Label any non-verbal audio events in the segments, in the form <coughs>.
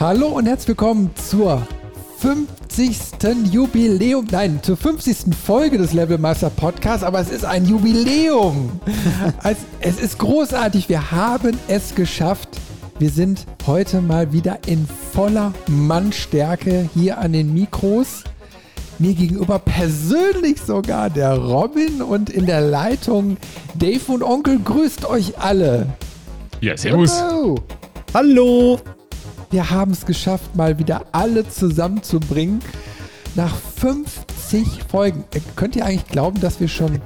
Hallo und herzlich willkommen zur 50. Jubiläum, nein, zur 50. Folge des Levelmeister Podcasts, aber es ist ein Jubiläum. <laughs> es, es ist großartig, wir haben es geschafft. Wir sind heute mal wieder in voller Mannstärke hier an den Mikros. Mir gegenüber persönlich sogar der Robin und in der Leitung Dave und Onkel grüßt euch alle. Ja, servus. Hallo. Hallo. Wir haben es geschafft, mal wieder alle zusammenzubringen. Nach 50 Folgen. Äh, Könnt ihr eigentlich glauben, dass wir schon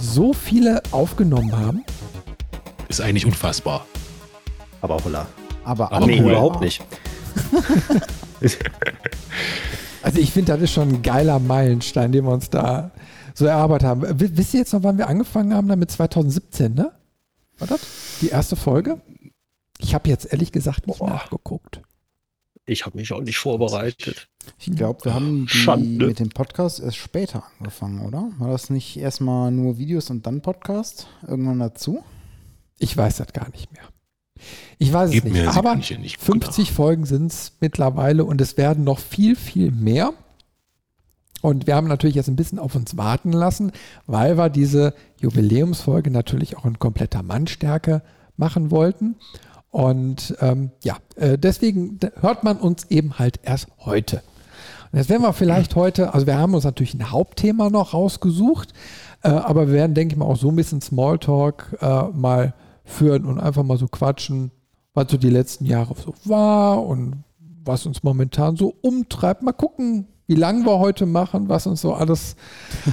so viele aufgenommen haben? Ist eigentlich unfassbar. Aber holla. Aber Aber nee, cool. überhaupt nicht. <laughs> <laughs> Also ich finde, das ist schon ein geiler Meilenstein, den wir uns da so erarbeitet haben. W wisst ihr jetzt noch, wann wir angefangen haben? Damit 2017, ne? War das? Die erste Folge? Ich habe jetzt ehrlich gesagt nicht Boah. nachgeguckt. Ich habe mich auch nicht vorbereitet. Ich glaube, wir haben mit dem Podcast erst später angefangen, oder? War das nicht erstmal nur Videos und dann Podcast? Irgendwann dazu? Ich weiß das gar nicht mehr. Ich weiß es Gib nicht. mir Aber gucke 50 Folgen sind es mittlerweile und es werden noch viel, viel mehr. Und wir haben natürlich jetzt ein bisschen auf uns warten lassen, weil wir diese Jubiläumsfolge natürlich auch in kompletter Mannstärke machen wollten. Und ähm, ja, äh, deswegen hört man uns eben halt erst heute. Und jetzt werden wir vielleicht heute, also wir haben uns natürlich ein Hauptthema noch rausgesucht, äh, aber wir werden, denke ich mal, auch so ein bisschen Smalltalk äh, mal führen und einfach mal so quatschen, was so die letzten Jahre so war und was uns momentan so umtreibt. Mal gucken, wie lange wir heute machen, was uns so alles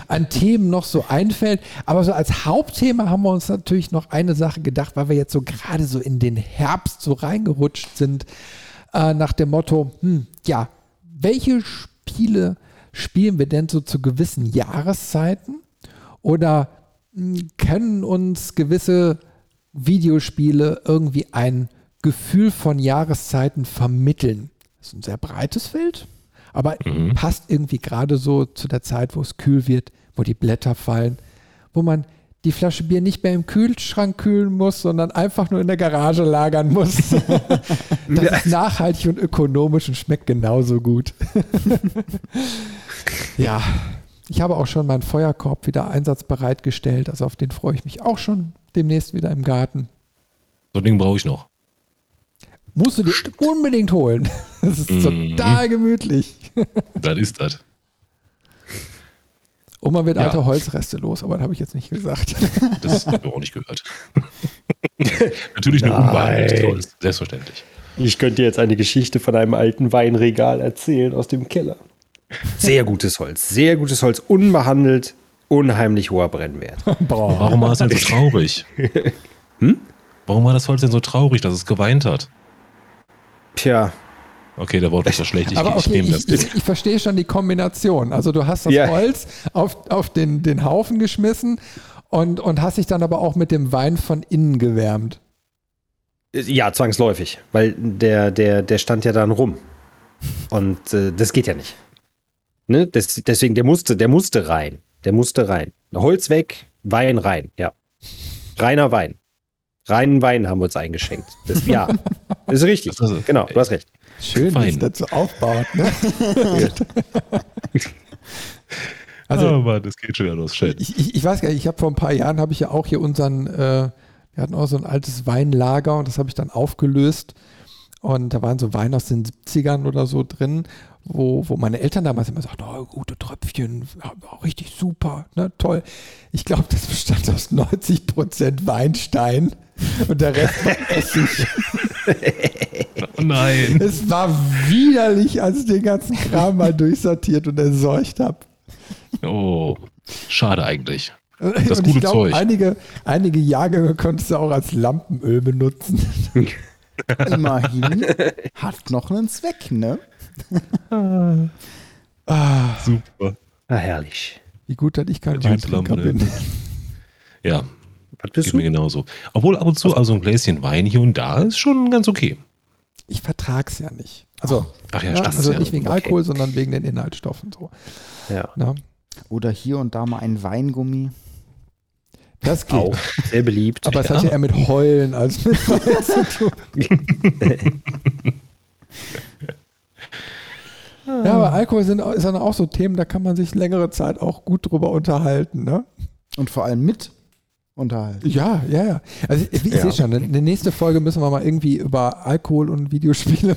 an Themen noch so einfällt. Aber so als Hauptthema haben wir uns natürlich noch eine Sache gedacht, weil wir jetzt so gerade so in den Herbst so reingerutscht sind, äh, nach dem Motto, hm, ja, welche Spiele spielen wir denn so zu gewissen Jahreszeiten? Oder hm, können uns gewisse Videospiele irgendwie ein Gefühl von Jahreszeiten vermitteln? Das ist ein sehr breites Feld, aber Mhm. passt irgendwie gerade so zu der Zeit, wo es kühl wird, wo die Blätter fallen, wo man die Flasche Bier nicht mehr im Kühlschrank kühlen muss, sondern einfach nur in der Garage lagern muss. <laughs> das ist nachhaltig und ökonomisch und schmeckt genauso gut. <laughs> ja, ich habe auch schon meinen Feuerkorb wieder einsatzbereit gestellt, also auf den freue ich mich auch schon demnächst wieder im Garten. So ein Ding brauche ich noch. Musst du dir unbedingt holen. <laughs> Das ist Mhm. total gemütlich. <laughs> Das ist das. Und man wird Ja. alte Holzreste los, aber das habe ich jetzt nicht gesagt. <laughs> Das haben wir auch nicht gehört. Natürlich eine Stolz. Selbstverständlich. Ich könnte dir jetzt eine Geschichte von einem alten Weinregal erzählen aus dem Keller. Sehr gutes Holz, sehr gutes Holz, unbehandelt, unheimlich hoher Brennwert. <laughs> Boah. Warum war es denn so traurig? Hm? Warum war das Holz denn so traurig, dass es geweint hat? Tja, Okay, der Wort ist ja schlecht. Ich, Aber ich okay, nehme das. ich, ich, ich verstehe schon die Kombination. Also du hast das Ja. Holz auf, auf den, den Haufen geschmissen und, und hast dich dann aber auch mit dem Wein von innen gewärmt. ja, zwangsläufig, weil der, der, der stand ja dann rum. Und äh, das geht ja nicht. Ne? Das, deswegen, der musste, der musste rein. Der musste rein. Holz weg, Wein rein, ja. Reiner Wein. Reinen Wein haben wir uns eingeschenkt. Das, ja, <laughs> das ist richtig. Das ist- genau, du hast recht. Schön, wie Fein. es dazu aufbaut. Ne? <laughs> also aber das geht schon wieder los. Schön. ich, ich, ich weiß gar nicht, ich habe vor ein paar Jahren, habe ich ja auch hier unseren, äh, wir hatten auch so ein altes Weinlager und das habe ich dann aufgelöst. Und da waren so Weine aus den 70ern oder so drin, wo, wo meine Eltern damals immer sagten, oh, gute Tröpfchen, richtig super, ne, toll. Ich glaube, das bestand aus 90% Weinstein und der Rest war <laughs> Essig. Oh nein. Es war widerlich, als ich den ganzen Kram mal durchsortiert und entsorgt habe. Oh, schade eigentlich. Das und gute ich glaube, Zeug. einige, einige Jahrgänge konntest du auch als Lampenöl benutzen. <laughs> Immerhin hat noch einen Zweck, ne? Ah, Super. Ah, herrlich. wie gut, dass ich kein Weintrinker bin. Ja, Was bist geht mir genauso. Obwohl ab und zu also ein Gläschen Wein hier und da ist schon ganz okay. Ich vertrag's ja nicht. Also, Ach ja, ja, stimmt. also ja. nicht wegen okay. Alkohol, sondern wegen den Inhaltsstoffen. So. Ja. Ne? Oder hier und da mal ein Weingummi. Das geht. Auch sehr beliebt. Aber es hat ja eher mit Heulen als mit Wein zu tun. <laughs> Ja, aber Alkohol sind, ist dann auch so Themen, da kann man sich längere Zeit auch gut drüber unterhalten, ne? Und vor allem mit unterhalten. Ja, ja, ja. Also ich, ich Ja. sehe schon, in der nächsten Folge müssen wir mal irgendwie über Alkohol und Videospiele.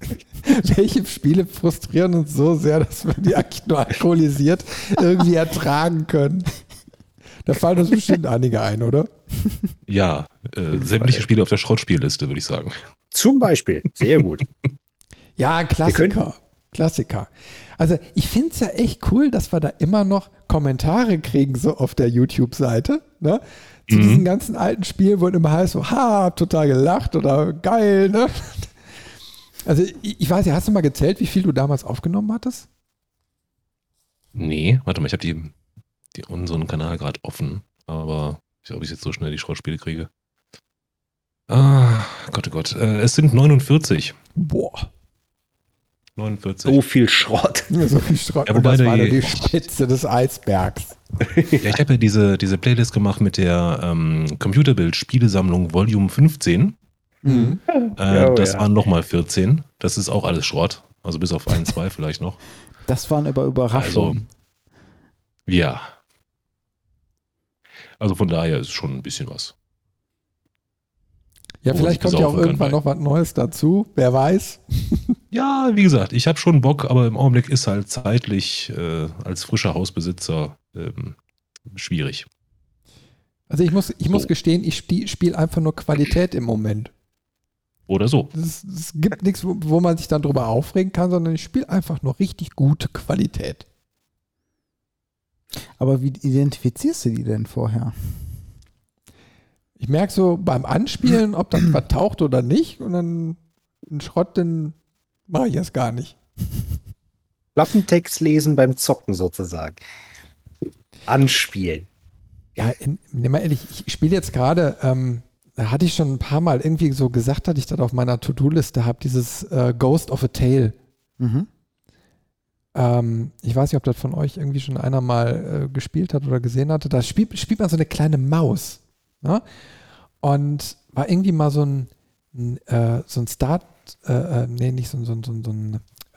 <laughs> Welche Spiele frustrieren uns so sehr, dass wir die eigentlich nur alkoholisiert irgendwie ertragen können? Da fallen uns bestimmt einige ein, oder? Ja, äh, sämtliche Spiele auf der Schrottspielliste, würde ich sagen. Zum Beispiel. Sehr gut. Ja, Klassiker. Klassiker. Also ich finde es ja echt cool, dass wir da immer noch Kommentare kriegen, so auf der YouTube-Seite. Ne? Zu Mhm. diesen ganzen alten Spielen, wo immer heißt so, ha, hab total gelacht oder geil. Ne? Also ich, ich weiß ja, hast du mal gezählt, wie viel du damals aufgenommen hattest? Nee, warte mal, ich habe die, die, unseren Kanal gerade offen, aber ich glaube, ich jetzt so schnell die Schrottspiele kriege. Ah, Gott, oh Gott. Äh, es sind 49. Boah, 49. So viel Schrott. <laughs> so viel Schrott. Ja, Und wobei das war die- nur die Spitze des Eisbergs. <laughs> Ja, ich habe ja diese, diese Playlist gemacht mit der ähm, Computerbild-Spielesammlung Volume 15. Mhm. Äh, oh das ja. waren nochmal 14. Das ist auch alles Schrott. Also bis auf ein, zwei <laughs> vielleicht noch. Das waren aber Überraschungen. Ja. Also von daher ist schon ein bisschen was. Ja, vielleicht kommt ja auch irgendwann noch was Neues dazu. Wer weiß. <laughs> Ja, wie gesagt, ich habe schon Bock, aber im Augenblick ist halt zeitlich äh, als frischer Hausbesitzer ähm, schwierig. Also ich muss, ich muss So. gestehen, ich spiele spiel einfach nur Qualität im Moment. Oder so. Es, es gibt nichts, wo, wo man sich dann drüber aufregen kann, sondern ich spiele einfach nur richtig gute Qualität. Aber wie identifizierst du die denn vorher? Ich merke so beim Anspielen, ob das <clears throat> vertaucht oder nicht, und dann einen Schrott, den mache ich erst gar nicht. Klappentext lesen beim Zocken sozusagen. Anspielen. Ja, in, nimm mal ehrlich, ich spiele jetzt gerade, ähm, da hatte ich schon ein paar Mal irgendwie so gesagt, dass ich das auf meiner To-Do-Liste habe, dieses äh, Ghost of a Tale. Mhm. Ähm, ich weiß nicht, ob das von euch irgendwie schon einer mal äh, gespielt hat oder gesehen hatte. Da spielt, spielt man so eine kleine Maus. Ne? Und war irgendwie mal so ein, ein, äh, so ein Start, äh, äh, nee, nicht so, ein- so, so, so ein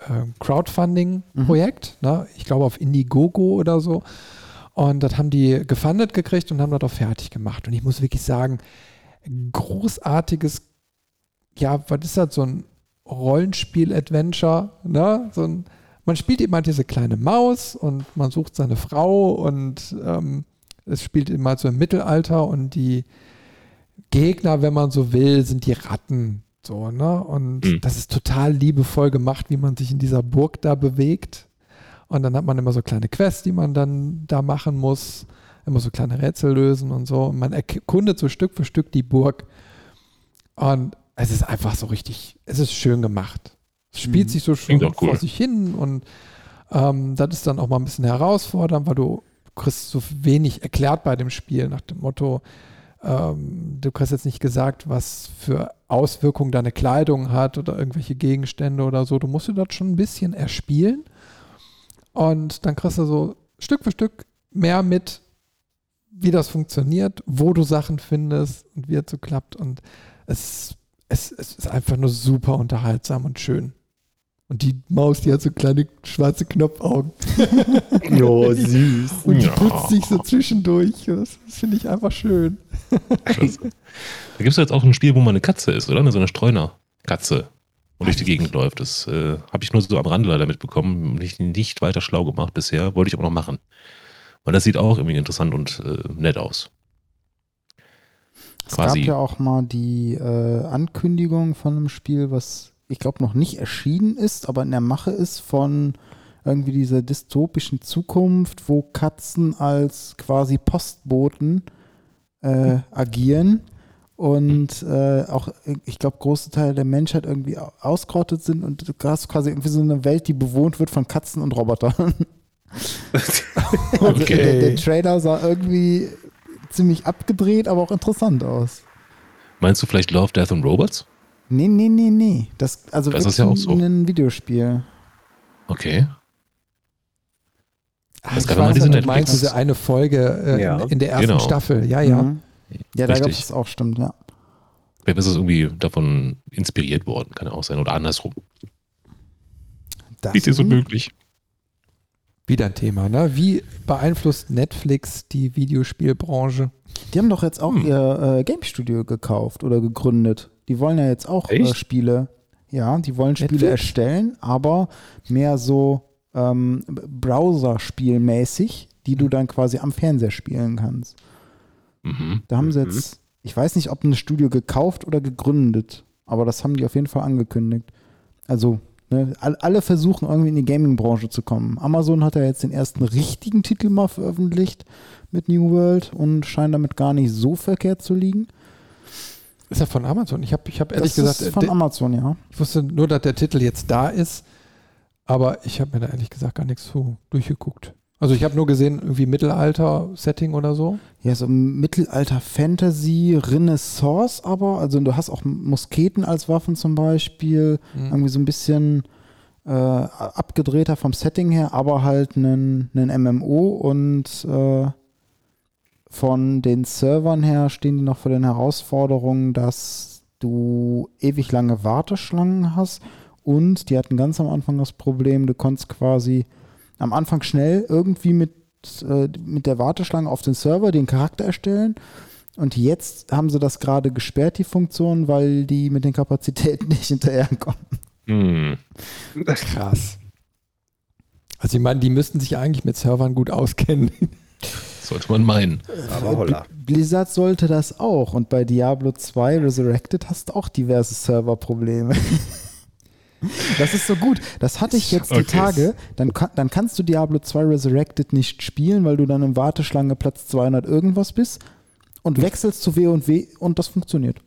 äh, Crowdfunding-Projekt. Ne? Ich glaube auf Indiegogo oder so. Und das haben die gefundet gekriegt und haben das auch fertig gemacht. Und ich muss wirklich sagen, großartiges, ja, was ist das, so ein Rollenspiel-Adventure, ne? So ein, man spielt eben halt diese kleine Maus und man sucht seine Frau und ähm, es spielt halt so im Mittelalter und die Gegner, wenn man so will, sind die Ratten. So, ne? Und Mhm. das ist total liebevoll gemacht, wie man sich in dieser Burg da bewegt. Und dann hat man immer so kleine Quests, die man dann da machen muss. Immer so kleine Rätsel lösen und so. Und man erkundet so Stück für Stück die Burg. Und es ist einfach so richtig, es ist schön gemacht. Es spielt Mhm. sich so schön cool. vor sich hin und ähm, das ist dann auch mal ein bisschen herausfordernd, weil du kriegst so wenig erklärt bei dem Spiel nach dem Motto, ähm, du kriegst jetzt nicht gesagt, was für Auswirkungen deine Kleidung hat oder irgendwelche Gegenstände oder so. Du musst dir das schon ein bisschen erspielen und dann kriegst du so Stück für Stück mehr mit, wie das funktioniert, wo du Sachen findest und wie es so klappt und es, es, es ist einfach nur super unterhaltsam und schön. Und die Maus, die hat so kleine schwarze Knopfaugen. <laughs> Oh, süß. Und die putzt sich so zwischendurch. Das, das finde ich einfach schön. Das, da gibt es jetzt auch ein Spiel, wo man eine Katze ist, oder? So eine Streuner-Katze und durch die Gegend läuft. Das äh, habe ich nur so am Rande leider mitbekommen. Nicht, nicht weiter schlau gemacht bisher. Wollte ich aber noch machen. Weil das sieht auch irgendwie interessant und äh, nett aus. Es Quasi. gab ja auch mal die äh, Ankündigung von einem Spiel, was ich glaube noch nicht erschienen ist, aber in der Mache ist von irgendwie dieser dystopischen Zukunft, wo Katzen als quasi Postboten äh, agieren und äh, auch, ich glaube, große Teile der Menschheit irgendwie au- ausgerottet sind und du hast quasi irgendwie so eine Welt, die bewohnt wird von Katzen und Robotern. <laughs> <laughs> Also Okay. der, der Trailer sah irgendwie ziemlich abgedreht, aber auch interessant aus. Meinst du vielleicht Love, Death and Robots? Nee, nee, nee, nee. Das, also Das ist wirklich ja auch so. ein Videospiel. Okay. Ah, Das ich weiß, diese du Netflix- meinst, diese eine Folge äh, Ja. in, in der ersten Genau. Staffel. Ja, ja. Mhm. Ja, da gab es auch, stimmt, ja. Vielleicht ist es irgendwie davon inspiriert worden, kann ja auch sein. Oder andersrum. Das Ist so möglich? Wieder ein Thema, ne? Wie beeinflusst Netflix die Videospielbranche? Die haben doch jetzt auch Hm. ihr äh, Game Studio gekauft oder gegründet. Die wollen ja jetzt auch äh? Spiele. Ja, die wollen Spiele Netflix? erstellen, aber mehr so ähm, Browser-Spielmäßig, die du dann quasi am Fernseher spielen kannst. Mhm. Da haben sie Mhm. jetzt, ich weiß nicht, ob ein Studio gekauft oder gegründet, aber das haben die auf jeden Fall angekündigt. Also, ne, all- alle versuchen irgendwie in die Gaming-Branche zu kommen. Amazon hat ja jetzt den ersten richtigen Titel mal veröffentlicht mit New World und scheint damit gar nicht so verkehrt zu liegen. Ist ja von Amazon. Ich habe ich hab ehrlich das gesagt, ist von äh, Amazon, ja. ich wusste nur, dass der Titel jetzt da ist, aber ich habe mir da ehrlich gesagt gar nichts so durchgeguckt. Also ich habe nur gesehen, irgendwie Mittelalter-Setting oder so. Ja, so Mittelalter-Fantasy, Renaissance aber, also du hast auch Musketen als Waffen zum Beispiel, Mhm. irgendwie so ein bisschen äh, abgedrehter vom Setting her, aber halt einen, einen MMO und äh, von den Servern her stehen die noch vor den Herausforderungen, dass du ewig lange Warteschlangen hast und die hatten ganz am Anfang das Problem, du konntest quasi am Anfang schnell irgendwie mit, äh, mit der Warteschlange auf den Server den Charakter erstellen und jetzt haben sie das gerade gesperrt, die Funktion, weil die mit den Kapazitäten <laughs> nicht hinterherkommen. Hm. <laughs> Krass. Also ich meine, die müssten sich eigentlich mit Servern gut auskennen. Sollte man meinen. Aber holla. Blizzard sollte das auch. Und bei Diablo 2 Resurrected hast du auch diverse Serverprobleme. <laughs> Das ist so gut. Das hatte ich jetzt die Okay. Tage. Dann, dann kannst du Diablo 2 Resurrected nicht spielen, weil du dann im Warteschlange Platz 200 irgendwas bist und wechselst zu W&W und das funktioniert.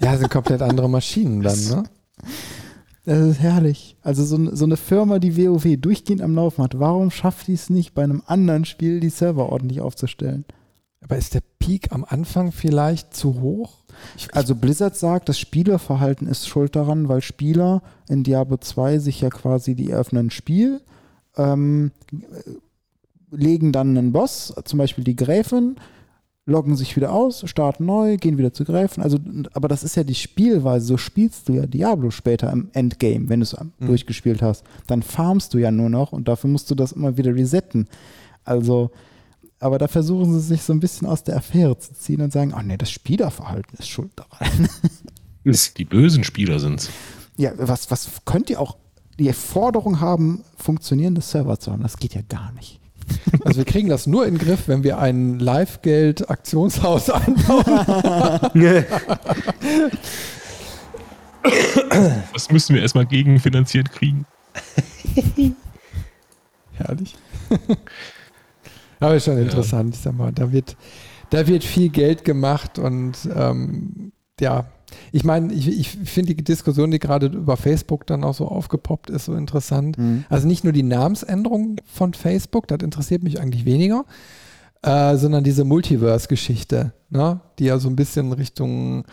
Ja, sind komplett andere Maschinen dann, <laughs> ne? Das ist herrlich. Also so, eine- so eine Firma, die WoW durchgehend am Laufen hat, warum schafft die es nicht, bei einem anderen Spiel die Server ordentlich aufzustellen? Aber ist der Peak am Anfang vielleicht zu hoch? Ich, Also Blizzard sagt, das Spielerverhalten ist schuld daran, weil Spieler in Diablo 2 sich ja quasi die eröffnen ein Spiel, ähm, legen dann einen Boss, zum Beispiel die Gräfin, loggen sich wieder aus, starten neu, gehen wieder zu Gräfin. Also, aber das ist ja die Spielweise. So spielst du ja Diablo später im Endgame, wenn du es durchgespielt hast. Dann farmst du ja nur noch und dafür musst du das immer wieder resetten. Also, aber da versuchen sie sich so ein bisschen aus der Affäre zu ziehen und sagen, ach nee, das Spielerverhalten ist schuld daran. <laughs> Die bösen Spieler sind's. Ja, was, was könnt ihr auch die Forderung haben, funktionierende Server zu haben? Das geht ja gar nicht. Also wir kriegen das nur in den Griff, wenn wir ein Live-Geld-Aktionshaus <laughs> einbauen. <laughs> Das müssen wir erstmal gegenfinanziert kriegen. Herrlich. <laughs> Aber ist schon interessant, ich sag mal, da wird, da wird viel Geld gemacht und ähm, ja, ich meine, ich, ich finde die Diskussion, die gerade über Facebook dann auch so aufgepoppt ist, so interessant. Also nicht nur die Namensänderung von Facebook, das interessiert mich eigentlich weniger, äh, sondern diese Multiverse-Geschichte, ne? die ja so ein bisschen Richtung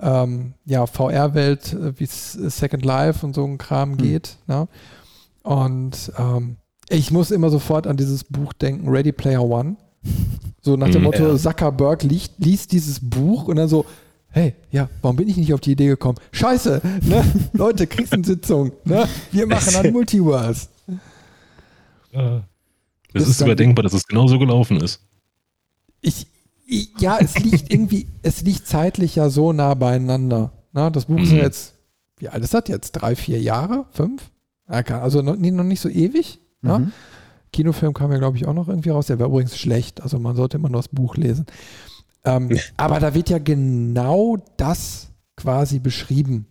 ähm, ja, VR-Welt, äh, wie es Second Life und so ein Kram geht. Ne? Und ähm, ich muss immer sofort an dieses Buch denken, Ready Player One. So nach dem Mhm. Motto, Ja. Zuckerberg liest, liest dieses Buch und dann so, hey, ja, warum bin ich nicht auf die Idee gekommen? Scheiße, ne? <laughs> Leute, Krisensitzung, ne? Wir machen ein <laughs> Multiverse. Das Ist ist dann- überdenkbar, dass es genauso gelaufen ist. Ich, ich, ja, es liegt irgendwie, es liegt zeitlich ja so nah beieinander. Na, das Buch ist ja Mhm. jetzt, wie alt ist das jetzt? Drei, vier Jahre? Fünf? Also noch, noch nicht so ewig. Ne? Mhm. Kinofilm kam ja, glaube ich, auch noch irgendwie raus. Der war übrigens schlecht. Also man sollte immer nur das Buch lesen. Ähm, aber da wird ja genau das quasi beschrieben.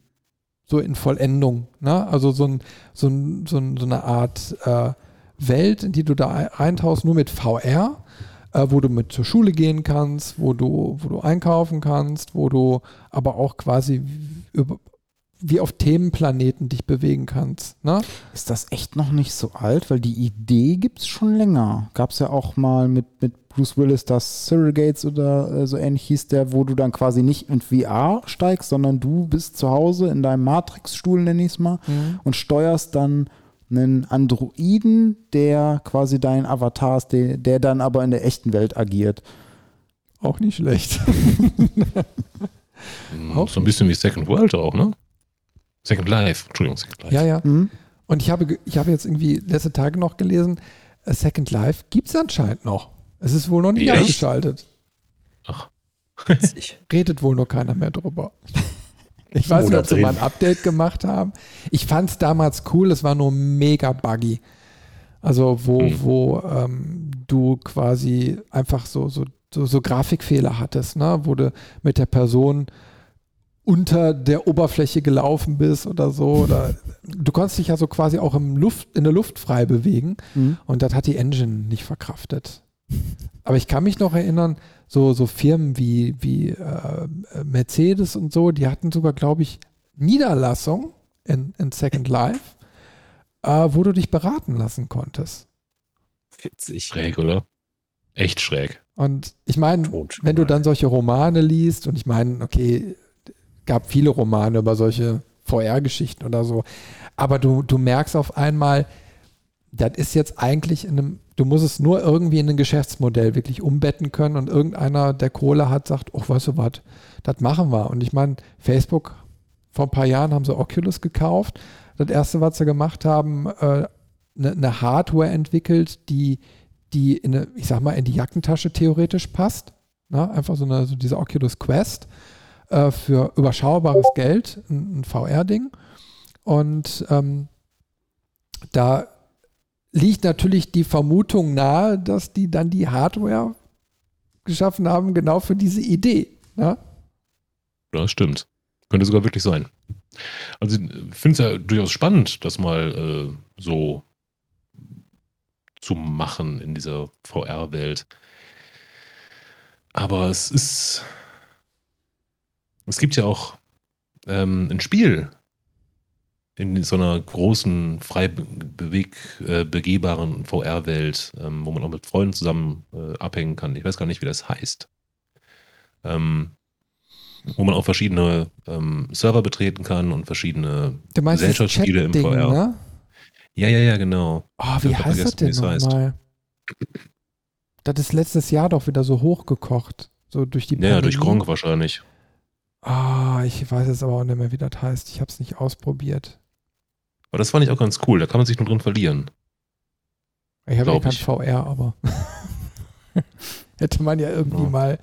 So in Vollendung. Ne? Also so, ein, so, ein, so, ein, so eine Art äh, Welt, in die du da ein- eintauchst, nur mit VR, äh, wo du mit zur Schule gehen kannst, wo du, wo du einkaufen kannst, wo du aber auch quasi über, wie auf Themenplaneten dich bewegen kannst. Ne? Ist das echt noch nicht so alt? Weil die Idee gibt es schon länger. Gab es ja auch mal mit, mit Bruce Willis das Surrogates oder äh, so ähnlich hieß der, wo du dann quasi nicht in VR steigst, sondern du bist zu Hause in deinem Matrix-Stuhl, nenne ich es mal, und steuerst dann einen Androiden, der quasi dein Avatar ist, der, der dann aber in der echten Welt agiert. Auch nicht schlecht. <laughs> Hm, so ein bisschen wie Second World auch, ne? Second Life, Entschuldigung, Second Life. ja, ja. Mhm. Und ich habe, ich habe jetzt irgendwie letzte Tage noch gelesen, A Second Life gibt es anscheinend noch. Es ist wohl noch nicht Echt? abgeschaltet. Ach. <laughs> Redet wohl noch keiner mehr drüber. Ich weiß nicht, ob sie mal ein Update gemacht haben. Ich fand es damals cool, es war nur mega buggy. Also wo, Hm. wo ähm, du quasi einfach so, so, so, so Grafikfehler hattest, ne? wo du mit der Person unter der Oberfläche gelaufen bist oder so. Oder <laughs> du konntest dich ja so quasi auch im Luft, in der Luft frei bewegen. Mhm. Und das hat die Engine nicht verkraftet. Aber ich kann mich noch erinnern, so, so Firmen wie, wie äh, Mercedes und so, die hatten sogar, glaube ich, Niederlassung in, in Second Life, äh, wo du dich beraten lassen konntest. Witzig. schräg, oder? Echt schräg. Und ich meine, wenn du dann solche Romane liest, und ich meine, okay, gab viele Romane über solche VR-Geschichten oder so, aber du, du merkst auf einmal, das ist jetzt eigentlich in einem, du musst es nur irgendwie in ein Geschäftsmodell wirklich umbetten können und irgendeiner, der Kohle hat, sagt, oh, weißt du was, das machen wir. Und ich meine, Facebook, vor ein paar Jahren haben sie Oculus gekauft. Das erste, was sie gemacht haben, äh, eine, eine Hardware entwickelt, die, die in eine, ich sag mal, in die Jackentasche theoretisch passt. Na, einfach so, eine, so diese Oculus Quest äh, für überschaubares Geld, ein, ein VR-Ding. Und ähm, da liegt natürlich die Vermutung nahe, dass die dann die Hardware geschaffen haben, genau für diese Idee. Ne? Das stimmt. Könnte sogar wirklich sein. Also ich finde es ja durchaus spannend, das mal äh, so zu machen in dieser VR-Welt. Aber es ist. Es gibt ja auch ähm, ein Spiel in so einer großen, frei be beweg, äh, begehbaren VR-Welt, ähm, wo man auch mit Freunden zusammen äh, abhängen kann. Ich weiß gar nicht, wie das heißt. Ähm, wo man auch verschiedene ähm, Server betreten kann und verschiedene Gesellschaftsspiele im VR. ne? Ja, ja, ja, genau. Oh, wie heißt das denn nochmal? Das ist letztes Jahr doch wieder so hochgekocht. So durch die Ja, ja, durch Pandemie. Gronk wahrscheinlich. Ah, ich weiß jetzt aber auch nicht mehr, wie das heißt. Ich habe es nicht ausprobiert. Aber das fand ich auch ganz cool. Da kann man sich nur drin verlieren. Ich habe ja kein ich. VR, aber <laughs> hätte man ja irgendwie Ja. mal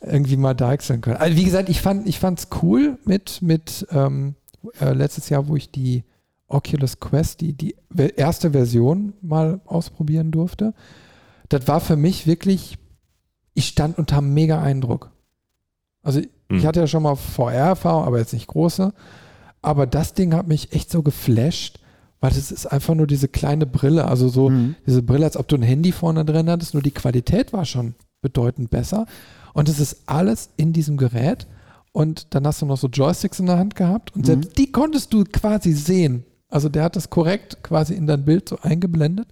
irgendwie mal deichseln können. Also wie gesagt, ich fand ich fand's cool mit mit ähm, äh, letztes Jahr, wo ich die Oculus Quest, die die erste Version mal ausprobieren durfte. Das war für mich wirklich, ich stand unter mega Eindruck. Also ich Hm. hatte ja schon mal VR-Erfahrung, aber jetzt nicht große. Aber das Ding hat mich echt so geflasht, weil es ist einfach nur diese kleine Brille, also so Mhm. diese Brille, als ob du ein Handy vorne drin hattest, nur die Qualität war schon bedeutend besser. Und es ist alles in diesem Gerät. Und dann hast du noch so Joysticks in der Hand gehabt und Mhm. selbst die konntest du quasi sehen. Also der hat das korrekt quasi in dein Bild so eingeblendet.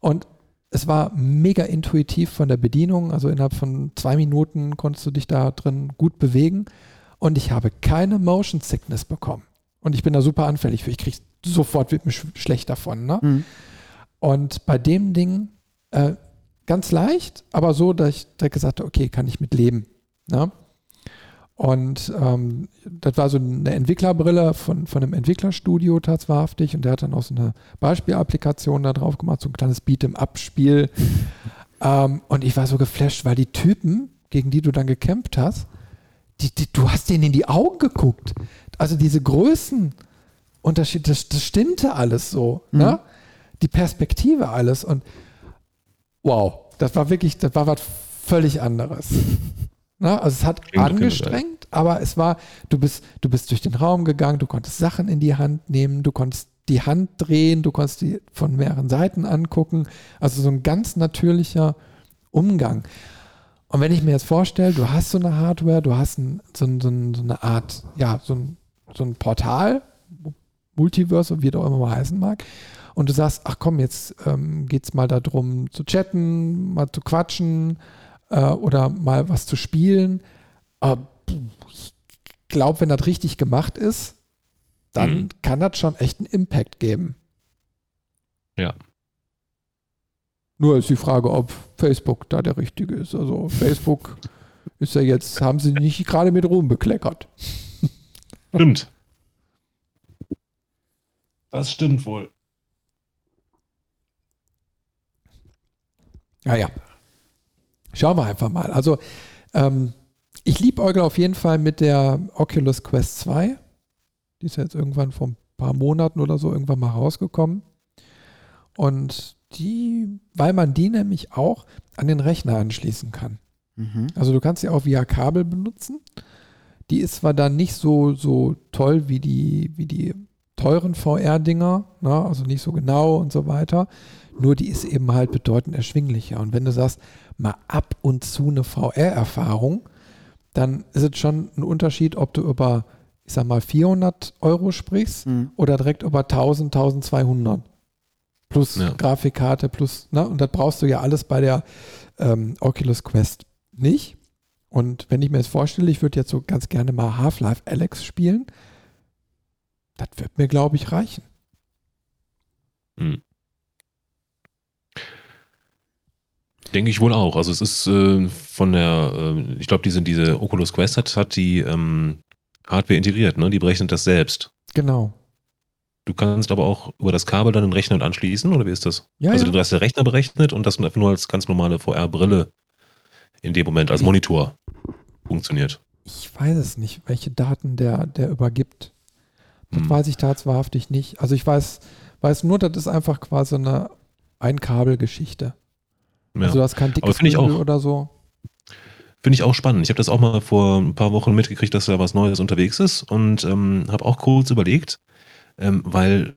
Und es war mega intuitiv von der Bedienung. Also innerhalb von zwei Minuten konntest du dich da drin gut bewegen. Und ich habe keine Motion Sickness bekommen. Und ich bin da super anfällig für. Ich kriege sofort wird mir sch schlecht davon. Ne? Mhm. Und bei dem Ding äh, ganz leicht, aber so, dass ich direkt gesagt habe, okay, kann ich mit leben. Ne? Und ähm, das war so eine Entwicklerbrille von, von einem Entwicklerstudio tatsächlich und der hat dann auch so eine Beispielapplikation da drauf gemacht, so ein kleines Beat'em-up-Spiel. <laughs> ähm, und ich war so geflasht, weil die Typen, gegen die du dann gekämpft hast, die, die, du hast denen in die Augen geguckt. Also diese Größenunterschied, das, das stimmte alles so. Mhm. Ne? Die Perspektive alles und wow, das war wirklich, das war was völlig anderes. <laughs> Ne? Also es hat Klingt angestrengt, aber es war, du bist, du bist durch den Raum gegangen, du konntest Sachen in die Hand nehmen, du konntest die Hand drehen, du konntest die von mehreren Seiten angucken. Also so ein ganz natürlicher Umgang. Und wenn ich mir jetzt vorstelle, du hast so eine Hardware, du hast ein, so, so, so eine Art, ja, so ein, so ein Portal, Multiverse, wie das auch immer mal heißen mag, und du sagst, ach komm, jetzt ähm, geht es mal darum zu chatten, mal zu quatschen äh, oder mal was zu spielen. Aber ich glaube, wenn das richtig gemacht ist, dann Mhm. kann das schon echt einen Impact geben. Ja. Nur ist die Frage, ob Facebook da der richtige ist. Also Facebook ist ja jetzt, haben sie nicht gerade mit Ruhm bekleckert. Stimmt. Das stimmt wohl. Naja. Schauen wir einfach mal. Also, ähm, ich liebe auf jeden Fall mit der Oculus Quest 2. Die ist ja jetzt irgendwann vor ein paar Monaten oder so irgendwann mal rausgekommen. Und die, weil man die nämlich auch an den Rechner anschließen kann. Mhm. Also du kannst sie auch via Kabel benutzen. Die ist zwar dann nicht so, so toll wie die, wie die teuren VR-Dinger, ne? also nicht so genau und so weiter. Nur die ist eben halt bedeutend erschwinglicher. Und wenn du sagst, mal ab und zu eine VR-Erfahrung, dann ist es schon ein Unterschied, ob du über, ich sag mal, 400 Euro sprichst Mhm. oder direkt über 1000, 1200. Plus Ja. Grafikkarte, plus, ne? Und das brauchst du ja alles bei der ähm, Oculus Quest nicht. Und wenn ich mir jetzt vorstelle, ich würde jetzt so ganz gerne mal Half-Life Alex spielen, das wird mir, glaube ich, reichen. Denke ich wohl auch. Also es ist äh, von der, äh, ich glaube, diese, diese Oculus Quest hat, hat die ähm, Hardware integriert, ne? Die berechnet das selbst. Genau. Du kannst aber auch über das Kabel dann den Rechner anschließen, oder wie ist das? Ja, also ja. du hast den Rechner berechnet und das nur als ganz normale VR-Brille in dem Moment als Monitor funktioniert. Ich weiß es nicht, welche Daten der, der übergibt. Das Hm. weiß ich tatsächlich nicht. Also ich weiß, weiß nur, das ist einfach quasi eine Einkabelgeschichte. Ja. Also du hast kein dickes auch- oder so. Finde ich auch spannend. Ich habe das auch mal vor ein paar Wochen mitgekriegt, dass da was Neues unterwegs ist und ähm, habe auch kurz überlegt, ähm, weil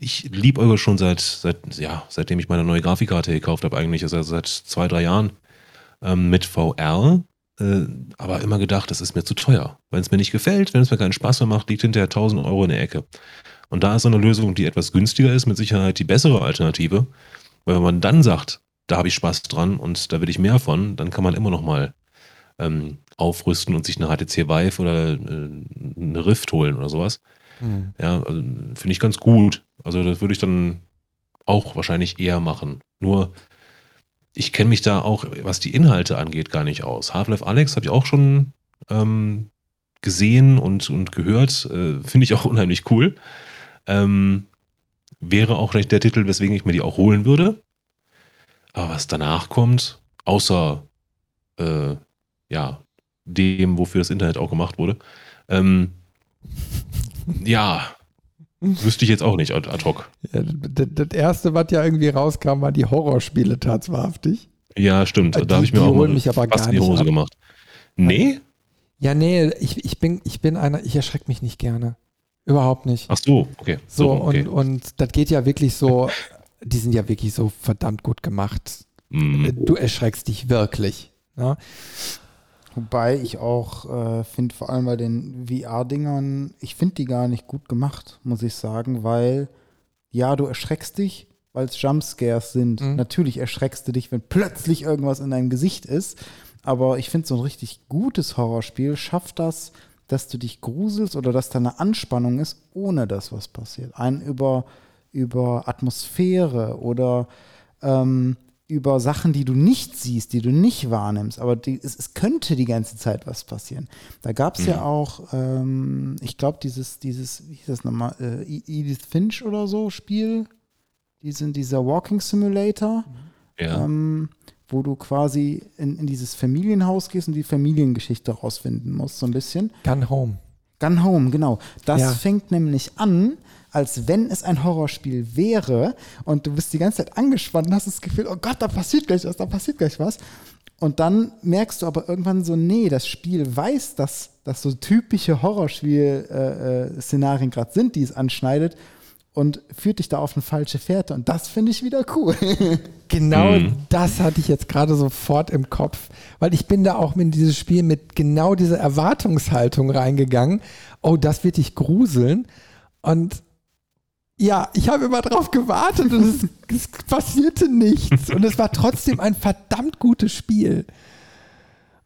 ich liebäuge schon seit, seit, ja, seitdem ich meine neue Grafikkarte gekauft habe, eigentlich, also seit zwei, drei Jahren ähm, mit VR, äh, aber immer gedacht, das ist mir zu teuer. Wenn es mir nicht gefällt, wenn es mir keinen Spaß mehr macht, liegt hinterher 1000 Euro in der Ecke. Und da ist so eine Lösung, die etwas günstiger ist, mit Sicherheit die bessere Alternative. Weil wenn man dann sagt, da habe ich Spaß dran und da will ich mehr von, dann kann man immer noch mal ähm, aufrüsten und sich eine HTC Vive oder äh, eine Rift holen oder sowas. Hm. Ja, also, finde ich ganz gut. Also das würde ich dann auch wahrscheinlich eher machen. Nur ich kenne mich da auch, was die Inhalte angeht, gar nicht aus. Half-Life Alex habe ich auch schon ähm, gesehen und, und gehört. Äh, finde ich auch <laughs> unheimlich cool. Ähm, wäre auch vielleicht der Titel, weswegen ich mir die auch holen würde. Aber was danach kommt, außer äh, ja, dem, wofür das Internet auch gemacht wurde, ähm, ja, wüsste ich jetzt auch nicht ad hoc. Ja, das, das erste, was ja irgendwie rauskam, waren die Horrorspiele tatsächlich. Ja, stimmt. Die- Da habe ich mir auch mal mich aber fast gar in die Hose ab. gemacht. Nee? Ja, nee, ich, ich, bin, ich bin einer, ich erschrecke mich nicht gerne. Überhaupt nicht. Ach so, okay. So, okay. und, und das geht ja wirklich so, die sind ja wirklich so verdammt gut gemacht. Mm, Du erschreckst dich wirklich. Ne? Wobei ich auch äh, finde, vor allem bei den VR-Dingern, ich finde die gar nicht gut gemacht, muss ich sagen, weil ja, du erschreckst dich, weil es Jumpscares sind. Mhm. Natürlich erschreckst du dich, wenn plötzlich irgendwas in deinem Gesicht ist, aber ich finde, so ein richtig gutes Horrorspiel schafft das, dass du dich gruselst oder dass da eine Anspannung ist, ohne dass was passiert. Ein über, über Atmosphäre oder ähm, über Sachen, die du nicht siehst, die du nicht wahrnimmst, aber die, es, es könnte die ganze Zeit was passieren. Da gab es ja auch, ähm, ich glaube, dieses, dieses, wie hieß das nochmal, äh, Edith Finch oder so Spiel, die sind dieser Walking Simulator, ja. ähm, wo du quasi in, in dieses Familienhaus gehst und die Familiengeschichte rausfinden musst, so ein bisschen. Gun Home. Gun Home, genau. Das Ja. fängt nämlich an, als wenn es ein Horrorspiel wäre und du bist die ganze Zeit angespannt und hast das Gefühl, oh Gott, da passiert gleich was, da passiert gleich was. Und dann merkst du aber irgendwann so, nee, das Spiel weiß, dass das so typische Horrorspiel-Szenarien gerade sind, die es anschneidet und führt dich da auf eine falsche Fährte. Und das finde ich wieder cool. <laughs> Genau Mhm. das hatte ich jetzt gerade sofort im Kopf, weil ich bin da auch in dieses Spiel mit genau dieser Erwartungshaltung reingegangen. Oh, das wird dich gruseln. Und ja, ich habe immer drauf gewartet und es, <laughs> es passierte nichts. Und es war trotzdem ein verdammt gutes Spiel.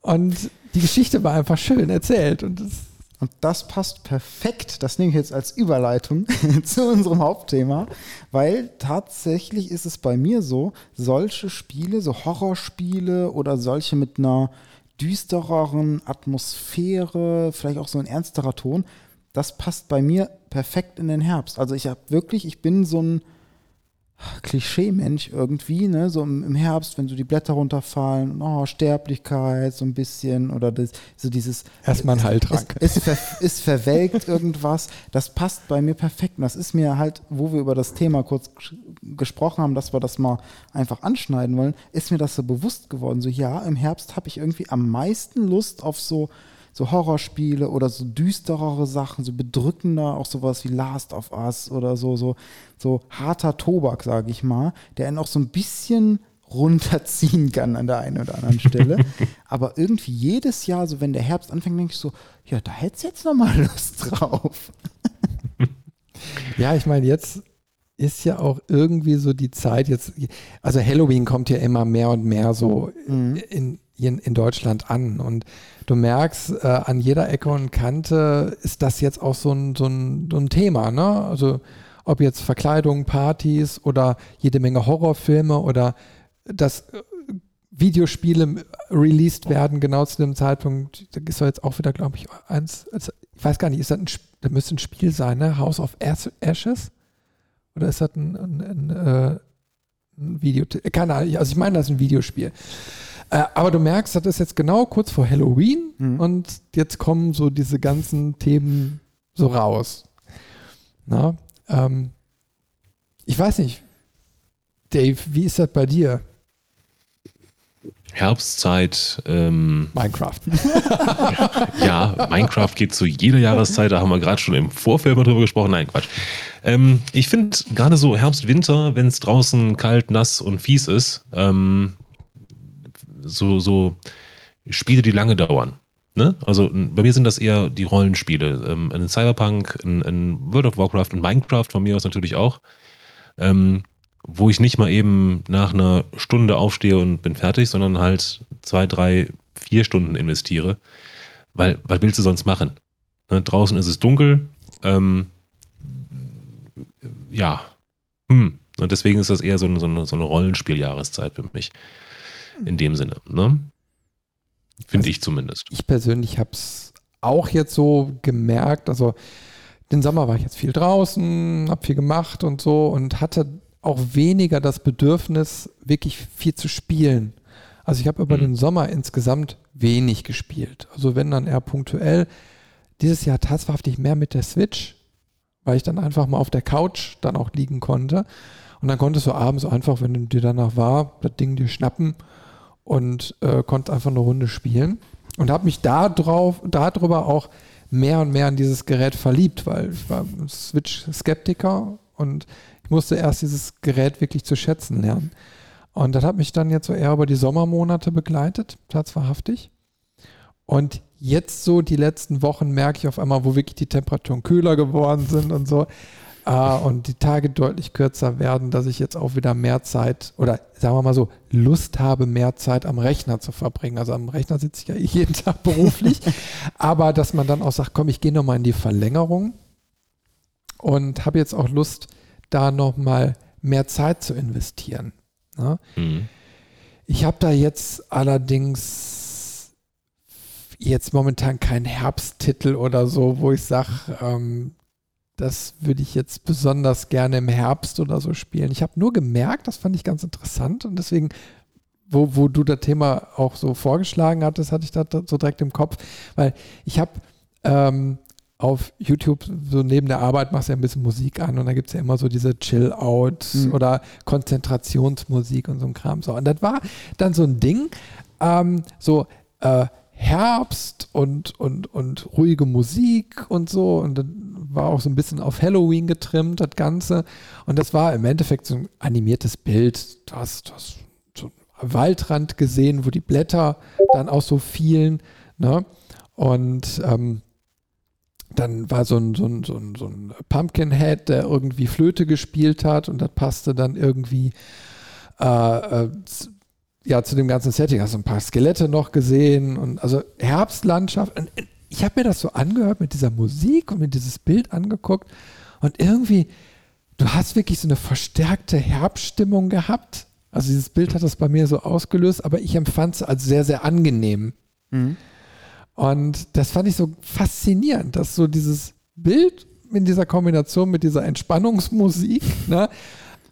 Und die Geschichte war einfach schön erzählt. Und es, Und das passt perfekt, das nehme ich jetzt als Überleitung <laughs> zu unserem Hauptthema, weil tatsächlich ist es bei mir so, solche Spiele, so Horrorspiele oder solche mit einer düstereren Atmosphäre, vielleicht auch so ein ernsterer Ton, das passt bei mir perfekt in den Herbst. Also ich habe wirklich, ich bin so ein Klischee-Mensch irgendwie, ne? So im, im, Herbst, wenn so die Blätter runterfallen, oh, Sterblichkeit, so ein bisschen, oder das, so dieses. Erstmal ein Heiltrank. Ist, ist, ver, ist verwelkt irgendwas. Das passt bei mir perfekt. Und das ist mir halt, wo wir über das Thema kurz gesprochen haben, dass wir das mal einfach anschneiden wollen, ist mir das so bewusst geworden. So, ja, im Herbst habe ich irgendwie am meisten Lust auf so so Horrorspiele oder so düsterere Sachen, so bedrückender, auch sowas wie Last of Us oder so, so, so harter Tobak, sage ich mal, der einen auch so ein bisschen runterziehen kann an der einen oder anderen Stelle. <laughs> Aber irgendwie jedes Jahr, so wenn der Herbst anfängt, denke ich so, ja, da hättest jetzt nochmal <laughs> Lust drauf. ja, ich meine, jetzt ist ja auch irgendwie so die Zeit jetzt, also Halloween kommt ja immer mehr und mehr so mhm. in, in, in Deutschland an und du merkst, äh, an jeder Ecke und Kante ist das jetzt auch so ein, so ein, so ein Thema, ne? Also ob jetzt Verkleidungen, Partys oder jede Menge Horrorfilme oder dass äh, Videospiele released werden, genau zu dem Zeitpunkt, da ist jetzt auch wieder, glaube ich, eins, also ich weiß gar nicht, ist das ein, das müsste ein Spiel sein, ne? House of Ashes? Oder ist das ein, ein, ein, äh, ein Video? Keine Ahnung, also ich meine, das ist ein Videospiel. Äh, aber du merkst, das ist jetzt genau kurz vor Halloween mhm. und jetzt kommen so diese ganzen Themen so raus. Na, ähm, ich weiß nicht, Dave, wie ist das bei dir? Herbstzeit. Ähm, Minecraft. <laughs> ja, Minecraft geht zu jeder Jahreszeit. Da haben wir gerade schon im Vorfeld mal drüber gesprochen. Nein, Quatsch. Ähm, ich finde gerade so Herbst, Winter, wenn es draußen kalt, nass und fies ist, ähm, so, so Spiele, die lange dauern. Ne? Also bei mir sind das eher die Rollenspiele. Ähm, ein Cyberpunk, ein, ein, World of Warcraft und Minecraft von mir aus natürlich auch. Ähm, wo ich nicht mal eben nach einer Stunde aufstehe und bin fertig, sondern halt zwei, drei, vier Stunden investiere. Weil, was willst du sonst machen? Ne? Draußen ist es dunkel. Ähm, ja. Hm. Und deswegen ist das eher so eine, so eine Rollenspieljahreszeit für mich in dem Sinne. Ne? Finde also ich zumindest. Ich persönlich habe es auch jetzt so gemerkt. Also den Sommer war ich jetzt viel draußen, habe viel gemacht und so und hatte auch weniger das Bedürfnis, wirklich viel zu spielen. Also ich habe über mhm. den Sommer insgesamt wenig gespielt. Also wenn dann eher punktuell. Dieses Jahr tatsächlich mehr mit der Switch, weil ich dann einfach mal auf der Couch dann auch liegen konnte. Und dann konntest du abends einfach, wenn du dir danach war, das Ding dir schnappen und äh, konnte einfach eine Runde spielen und habe mich da drauf, darüber auch mehr und mehr an dieses Gerät verliebt, weil ich war Switch-Skeptiker und ich musste erst dieses Gerät wirklich zu schätzen lernen. Und das hat mich dann jetzt so eher über die Sommermonate begleitet, tatsächlich. Und jetzt so die letzten Wochen merke ich auf einmal, wo wirklich die Temperaturen kühler geworden sind und so, äh, und die Tage deutlich kürzer werden, dass ich jetzt auch wieder mehr Zeit oder sagen wir mal so, Lust habe, mehr Zeit am Rechner zu verbringen. Also am Rechner sitze ich ja <laughs> jeden Tag beruflich, aber dass man dann auch sagt, komm, ich gehe nochmal in die Verlängerung und habe jetzt auch Lust, da nochmal mehr Zeit zu investieren. Ne? Mhm. Ich habe da jetzt allerdings jetzt momentan keinen Herbsttitel oder so, wo ich sage, ähm, das würde ich jetzt besonders gerne im Herbst oder so spielen. Ich habe nur gemerkt, das fand ich ganz interessant und deswegen, wo, wo du das Thema auch so vorgeschlagen hattest, hatte ich das so direkt im Kopf, weil ich habe ähm, auf YouTube so neben der Arbeit machst du ja ein bisschen Musik an und da gibt es ja immer so diese Chill-Out mhm. oder Konzentrationsmusik und so ein Kram. So. Und das war dann so ein Ding, ähm, so äh, Herbst und, und, und ruhige Musik und so. Und dann war auch so ein bisschen auf Halloween getrimmt, das Ganze. Und das war im Endeffekt so ein animiertes Bild. Du hast so Waldrand gesehen, wo die Blätter dann auch so fielen. Ne? Und ähm, dann war so ein, so, ein, so, ein, so ein Pumpkinhead, der irgendwie Flöte gespielt hat und das passte dann irgendwie äh, äh, ja, zu dem ganzen Setting. Hast du ein paar Skelette noch gesehen und also Herbstlandschaft, ein, ich habe mir das so angehört mit dieser Musik und mir dieses Bild angeguckt und irgendwie, du hast wirklich so eine verstärkte Herbststimmung gehabt. Also dieses Bild hat das bei mir so ausgelöst, aber ich empfand es als sehr, sehr angenehm. Mhm. Und das fand ich so faszinierend, dass so dieses Bild in dieser Kombination mit dieser Entspannungsmusik <laughs> ne,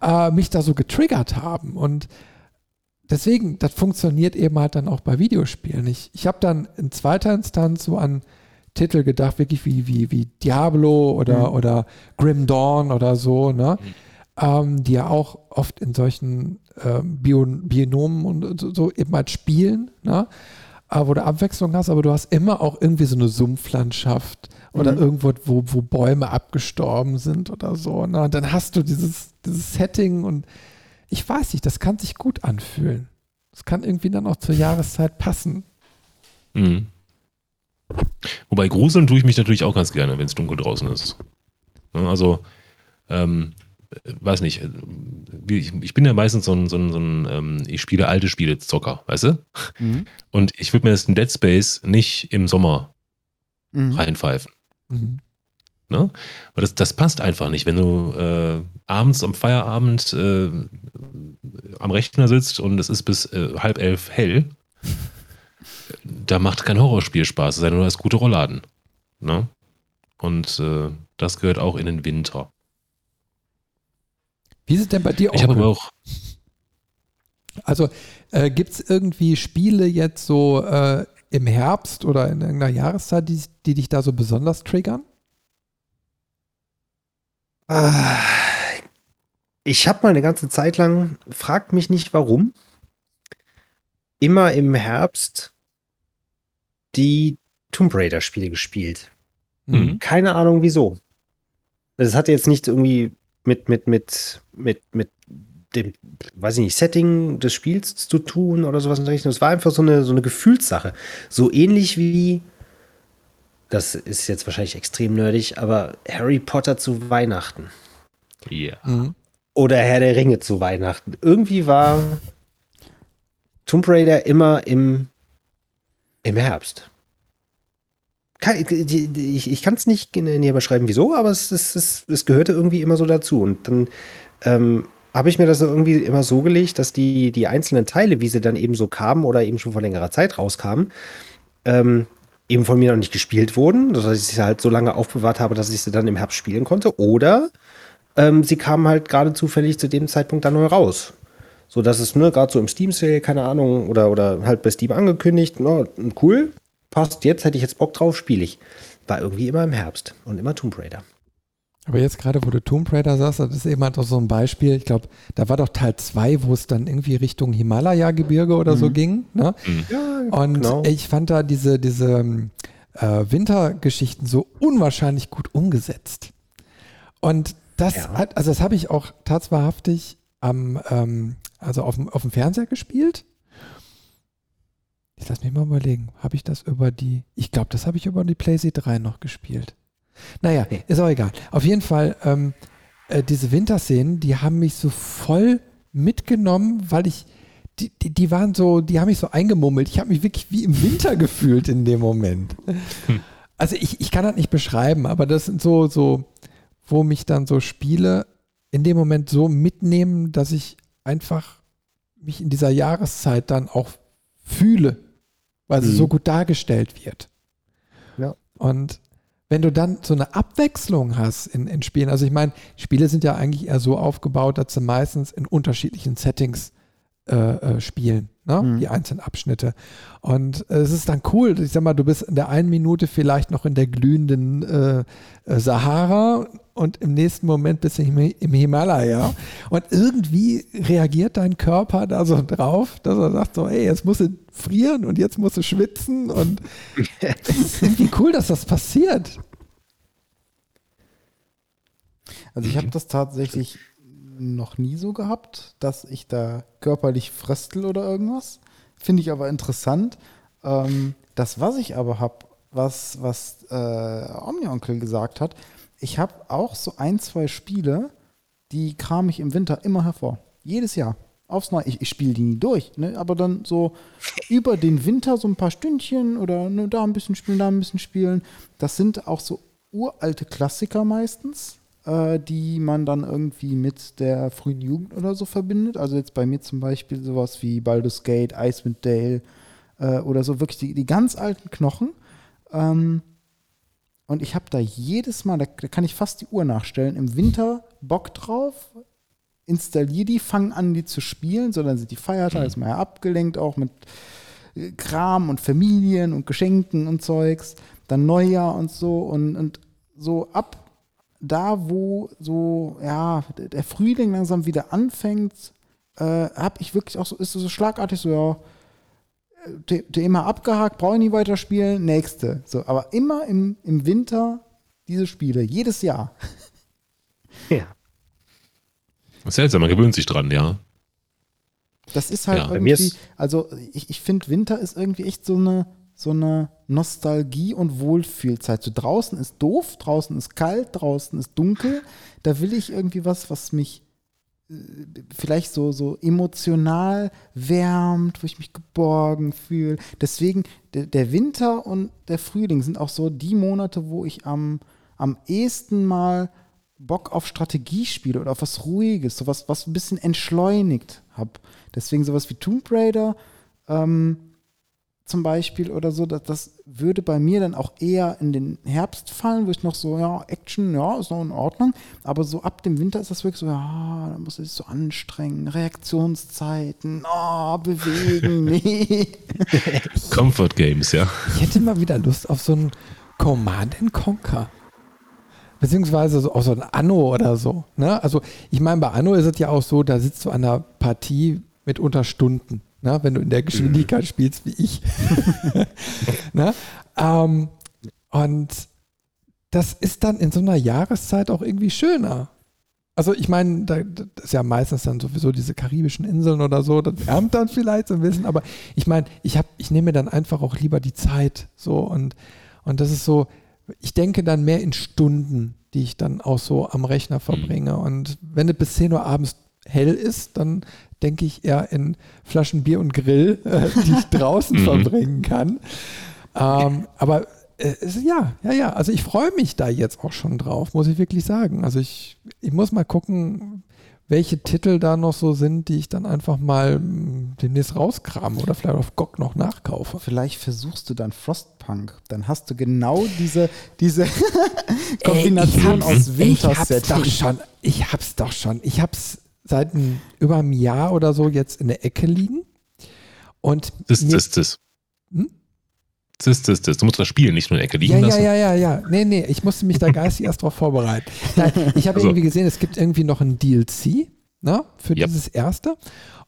äh, mich da so getriggert haben. Und deswegen, das funktioniert eben halt dann auch bei Videospielen. Ich, ich habe dann in zweiter Instanz so an Titel gedacht, wirklich wie, wie, wie Diablo oder, Mhm. oder Grim Dawn oder so, ne? Ähm, die ja auch oft in solchen ähm, Bio, Bionomen und so, so eben halt spielen, ne? Äh, wo du Abwechslung hast, aber du hast immer auch irgendwie so eine Sumpflandschaft oder Mhm. irgendwo, wo, wo Bäume abgestorben sind oder so. Ne? Und dann hast du dieses, dieses Setting und ich weiß nicht, das kann sich gut anfühlen. Das kann irgendwie dann auch zur Jahreszeit passen. Mhm. Wobei gruseln tue ich mich natürlich auch ganz gerne, wenn es dunkel draußen ist. Ne, Also, ähm, äh, weiß nicht, äh, ich, bin ja meistens so ein, so ein, so ein ähm, ich spiele alte Spiele Zocker, weißt du? Mhm. Und ich würde mir das in Dead Space nicht im Sommer Mhm. reinpfeifen. Mhm. Ne? Weil das, das passt einfach nicht, wenn du äh, abends am Feierabend äh, am Rechner sitzt und es ist bis äh, halb elf hell. Da macht kein Horrorspiel Spaß, es sei denn, du hast gute Rollladen. Ne? Und äh, das gehört auch in den Winter. Wie ist es denn bei dir, Ich habe aber auch, Also äh, gibt es irgendwie Spiele jetzt so äh, im Herbst oder in irgendeiner Jahreszeit, die, die dich da so besonders triggern? Ah, Ich habe mal eine ganze Zeit lang, fragt mich nicht warum, immer im Herbst die Tomb Raider Spiele gespielt. Mhm. Keine Ahnung wieso. Das hatte jetzt nicht irgendwie mit, mit, mit, mit, mit dem, weiß ich nicht, Setting des Spiels zu tun oder sowas in der Richtung. Es war einfach so eine, so eine Gefühlssache. So ähnlich wie, das ist jetzt wahrscheinlich extrem nerdig, aber Harry Potter zu Weihnachten. ja. Mhm. Oder Herr der Ringe zu Weihnachten. Irgendwie war Tomb Raider immer im, im Herbst. Ich ich kann es nicht näher beschreiben, wieso, aber es, es, es, es gehörte irgendwie immer so dazu. Und dann ähm, habe ich mir das irgendwie immer so gelegt, dass die, die einzelnen Teile, wie sie dann eben so kamen oder eben schon vor längerer Zeit rauskamen, ähm, eben von mir noch nicht gespielt wurden, dass ich sie halt so lange aufbewahrt habe, dass ich sie dann im Herbst spielen konnte. Oder ähm, sie kamen halt gerade zufällig zu dem Zeitpunkt dann neu raus. So dass es nur gerade so im Steam Sale, keine Ahnung, oder, oder halt bei Steam angekündigt, no, cool, passt jetzt, hätte ich jetzt Bock drauf, spiele ich. War irgendwie immer im Herbst und immer Tomb Raider. Aber jetzt gerade, wo du Tomb Raider sagst, das ist eben halt auch so ein Beispiel. Ich glaube, da war doch Teil 2, wo es dann irgendwie Richtung Himalaya-Gebirge oder so Mhm. ging. Ne? Ja, Und genau. ich fand da diese, diese ähm, äh, Wintergeschichten so unwahrscheinlich gut umgesetzt. Und das Ja. hat, also das habe ich auch tatsächlich am, ähm, also auf dem, auf dem Fernseher gespielt. Ich lass mich mal überlegen, habe ich das über die, ich glaube, das habe ich über die PlayStation 3 noch gespielt. Naja, Nee. ist auch egal. Auf jeden Fall, ähm, äh, diese Winterszenen, die haben mich so voll mitgenommen, weil ich, die, die, die waren so, die haben mich so eingemummelt. Ich habe mich wirklich wie im Winter <laughs> gefühlt in dem Moment. Also ich, ich kann das nicht beschreiben, aber das sind so, so, wo mich dann so Spiele in dem Moment so mitnehmen, dass ich einfach mich in dieser Jahreszeit dann auch fühle, weil sie Mhm. so gut dargestellt wird. Ja. Und wenn du dann so eine Abwechslung hast in, in Spielen, also ich meine, Spiele sind ja eigentlich eher so aufgebaut, dass sie meistens in unterschiedlichen Settings äh, äh, spielen, ne? Mhm. die einzelnen Abschnitte. Und äh, es ist dann cool, ich sag mal, du bist in der einen Minute vielleicht noch in der glühenden äh, äh, Sahara und im nächsten Moment bist du im, im Himalaya. Und irgendwie reagiert dein Körper da so drauf, dass er sagt so, ey, jetzt musst du frieren und jetzt musst du schwitzen und es ist <laughs> irgendwie cool, dass das passiert. Also ich habe das tatsächlich noch nie so gehabt, dass ich da körperlich fröstel oder irgendwas. Finde ich aber interessant. Ähm, das, was ich aber habe, was, was äh, Omni-Onkel gesagt hat, ich habe auch so ein, zwei Spiele, die kram ich im Winter immer hervor. Jedes Jahr. aufs Neue. Ich, ich spiele die nie durch, ne? aber dann so über den Winter so ein paar Stündchen oder ne, da ein bisschen spielen, da ein bisschen spielen. Das sind auch so uralte Klassiker meistens, äh, die man dann irgendwie mit der frühen Jugend oder so verbindet. Also jetzt bei mir zum Beispiel sowas wie Baldur's Gate, Icewind Dale äh, oder so wirklich die, die ganz alten Knochen. Ähm, und ich habe da jedes Mal, da, da kann ich fast die Uhr nachstellen, im Winter Bock drauf, installiere die, fange an, die zu spielen, so dann sind die Feiertage, ist man ja abgelenkt auch mit äh, Kram und Familien und Geschenken und Zeugs, dann Neujahr und so und, und so ab da, wo so, ja, der Frühling langsam wieder anfängt, äh, habe ich wirklich auch so, ist so schlagartig so, ja, Thema abgehakt, brauche ich nicht weiterspielen, nächste. So, aber immer im, im Winter diese Spiele, jedes Jahr. <laughs> Ja. Seltsam, man gewöhnt sich dran, ja. Das ist halt Ja, bei mir irgendwie, ist- also ich, ich finde, Winter ist irgendwie echt so eine, so eine Nostalgie- und Wohlfühlzeit. So draußen ist doof, draußen ist kalt, draußen ist dunkel. Da will ich irgendwie was, was mich vielleicht so, so emotional wärmt, wo ich mich geborgen fühle. Deswegen, der, der Winter und der Frühling sind auch so die Monate, wo ich am, am ehesten mal Bock auf Strategiespiele oder auf was Ruhiges, sowas, was ein bisschen entschleunigt habe. Deswegen sowas wie Tomb Raider ähm, zum Beispiel oder so, das, das würde bei mir dann auch eher in den Herbst fallen, wo ich noch so, ja, Action, ja, ist noch in Ordnung, aber so ab dem Winter ist das wirklich so, ja, da muss ich so anstrengen, Reaktionszeiten, oh, bewegen, <laughs> nee. <laughs> Comfort Games, ja. Ich hätte mal wieder Lust auf so ein Command and Conquer. Beziehungsweise so, auf so ein Anno oder so. Ne? Also ich meine, bei Anno ist es ja auch so, da sitzt du an einer Partie mit unter Stunden, ne? wenn du in der Geschwindigkeit spielst wie ich. <laughs> ne? ähm, und das ist dann in so einer Jahreszeit auch irgendwie schöner. Also ich meine, da, das ist ja meistens dann sowieso diese karibischen Inseln oder so, das wärmt dann vielleicht so ein bisschen, aber ich meine, ich ich nehme mir dann einfach auch lieber die Zeit so und, und das ist so, ich denke dann mehr in Stunden, die ich dann auch so am Rechner verbringe. Und wenn es bis 10 Uhr abends hell ist, dann denke ich eher in Flaschen Bier und Grill, <laughs> äh, die ich draußen Mhm. verbringen kann. Ähm, aber äh, ja, ja, ja. Also ich freue mich da jetzt auch schon drauf, muss ich wirklich sagen. Also ich, ich muss mal gucken, welche Titel da noch so sind, die ich dann einfach mal mh, demnächst rauskrame oder vielleicht auf GOG noch nachkaufe. Vielleicht versuchst du dann Frostpunk, dann hast du genau diese, diese Kombination <laughs> Ey, ich hab's- aus Ich hab's doch schon. Ich hab's doch schon. Ich hab's seit ein, über einem Jahr oder so jetzt in der Ecke liegen. Und Cis, mir- cis, cis. Hm? Cis, cis, cis. Du musst das Spiel nicht nur in der Ecke liegen ja, ja, lassen. ja, ja, ja. Nee, nee, ich musste mich da <laughs> geistig erst drauf vorbereiten. Nein, ich habe Also. irgendwie gesehen, es gibt irgendwie noch ein DLC ne, für Yep. dieses erste.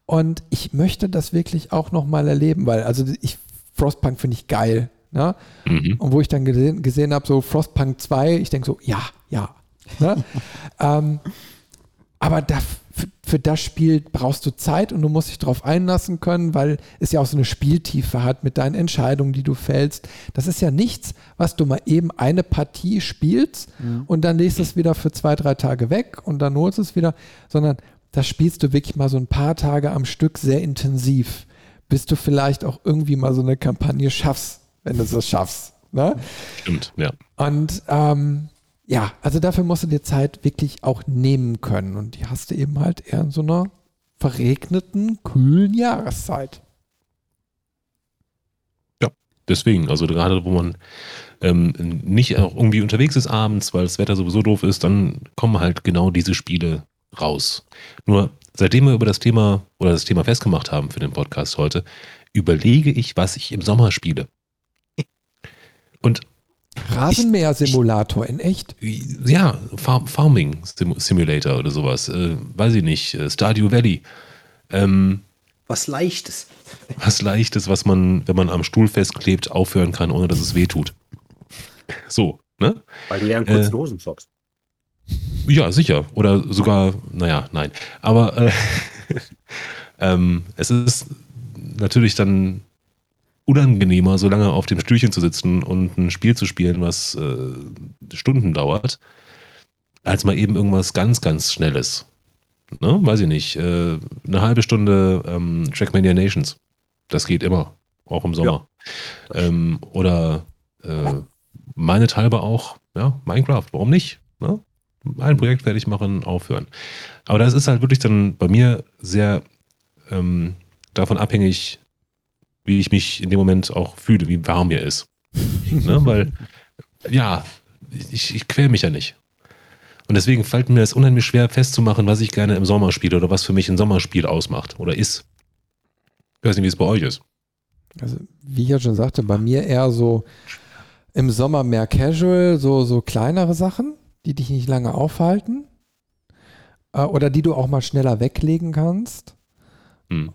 Und ich möchte das wirklich auch nochmal erleben, weil also ich Frostpunk finde ich geil. Ne? Mhm. Und wo ich dann gesehen, gesehen habe, so Frostpunk 2, ich denke so, ja, ja. Ne? <laughs> ähm, aber da, für, für das Spiel brauchst du Zeit und du musst dich darauf einlassen können, weil es ja auch so eine Spieltiefe hat mit deinen Entscheidungen, die du fällst. Das ist ja nichts, was du mal eben eine Partie spielst und dann legst du es wieder für zwei, drei Tage weg und dann holst du es wieder, sondern das spielst du wirklich mal so ein paar Tage am Stück sehr intensiv, bis du vielleicht auch irgendwie mal so eine Kampagne schaffst, wenn du es schaffst. Ne? Stimmt, ja. Und ähm, ja, also dafür musst du dir Zeit wirklich auch nehmen können. Und die hast du eben halt eher in so einer verregneten, kühlen Jahreszeit. Deswegen, also gerade wo man ähm, nicht auch irgendwie unterwegs ist abends, weil das Wetter sowieso doof ist, dann kommen halt genau diese Spiele raus. Nur seitdem wir über das Thema oder das Thema festgemacht haben für den Podcast heute, überlege ich, was ich im Sommer spiele. Und Rasenmäher-Simulator in echt. ja, Farm Farming Sim Simulator oder sowas, äh, weiß ich nicht, äh, Stardew Valley. Ähm, Was Leichtes. was Leichtes, was man, wenn man am Stuhl festklebt, aufhören kann, ohne dass es weh tut. So, ne? Weil du ja einen Äh, kurzen Hosensocks. Ja, sicher. Oder sogar, naja, nein. Aber äh, <laughs> ähm, es ist natürlich dann unangenehmer, so lange auf dem Stühlchen zu sitzen und ein Spiel zu spielen, was äh, Stunden dauert, als mal eben irgendwas ganz, ganz Schnelles. Ne? Weiß ich nicht. Äh, eine halbe Stunde ähm, Trackmania Nations. Das geht immer. Auch im Sommer. Ähm, oder äh, meinethalber auch, ja, Minecraft. Warum nicht? Ne? Ein Projekt fertig machen, aufhören. Aber das ist halt wirklich dann bei mir sehr ähm, davon abhängig, wie ich mich in dem Moment auch fühle, wie warm mir ist. <laughs> ne? Weil, ja, ich, ich quäl mich ja nicht. Und deswegen fällt mir es unheimlich schwer festzumachen, was ich gerne im Sommer spiele oder was für mich ein Sommerspiel ausmacht oder ist. Ich weiß nicht, wie es bei euch ist. Also, wie ich ja schon sagte, bei mir eher so im Sommer mehr casual, so, so kleinere Sachen, die dich nicht lange aufhalten. Äh, oder die du auch mal schneller weglegen kannst. Hm.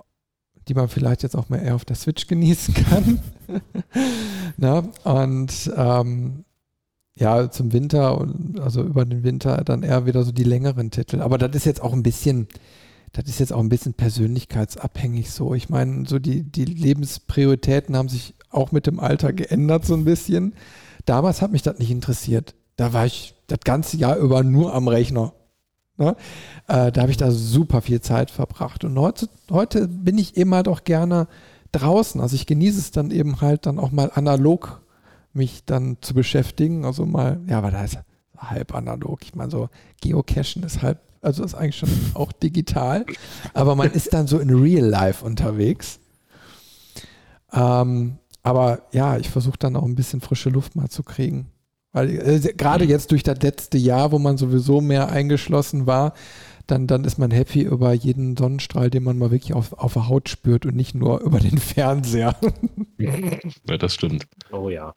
Die man vielleicht jetzt auch mal eher auf der Switch genießen kann. <laughs> Na, und ähm, ja, zum Winter und also über den Winter dann eher wieder so die längeren Titel. Aber das ist jetzt auch ein bisschen, das ist jetzt auch ein bisschen persönlichkeitsabhängig so. Ich meine, so die, die Lebensprioritäten haben sich auch mit dem Alter geändert so ein bisschen. Damals hat mich das nicht interessiert. Da war ich das ganze Jahr über nur am Rechner. Ne? Äh, da habe ich da super viel Zeit verbracht. Und heute, heute bin ich halt auch gerne draußen. Also ich genieße es dann eben halt dann auch mal analog mich dann zu beschäftigen. Also mal, ja, aber da ist halb analog. Ich meine, so Geocachen ist halb, also ist eigentlich schon auch digital. Aber man ist dann so in Real Life unterwegs. Ähm, aber ja, ich versuche dann auch ein bisschen frische Luft mal zu kriegen. Weil äh, gerade jetzt durch das letzte Jahr, wo man sowieso mehr eingeschlossen war, dann, dann ist man happy über jeden Sonnenstrahl, den man mal wirklich auf, auf der Haut spürt und nicht nur über den <laughs> Fernseher. Ja, das stimmt. Oh ja.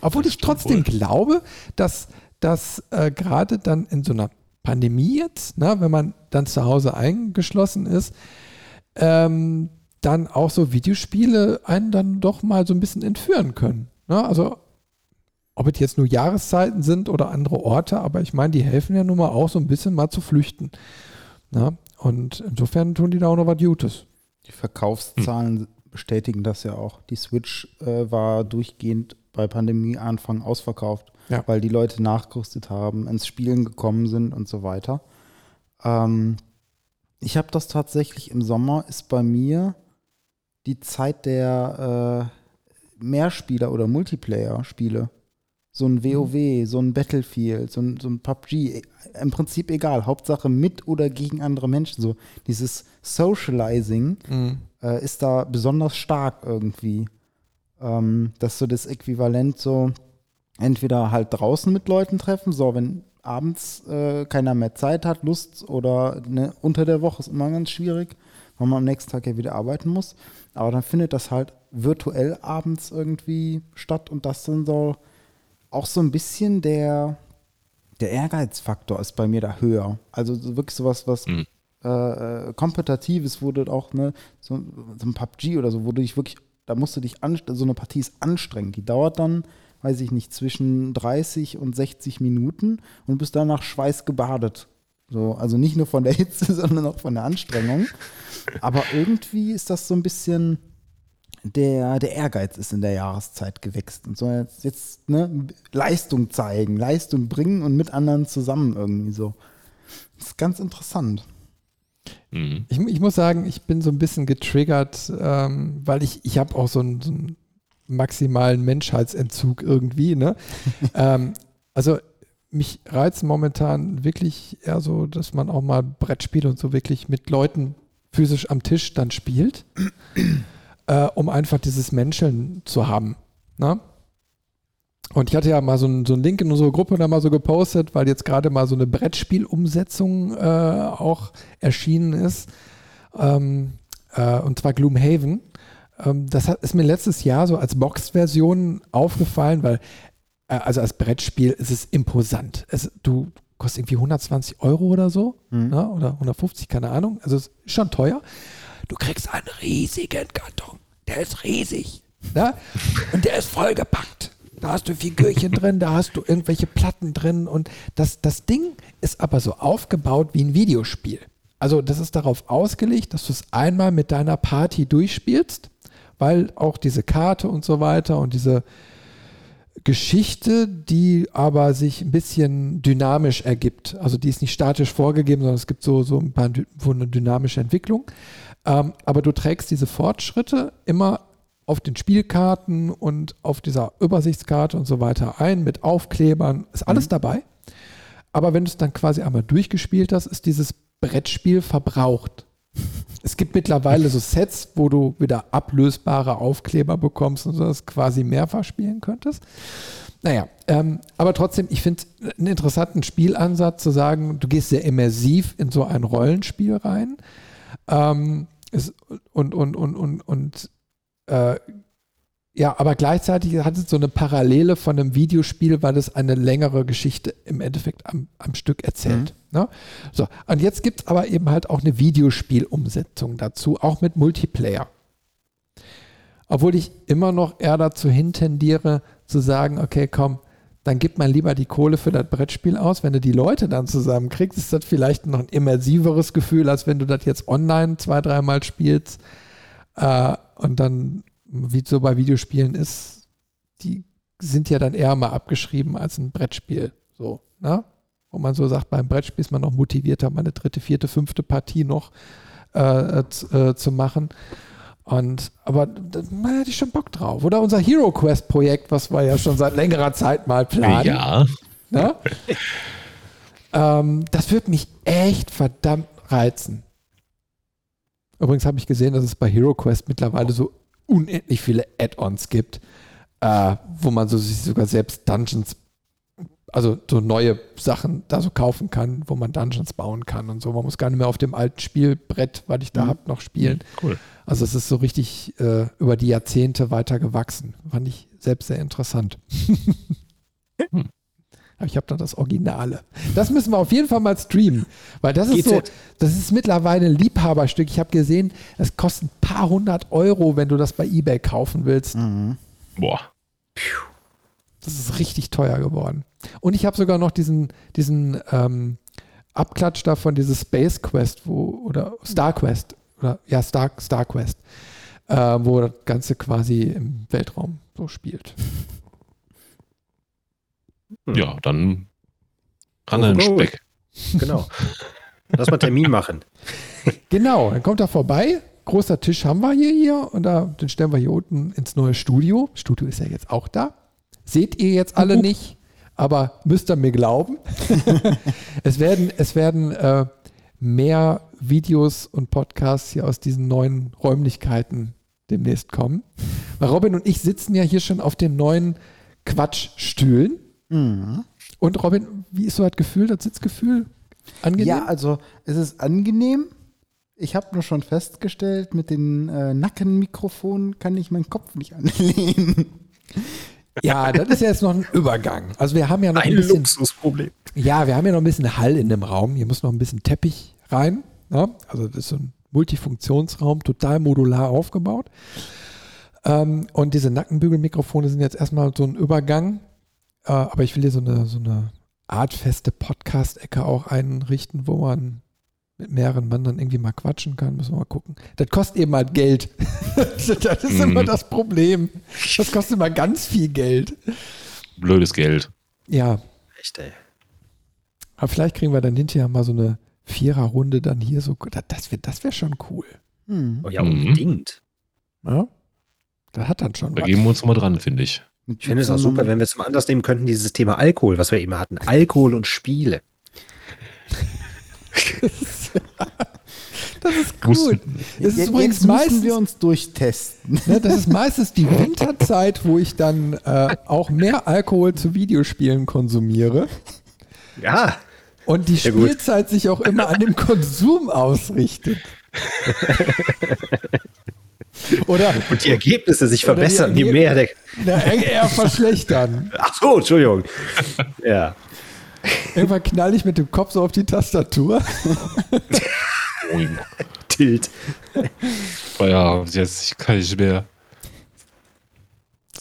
Obwohl ich trotzdem wohl. glaube, dass, dass äh, gerade dann in so einer Pandemie jetzt, ne, wenn man dann zu Hause eingeschlossen ist, ähm, dann auch so Videospiele einen dann doch mal so ein bisschen entführen können. Ne? Also ob es jetzt nur Jahreszeiten sind oder andere Orte, aber ich meine, die helfen ja nun mal auch so ein bisschen mal zu flüchten. Ne? Und insofern tun die da auch noch was Gutes. Die Verkaufszahlen bestätigen das ja auch. Die Switch äh, war durchgehend bei Pandemieanfang ausverkauft, Ja. weil die Leute nachgerüstet haben, ins Spielen gekommen sind und so weiter. Ähm, ich habe das tatsächlich im Sommer, ist bei mir die Zeit der äh, Mehrspieler- oder Multiplayer-Spiele. So ein WoW, so ein Battlefield, so ein, so ein PUBG, e- im Prinzip egal. Hauptsache mit oder gegen andere Menschen. So dieses Socializing äh, ist da besonders stark irgendwie. Ähm, das ist so das Äquivalent so, entweder halt draußen mit Leuten treffen, so wenn abends äh, keiner mehr Zeit hat, Lust oder ne, unter der Woche ist immer ganz schwierig, weil man am nächsten Tag ja wieder arbeiten muss. Aber dann findet das halt virtuell abends irgendwie statt und das dann so auch so ein bisschen der, der Ehrgeizfaktor ist bei mir da höher. Also so wirklich sowas, was Mhm. äh, äh, kompetitives wurde auch, ne, so, so ein PUBG oder so, wo du dich wirklich, da musst du dich an, so eine Partie ist anstrengend. Die dauert dann, weiß ich nicht, zwischen 30 und 60 Minuten und bist danach schweißgebadet. So, also nicht nur von der Hitze, <laughs> sondern auch von der Anstrengung. Aber irgendwie ist das so ein bisschen, der, der Ehrgeiz ist in der Jahreszeit gewächst und so jetzt, jetzt ne, Leistung zeigen, Leistung bringen und mit anderen zusammen irgendwie so. Das ist ganz interessant. Mhm. Ich, ich muss sagen, ich bin so ein bisschen getriggert, ähm, weil ich, ich habe auch so einen, so einen maximalen Menschheitsentzug irgendwie. Ne? <laughs> ähm, also mich reizt momentan wirklich eher so, dass man auch mal Brettspiele und so wirklich mit Leuten physisch am Tisch dann spielt, <clears throat> äh, um einfach dieses Menscheln zu haben. Ne? Und ich hatte ja mal so einen, so einen Link in unsere Gruppe da mal so gepostet, weil jetzt gerade mal so eine Brettspielumsetzung äh, auch erschienen ist. Ähm, äh, und zwar Gloomhaven. Ähm, das hat, ist mir letztes Jahr so als Box-Version aufgefallen, weil äh, also als Brettspiel ist es imposant. Es, du kostet irgendwie 120 Euro oder so ne? oder 150, keine Ahnung. Also es ist schon teuer. Du kriegst einen riesigen Karton. Der ist riesig. Ne? Und der ist vollgepackt. Da hast du Figürchen drin, da hast du irgendwelche Platten drin und das, das Ding ist aber so aufgebaut wie ein Videospiel. Also das ist darauf ausgelegt, dass du es einmal mit deiner Party durchspielst, weil auch diese Karte und so weiter und diese Geschichte, die aber sich ein bisschen dynamisch ergibt. Also die ist nicht statisch vorgegeben, sondern es gibt so, so ein paar so eine dynamische Entwicklung. Ähm, aber du trägst diese Fortschritte immer auf den Spielkarten und auf dieser Übersichtskarte und so weiter ein mit Aufklebern. Ist alles mhm. dabei. Aber wenn du es dann quasi einmal durchgespielt hast, ist dieses Brettspiel verbraucht. <laughs> Es gibt mittlerweile so Sets, wo du wieder ablösbare Aufkleber bekommst und das quasi mehrfach spielen könntest. Naja, ähm, aber trotzdem, ich finde es einen interessanten Spielansatz zu sagen, du gehst sehr immersiv in so ein Rollenspiel rein. Ähm, es, und, und, und, und, und äh, ja, aber gleichzeitig hat es so eine Parallele von einem Videospiel, weil es eine längere Geschichte im Endeffekt am, am Stück erzählt. Mhm. Ne? So, und jetzt gibt es aber eben halt auch eine Videospielumsetzung dazu, auch mit Multiplayer. Obwohl ich immer noch eher dazu hintendiere, zu sagen, okay, komm, dann gib mal lieber die Kohle für das Brettspiel aus. Wenn du die Leute dann zusammenkriegst, ist das vielleicht noch ein immersiveres Gefühl, als wenn du das jetzt online zwei, dreimal spielst. Äh, und dann wie so bei Videospielen ist, die sind ja dann eher mal abgeschrieben als ein Brettspiel. So, ne? Wo man so sagt, beim Brettspiel ist man noch motivierter, mal eine dritte, vierte, fünfte Partie noch äh, äh, zu machen. Und aber da hätte ich schon Bock drauf. Oder unser Hero Quest Projekt, was wir ja schon seit längerer Zeit mal planen. Ja. Ne? ähm, das würde mich echt verdammt reizen. Übrigens habe ich gesehen, dass es bei Hero Quest mittlerweile so unendlich viele Add-ons gibt, äh, wo man so sich sogar selbst Dungeons, also so neue Sachen da so kaufen kann, wo man Dungeons bauen kann und so. Man muss gar nicht mehr auf dem alten Spielbrett, weil ich da mhm. habe, noch spielen. Cool. Also es ist so richtig äh, über die Jahrzehnte weiter gewachsen. Fand ich selbst sehr interessant. <laughs> hm. Aber ich habe da das Originale. Das müssen wir auf jeden Fall mal streamen, weil das ist so, das ist mittlerweile ein Liebhaberstück. Ich habe gesehen, es kostet ein paar hundert Euro, wenn du das bei eBay kaufen willst. Mhm. Boah. Das ist richtig teuer geworden. Und ich habe sogar noch diesen, diesen ähm, Abklatsch davon, dieses Space Quest, wo, oder Star Quest, oder ja, Star, Star Quest, äh, wo das Ganze quasi im Weltraum so spielt. Hm. Ja, dann an den Speck. Genau. Lass mal Termin machen. <laughs> Genau, dann kommt er vorbei. Großer Tisch haben wir hier, hier und da, den stellen wir hier unten ins neue Studio. Studio ist ja jetzt auch da. Seht ihr jetzt alle nicht, aber müsst ihr mir glauben. <laughs> es werden, es werden äh, mehr Videos und Podcasts hier aus diesen neuen Räumlichkeiten demnächst kommen. Weil Robin und ich sitzen ja hier schon auf den neuen Quatschstühlen. Mhm. Und Robin, wie ist so das Gefühl, das Sitzgefühl? Angenehm? Ja, also es ist angenehm. Ich habe nur schon festgestellt, mit den äh, Nackenmikrofonen kann ich meinen Kopf nicht anlehnen. Ja, das ist jetzt noch ein Übergang. Also wir haben ja noch ein, ein bisschen Luxusproblem. Ja, wir haben ja noch ein bisschen Hall in dem Raum. Hier muss noch ein bisschen Teppich rein. Ja? Ne? Also das ist so ein Multifunktionsraum, total modular aufgebaut. Ähm, und diese Nackenbügelmikrofone sind jetzt erstmal so ein Übergang. Äh, aber ich will hier so eine, so eine artfeste Podcast-Ecke auch einrichten, wo man mit mehreren Mann dann irgendwie mal quatschen kann. Müssen wir mal gucken. Das kostet eben halt Geld. <laughs> das ist mhm. immer das Problem. Das kostet immer ganz viel Geld. Blödes Geld. Ja. Echt, ey. Aber vielleicht kriegen wir dann hinterher mal so eine Viererrunde dann hier so. Das wäre das wär schon cool. Hm. Oh ja, unbedingt. Ja? Das hat dann schon. Da was. gehen wir uns mal dran, finde ich. Ich finde es auch super, wenn wir zum Anlass nehmen könnten, dieses Thema Alkohol, was wir eben hatten. Alkohol und Spiele. Das ist gut. Das ist übrigens Jetzt meistens, wir uns durchtesten. Ne, das ist meistens die <laughs> Winterzeit, wo ich dann äh, auch mehr Alkohol zu Videospielen konsumiere. Ja. Und die Spielzeit sich auch immer an dem Konsum ausrichtet. Oder, und die Ergebnisse sich verbessern, je mehr der. Na, eher verschlechtern. Ach so, Entschuldigung. Ja. <laughs> Irgendwann knall ich mit dem Kopf so auf die Tastatur. <laughs> Tilt. Ja, jetzt kann ich mehr.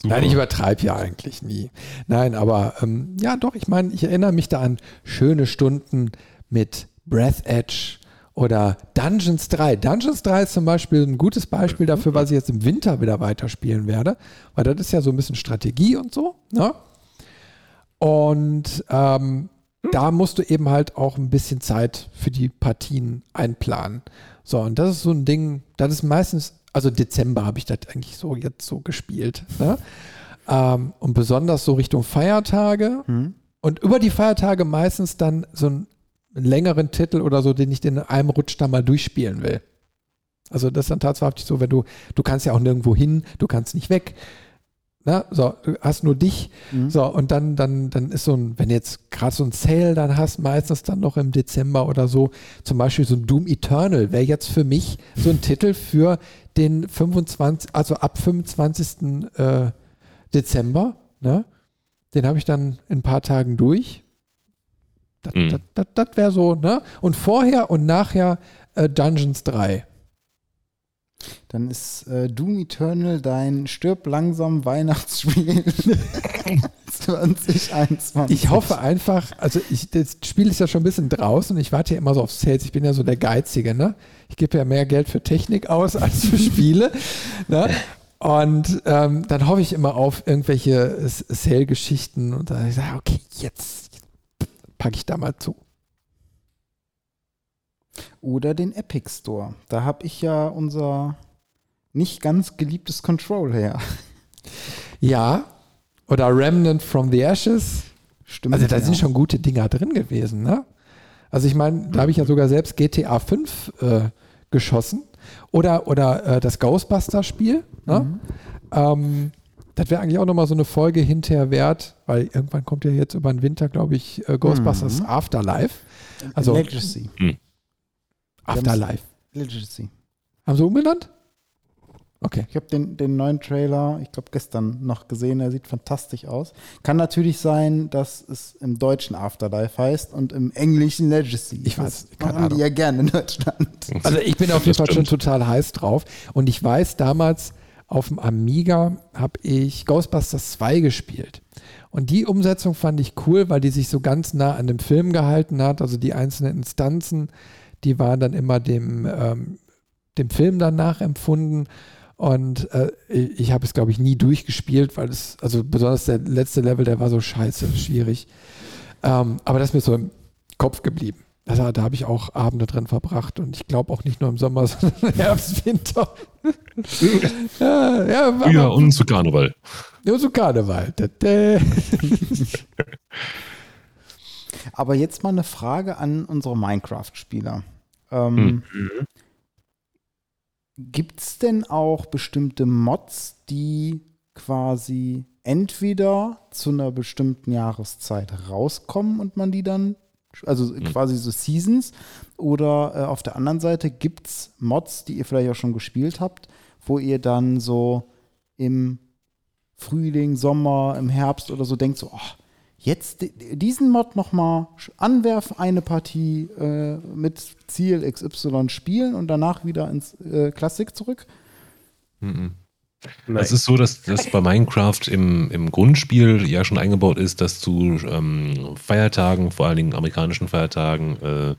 Super. Nein, ich übertreibe ja eigentlich nie. Nein, aber ähm, ja, doch, ich meine, ich erinnere mich da an schöne Stunden mit Breath Edge oder Dungeons 3. Dungeons 3 ist zum Beispiel ein gutes Beispiel dafür, was ich jetzt im Winter wieder weiterspielen werde, weil das ist ja so ein bisschen Strategie und so. Ne? Und ähm, da musst du eben halt auch ein bisschen Zeit für die Partien einplanen. So, und das ist so ein Ding, das ist meistens, also Dezember habe ich das eigentlich so jetzt so gespielt. Ne? Ähm, und besonders so Richtung Feiertage. Hm? Und über die Feiertage meistens dann so einen längeren Titel oder so, den ich in einem Rutsch da mal durchspielen will. Also das ist dann tatsächlich so, wenn du, du kannst ja auch nirgendwo hin, du kannst nicht weg. Na, so, du hast nur dich. Mhm. So, und dann, dann, dann ist so ein, wenn du jetzt gerade so ein Sale dann hast, meistens dann noch im Dezember oder so, zum Beispiel so ein Doom Eternal wäre jetzt für mich so ein Titel für den 25, also ab 25. Äh, Dezember, ne? Den habe ich dann in ein paar Tagen durch. Das, Mhm. das, das, das wäre so, ne? Und vorher und nachher äh, Dungeons 3. Dann ist äh, Doom Eternal dein stirb langsam Weihnachtsspiel 2021. <laughs> Ich hoffe einfach, also ich, das Spiel ist ja schon ein bisschen draußen. Ich warte ja immer so auf Sales. Ich bin ja so der Geizige, ne? Ich gebe ja mehr Geld für Technik aus <laughs> als für Spiele. ne? Und ähm, dann hoffe ich immer auf irgendwelche Sale-Geschichten und dann sage ich, okay, jetzt packe ich da mal zu. Oder den Epic Store. Da habe ich ja unser nicht ganz geliebtes Control her. Ja, oder Remnant from the Ashes. Stimmt. Also da ja. sind schon gute Dinger drin gewesen, ne? Also ich meine, da habe ich ja sogar selbst GTA 5 äh, geschossen. Oder, oder äh, das Ghostbuster-Spiel. Ne? Mhm. Ähm, das wäre eigentlich auch nochmal so eine Folge hinterher wert, weil irgendwann kommt ja jetzt über den Winter, glaube ich, äh, Ghostbusters Mhm. Afterlife. also- Legacy. Afterlife. Legacy. Haben sie umbenannt? Okay. Ich habe den, den neuen Trailer, ich glaube, gestern noch gesehen. Er sieht fantastisch aus. Kann natürlich sein, dass es im deutschen Afterlife heißt und im englischen Legacy. Ich weiß, Das keine machen die ja gerne in Deutschland. Also ich bin auf jeden Fall schon total heiß drauf. Und ich weiß, damals auf dem Amiga habe ich Ghostbusters 2 gespielt. Und die Umsetzung fand ich cool, weil die sich so ganz nah an dem Film gehalten hat. Also die einzelnen Instanzen, die waren dann immer dem, ähm, dem Film dann nachempfunden. Und äh, ich ich habe es, glaube ich, nie durchgespielt, weil es, also besonders der letzte Level, der war so scheiße, schwierig. Ähm, aber das ist mir so im Kopf geblieben. Also da habe ich auch Abende drin verbracht und ich glaube auch nicht nur im Sommer, <laughs> sondern Herbst, Winter. ja, <laughs> ja, Ja, aber- und zu Karneval. nur so Karneval. <laughs> Aber jetzt mal eine Frage an unsere Minecraft-Spieler. Ähm, Hm. Gibt es denn auch bestimmte Mods, die quasi entweder zu einer bestimmten Jahreszeit rauskommen und man die dann, also quasi so Seasons, oder äh, auf der anderen Seite gibt es Mods, die ihr vielleicht auch schon gespielt habt, wo ihr dann so im Frühling, Sommer, im Herbst oder so denkt, so, oh, jetzt di- diesen Mod nochmal anwerfen, eine Partie äh, mit Ziel XY spielen und danach wieder ins äh, Klassik zurück? Mhm. Es ist so, dass das bei Minecraft im, im Grundspiel ja schon eingebaut ist, dass zu ähm, Feiertagen, vor allen Dingen amerikanischen Feiertagen, äh,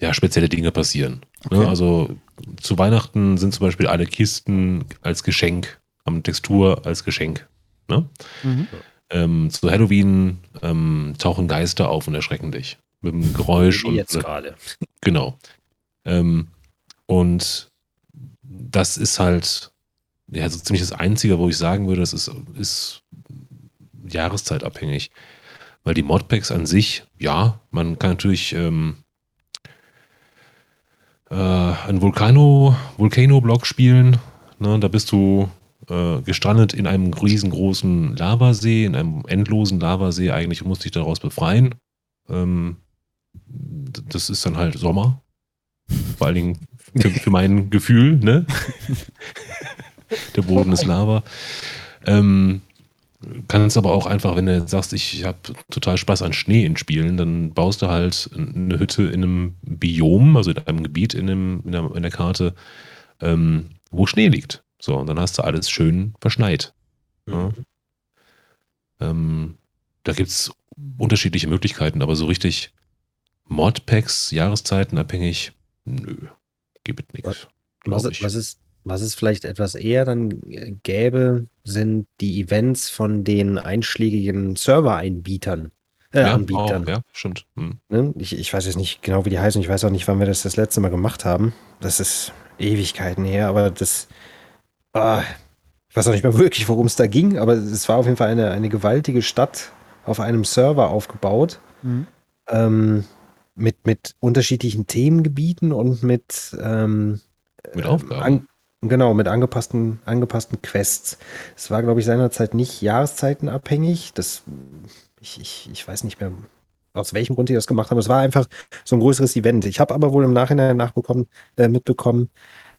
ja, spezielle Dinge passieren. Ne? Okay. Also zu Weihnachten sind zum Beispiel alle Kisten als Geschenk, haben Textur als Geschenk. Ne? Ähm, zu Halloween ähm, tauchen Geister auf und erschrecken dich. Mit einem Geräusch und jetzt gerade. Genau. Ähm, und das ist halt ja, so ziemlich das Einzige, wo ich sagen würde, das ist, ist jahreszeitabhängig. Weil die Modpacks an sich, ja, man kann natürlich ähm, äh, einen Vulcano, Volcano-Block spielen. Ne, da bist du äh, gestrandet in einem riesengroßen Lavasee, in einem endlosen Lavasee eigentlich und musst dich daraus befreien. Ähm, das ist dann halt Sommer. Vor allen Dingen für, für mein <laughs> Gefühl, ne? Der Boden ist Lava. Ähm, kannst aber auch einfach, wenn du jetzt sagst, ich habe total Spaß an Schnee in Spielen, dann baust du halt eine Hütte in einem Biom, also in einem Gebiet in, einem, in, der, in der Karte, ähm, wo Schnee liegt. So, und dann hast du alles schön verschneit. Ja. Ähm, da gibt es unterschiedliche Möglichkeiten, aber so richtig Modpacks, Jahreszeiten abhängig, nö, gibt es nichts. Was, was, ist, Was es vielleicht etwas eher dann gäbe, sind die Events von den einschlägigen Server-Einbietern. Äh, ja, Anbietern. auch, ja, stimmt. Hm. Ne? Ich, ich weiß jetzt nicht genau, wie die heißen. Ich weiß auch nicht, wann wir das das letzte Mal gemacht haben. Das ist Ewigkeiten her, aber das. Ah, ich weiß auch nicht mehr wirklich, worum es da ging, aber es war auf jeden Fall eine, eine gewaltige Stadt auf einem Server aufgebaut. Mhm. Ähm, mit, mit unterschiedlichen Themengebieten und mit, ähm, Mit äh, Aufgaben. An, genau, mit angepassten, angepassten Quests. Es war, glaube ich, seinerzeit nicht jahreszeitenabhängig. Das, ich, ich, ich weiß nicht mehr, aus welchem Grund die das gemacht haben. Es war einfach so ein größeres Event. Ich habe aber wohl im Nachhinein nachbekommen, äh, mitbekommen,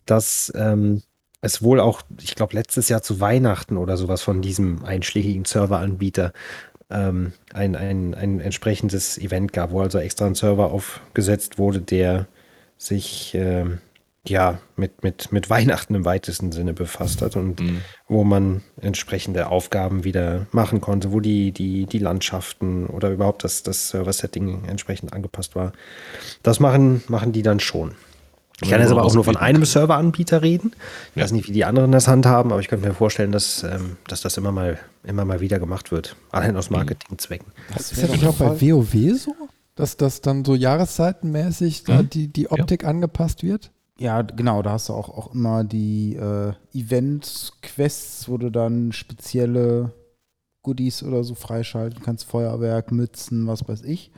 dass ähm, es wohl auch, ich glaube, letztes Jahr zu Weihnachten oder sowas von diesem einschlägigen Serveranbieter ähm, ein, ein, ein entsprechendes Event gab, wo also extra ein Server aufgesetzt wurde, der sich ähm, ja mit, mit, mit Weihnachten im weitesten Sinne befasst hat und Hm. wo man entsprechende Aufgaben wieder machen konnte, wo die, die, die Landschaften oder überhaupt das, das Server-Setting entsprechend angepasst war. Das machen, machen die dann schon. Ich kann Ja, jetzt aber auch nur von einem Serveranbieter reden. Ich Ja. weiß nicht, wie die anderen das handhaben, aber ich könnte mir vorstellen, dass, ähm, dass das immer mal, immer mal wieder gemacht wird. Allein aus Marketingzwecken. Das Ist das doch auch bei WoW so? Dass das dann so jahreszeitenmäßig da Mhm. die, die Optik angepasst wird? Ja, genau, da hast du auch, auch immer die äh, Event-Quests, wo du dann spezielle Goodies oder so freischalten kannst, Feuerwerk, Mützen, was weiß ich.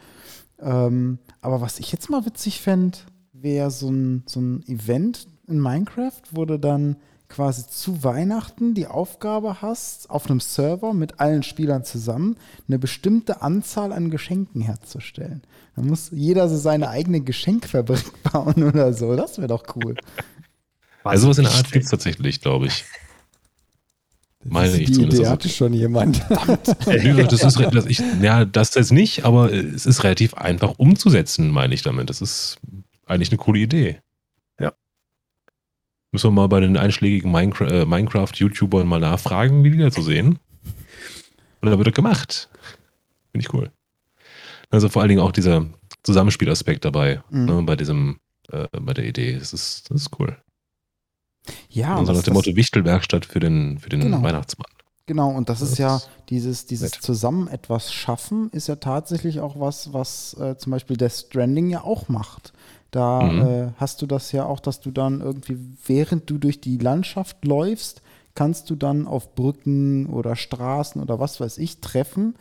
Ähm, aber was ich jetzt mal witzig fände, wäre so ein, so ein Event in Minecraft, wo du dann quasi zu Weihnachten die Aufgabe hast, auf einem Server mit allen Spielern zusammen eine bestimmte Anzahl an Geschenken herzustellen. Dann muss jeder so seine eigene Geschenkfabrik <laughs> bauen oder so. Das wäre doch cool. Also sowas in der Art gibt es tatsächlich, glaube ich. Meine Diese- ich die zumindest. Idee hatte schon jemand. Gesagt, das ist, das ich, ja, das jetzt nicht, aber es ist relativ einfach umzusetzen, meine ich damit. Das ist eigentlich eine coole Idee. Ja. Müssen wir mal bei den einschlägigen äh, Minecraft-YouTubern mal nachfragen, wie die so sehen. Und dann wird das gemacht. Finde ich cool. Also vor allen Dingen auch dieser Zusammenspielaspekt dabei, Mhm. ne, bei diesem, äh, bei der Idee. Das ist, das ist cool. Ja, also was nach dem Motto Wichtelwerkstatt für den, für den Genau. Weihnachtsmann. Genau, und das, Das ist ja dieses, dieses nett. zusammen etwas schaffen, ist ja tatsächlich auch was, was äh, zum Beispiel Death Stranding ja auch macht. Da Mhm. äh, hast du das ja auch, dass du dann irgendwie, während du durch die Landschaft läufst, kannst du dann auf Brücken oder Straßen oder was weiß ich treffen,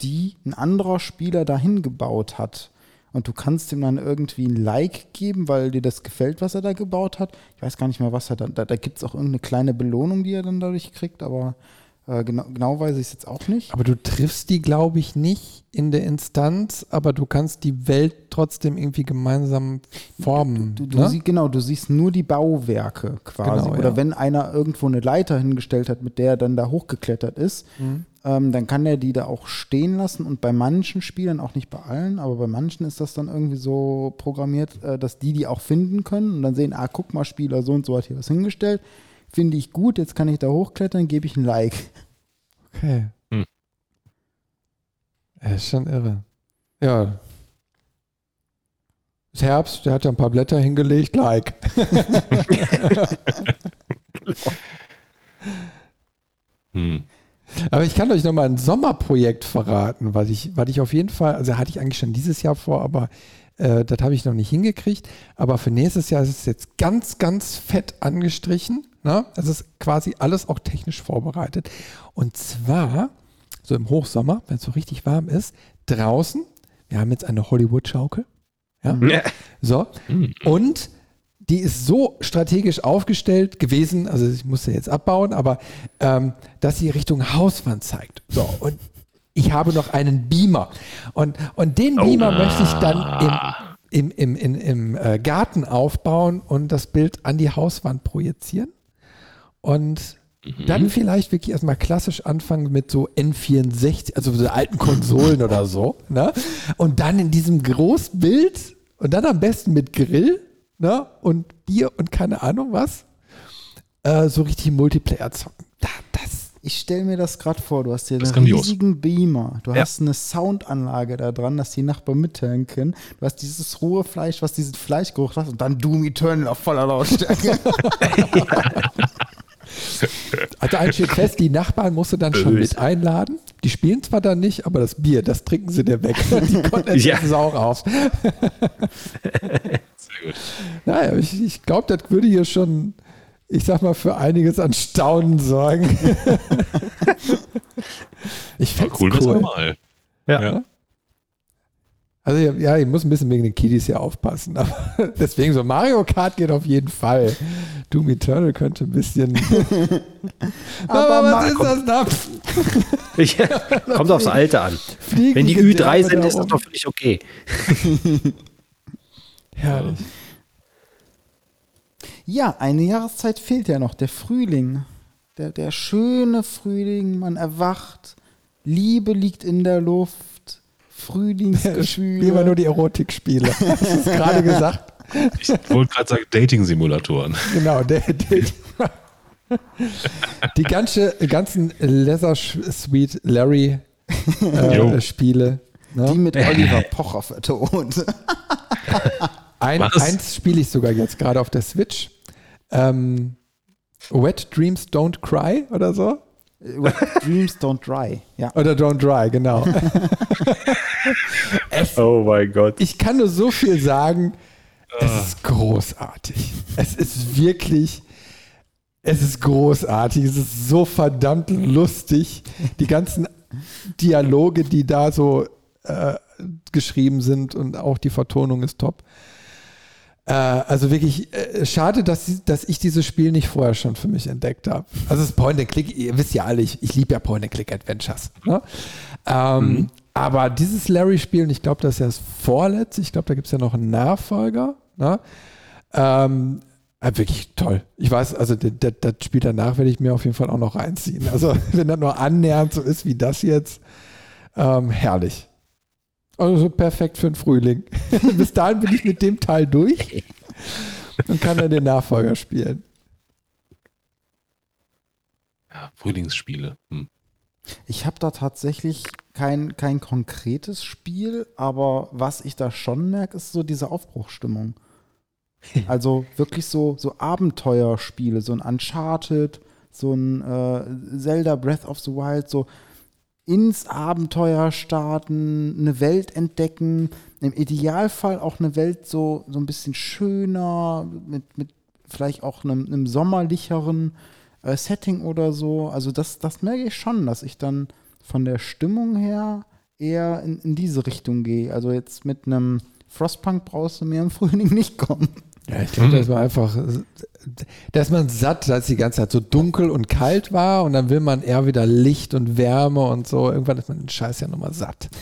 die ein anderer Spieler dahin gebaut hat. Und du kannst ihm dann irgendwie ein Like geben, weil dir das gefällt, was er da gebaut hat. Ich weiß gar nicht mehr, was er dann. Da, da gibt es auch irgendeine kleine Belohnung, die er dann dadurch kriegt, aber äh, genau, genau weiß ich es jetzt auch nicht. Aber du triffst die, glaube ich, nicht in der Instanz, aber du kannst die Welt trotzdem irgendwie gemeinsam formen. Du, du ne? sie, genau, du siehst nur die Bauwerke quasi. Genau, Oder ja. wenn einer irgendwo eine Leiter hingestellt hat, mit der er dann da hochgeklettert ist, Mhm. ähm, dann kann er die da auch stehen lassen. Und bei manchen Spielern, auch nicht bei allen, aber bei manchen ist das dann irgendwie so programmiert, äh, dass die die auch finden können und dann sehen, ah, guck mal, Spieler so und so hat hier was hingestellt. Finde ich gut, jetzt kann ich da hochklettern, gebe ich ein Like. Okay. Hm. Er ist schon irre. Ja. Ist Herbst, der hat ja ein paar Blätter hingelegt, like. <laughs> Hm. Aber ich kann euch noch mal ein Sommerprojekt verraten, was ich, was ich auf jeden Fall, also hatte ich eigentlich schon dieses Jahr vor, aber äh, das habe ich noch nicht hingekriegt. Aber für nächstes Jahr ist es jetzt ganz, ganz fett angestrichen. Ne? Es ist quasi alles auch technisch vorbereitet. Und zwar, so im Hochsommer, wenn es so richtig warm ist, draußen, wir haben jetzt eine Hollywood-Schaukel. Ja? Ja. So, Hm. und die ist so strategisch aufgestellt gewesen, also ich musste jetzt abbauen, aber ähm, dass sie Richtung Hauswand zeigt. So, und ich habe noch einen Beamer. Und, und den Beamer möchte ich dann im, im, im, im, im äh, Garten aufbauen und das Bild an die Hauswand projizieren. Und dann vielleicht wirklich erstmal klassisch anfangen mit so N64, also so alten Konsolen oder so. Ne? Und dann in diesem Großbild und dann am besten mit Grill ne? und Bier und keine Ahnung was, äh, so richtig Multiplayer zocken. Da, das, Ich stelle mir das gerade vor, du hast hier Das einen riesigen Beamer, du Ja. hast eine Soundanlage da dran, dass die Nachbarn mithören können. Du hast dieses rohe Fleisch, was diesen Fleischgeruch hat und dann Doom Eternal auf voller Lautstärke. <laughs> <laughs> Also eins steht fest, die Nachbarn musst du dann schon mit einladen. Die spielen zwar dann nicht, aber das Bier, das trinken sie dir weg. <laughs> Die Content <laughs> Ja. auch auf. Sehr gut. Naja, ich, ich glaube, das würde hier schon, ich sag mal, für einiges an Staunen sorgen. <laughs> ich War find's cool, das cool. normal. Ja. Ja. Also ja, ich muss ein bisschen wegen den Kiddies hier aufpassen. <laughs> Aber deswegen so Mario Kart geht auf jeden Fall. Doom Eternal könnte ein bisschen. <laughs> Aber aber was Mar- ist das da? <laughs> Kommt aufs Alter an. Fliegen Wenn die Gedärme Ü3 sind, ist das doch völlig okay. Herrlich. Ja, eine Jahreszeit fehlt ja noch, der Frühling. Der, der schöne Frühling, man erwacht, Liebe liegt in der Luft, Spielen wir nur die Erotikspiele. Hast du es gerade gesagt? Ich wollte gerade sagen, Dating-Simulatoren. Genau, der, der, die ganze, ganzen Leather Sweet Larry äh. Spiele. Die Ne? mit Oliver Pocher vertont. <laughs> Ein, eins spiele ich sogar jetzt gerade auf der Switch. Ähm, Wet Dreams Don't Cry oder so. Wet <laughs> Dreams Don't Dry. Ja. Oder Don't Dry, genau. <laughs> Oh mein Gott. Ich kann nur so viel sagen. Es ist großartig. Es ist wirklich, es ist großartig. Es ist so verdammt lustig. Die ganzen Dialoge, die da so äh, geschrieben sind und auch die Vertonung ist top. Äh, also wirklich äh, schade, dass, dass ich dieses Spiel nicht vorher schon für mich entdeckt habe. Also es ist Point-and-Click, ihr wisst ja alle, ich, ich liebe ja Point-and-Click-Adventures. Ne? Ähm, Aber dieses Larry-Spiel, und ich glaube, das ist ja das vorletzte, ich glaube, da gibt es ja noch einen Nachfolger. Ne? Ähm, äh, wirklich toll. Ich weiß, also das, das, das Spiel danach werde ich mir auf jeden Fall auch noch reinziehen. Also <laughs> wenn das nur annähernd so ist wie das jetzt, ähm, herrlich. Also so perfekt für den Frühling. <laughs> Bis dahin bin ich mit dem Teil durch und kann dann den Nachfolger spielen. Ja, Frühlingsspiele. Hm. Ich habe da tatsächlich kein, kein konkretes Spiel, aber was ich da schon merke, ist so diese Aufbruchsstimmung. <laughs> Also wirklich so, so Abenteuerspiele, so ein Uncharted, so ein äh, Zelda Breath of the Wild, so ins Abenteuer starten, eine Welt entdecken, im Idealfall auch eine Welt so, so ein bisschen schöner, mit, mit vielleicht auch einem, einem sommerlicheren äh, Setting oder so. Also das, das merke ich schon, dass ich dann von der Stimmung her eher in, in diese Richtung gehe. Also jetzt mit einem Frostpunk brauchst du mir im Frühling <laughs> nicht kommen. Ja, ich glaube, das war einfach, dass man satt, dass die ganze Zeit so dunkel und kalt war und dann will man eher wieder Licht und Wärme und so. Irgendwann ist man den Scheiß ja nochmal satt. <laughs>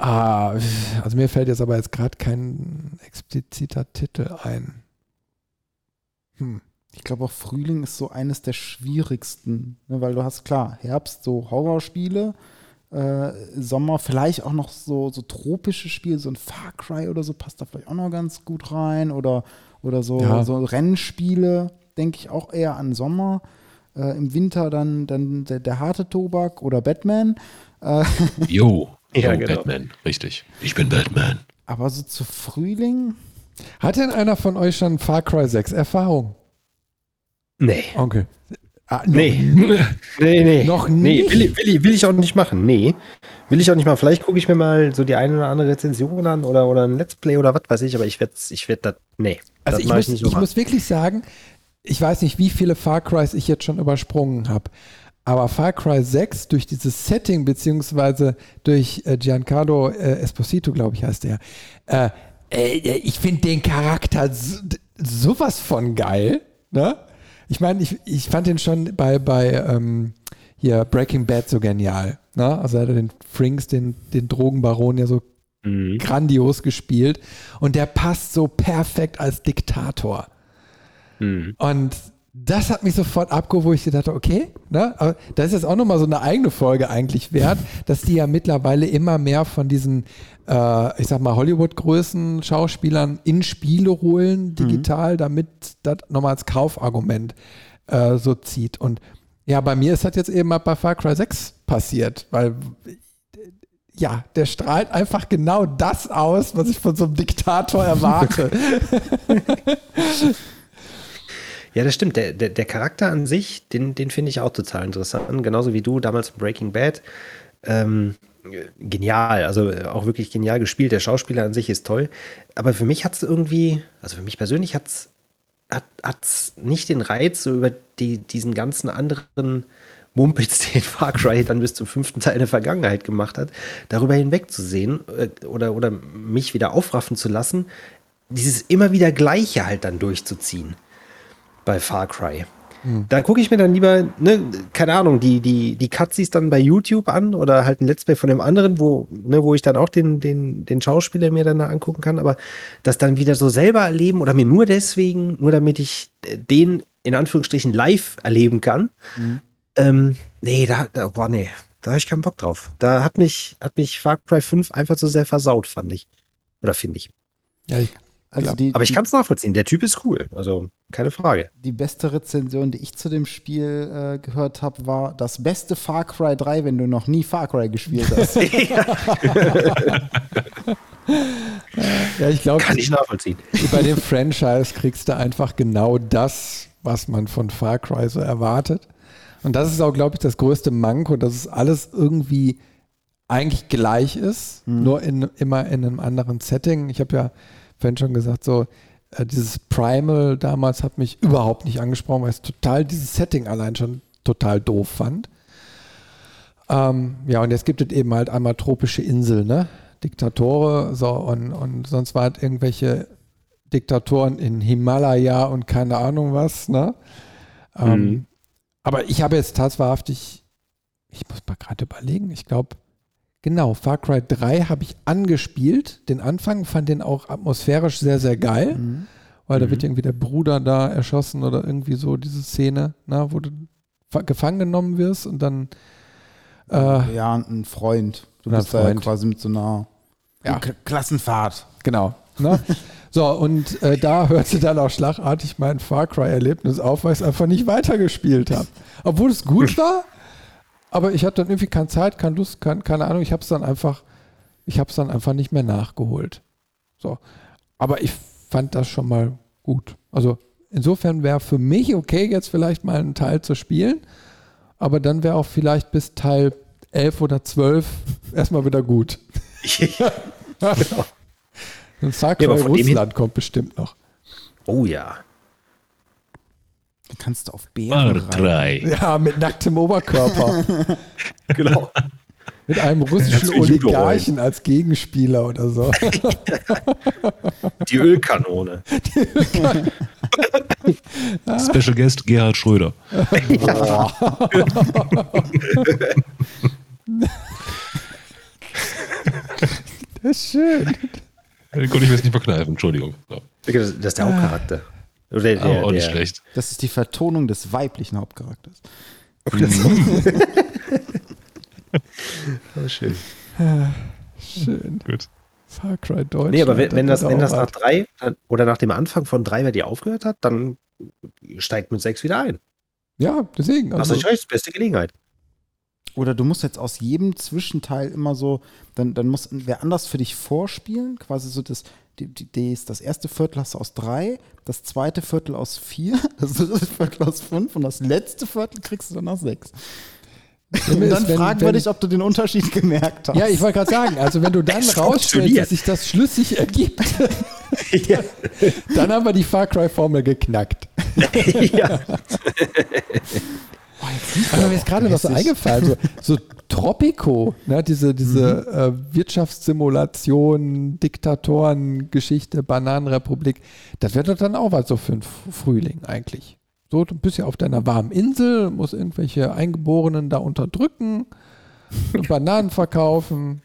Ah, also mir fällt jetzt aber jetzt gerade kein expliziter Titel ein. Hm. Ich glaube auch Frühling ist so eines der schwierigsten, ne, weil du hast klar Herbst so Horrorspiele, äh, Sommer vielleicht auch noch so, so tropische Spiele, so ein Far Cry oder so passt da vielleicht auch noch ganz gut rein oder, oder so, Ja. so Rennspiele, denke ich auch eher an Sommer. Äh, Im Winter dann, dann der, der harte Tobak oder Batman. Äh, <laughs> Jo. Ja, Jo, genau. Batman. Richtig. Ich bin Batman. aber so zu Frühling, Hat denn einer von euch schon Far Cry 6 Erfahrung? Nee. Okay. Ah, Nee. Nee, nee. Noch Nee, will, ich- will, ich, will ich auch nicht machen. Nee. Will ich auch nicht machen. Vielleicht gucke ich mir mal so die eine oder andere Rezension an oder, oder ein Let's Play oder was weiß ich, aber ich werde ich werd das. Nee. Also ich muss, ich so muss wirklich sagen, ich weiß nicht, wie viele Far Crys ich jetzt schon übersprungen habe. Aber Far Cry 6 durch dieses Setting, beziehungsweise durch äh, Giancarlo äh, Esposito, glaube ich, heißt der, äh, äh, ich finde den Charakter so, sowas von geil. Ne? Ich meine, ich, ich fand den schon bei, bei ähm, hier Breaking Bad so genial. Ne? Also er hat den Frinks, den, den Drogenbaron ja so Mhm. grandios gespielt. Und der passt so perfekt als Diktator. Mhm. Und das hat mich sofort abgeholt, wo ich gedacht habe, okay, ne, aber das ist jetzt auch nochmal so eine eigene Folge eigentlich wert, <laughs> dass die ja mittlerweile immer mehr von diesen, äh, ich sag mal, Hollywood-Größen, Schauspielern in Spiele holen, digital, damit das nochmal als Kaufargument äh, so zieht. Und Ja, bei mir ist das jetzt eben mal bei Far Cry 6 passiert, weil ja, der strahlt einfach genau das aus, was ich von so einem Diktator erwarte. <laughs> Ja, das stimmt. Der, der, der Charakter an sich, den, den finde ich auch total interessant. Genauso wie du damals in Breaking Bad. Ähm, genial, also auch wirklich genial gespielt. Der Schauspieler an sich ist toll. Aber für mich hat es irgendwie, also für mich persönlich hat es hat, hat's nicht den Reiz, so über die, diesen ganzen anderen Mumpitz, <laughs> den Far Cry dann bis zum fünften Teil der Vergangenheit gemacht hat, darüber hinwegzusehen äh, oder, oder mich wieder aufraffen zu lassen, dieses immer wieder Gleiche halt dann durchzuziehen bei Far Cry. Da gucke ich mir dann lieber, ne, keine Ahnung, die, die, die Cutscenes dann bei YouTube an oder halt ein Let's Play von dem anderen, wo, ne, wo ich dann auch den, den, den Schauspieler mir dann da angucken kann, aber das dann wieder so selber erleben oder mir nur deswegen, nur damit ich äh, den in Anführungsstrichen live erleben kann. Ähm, nee, da, da, boah, nee, da habe ich keinen Bock drauf. Da hat mich, hat mich Far Cry 5 einfach zu sehr versaut, fand ich. Oder finde ich. ja, ich, Also die, Aber ich kann es nachvollziehen. Der Typ ist cool. Also, keine Frage. die beste Rezension, die ich zu dem Spiel äh, gehört habe, war das beste Far Cry 3, wenn du noch nie Far Cry gespielt hast. <laughs> ja, ich glaube, Kann ich nachvollziehen. <laughs> bei dem Franchise kriegst du einfach genau das, was man von Far Cry so erwartet. Und das ist auch, glaube ich, das größte Manko, dass es alles irgendwie eigentlich gleich ist, nur in, immer in einem anderen Setting. Ich habe ja vorhin schon gesagt, so äh, dieses Primal damals hat mich überhaupt nicht angesprochen, weil ich total dieses Setting allein schon total doof fand. Ähm, ja, und jetzt gibt es eben halt einmal tropische Insel, ne? Diktatore, so und, und sonst war halt irgendwelche Diktatoren in Himalaya und keine Ahnung was, ne? Ähm, Mhm. Aber ich habe jetzt tatsächlich, ich muss mal gerade überlegen, ich glaube, genau, Far Cry 3 habe ich angespielt, den Anfang, fand den auch atmosphärisch sehr, sehr geil, Mhm. weil da Mhm. wird irgendwie der Bruder da erschossen oder irgendwie so diese Szene, na, wo du fa- gefangen genommen wirst und dann äh, ja, ein Freund. Du bist da ja Freund. quasi mit so einer Ja. Klassenfahrt. Genau. Ne? <laughs> So, und äh, da hörte dann auch schlagartig mein Far Cry-Erlebnis auf, weil ich es einfach nicht weitergespielt habe. Obwohl es gut <laughs> war, aber ich hatte dann irgendwie keine Zeit, keine Lust, kein, keine Ahnung. Ich habe es dann einfach, ich habe es dann einfach nicht mehr nachgeholt. So. Aber ich fand das schon mal gut. Also insofern wäre für mich okay, jetzt vielleicht mal einen Teil zu spielen, aber dann wäre auch vielleicht bis Teil 11 oder 12 <laughs> erstmal wieder gut. <laughs> Ein Far Cry Ja, Russland kommt bestimmt noch. Oh ja. Da kannst du auf Bären reiten. 3. Ja, mit nacktem Oberkörper. <laughs> Genau. mit einem russischen Oligarchen als Gegenspieler oder so. Die Ölkanone. <laughs> Special Guest Gerhard Schröder. Das ist schön. Den konnte ich mir jetzt nicht verkneifen, Entschuldigung. Das ist der Hauptcharakter. Oder der, Aber auch nicht der, schlecht. Das ist die Vertonung des weiblichen Hauptcharakters. <laughs> Oh, schön. Schön. Gut. Far Cry Deutschland. Nee, aber wenn, wenn das, wenn das nach drei oder nach dem Anfang von drei bei dir aufgehört hat, dann steigt mit sechs wieder ein. Ja, deswegen. Hast Also, du recht, beste Gelegenheit. Oder du musst jetzt aus jedem Zwischenteil immer so, dann, dann muss wer anders für dich vorspielen, quasi so das, die, die, das, das erste Viertel hast du aus drei, das zweite Viertel aus vier, <laughs> das dritte Viertel aus fünf und das letzte Viertel kriegst du dann aus sechs. Und ist, dann wenn- fragen wir wenn- dich, ob du den Unterschied gemerkt hast. ja, ich wollte gerade sagen, also wenn du dann <laughs> rausstellst, dass sich das schlüssig ergibt, <laughs> ja. dann haben wir die Far Cry-Formel geknackt. ja. Aber mir ist gerade noch so eingefallen, so, so Tropico, ne, diese, diese äh, Wirtschaftssimulation, Diktatoren-Geschichte, Bananenrepublik, das wäre doch dann auch was so für einen Frühling eigentlich. So, du bist ja auf deiner warmen Insel, musst irgendwelche Eingeborenen da unterdrücken, <laughs> Bananen verkaufen.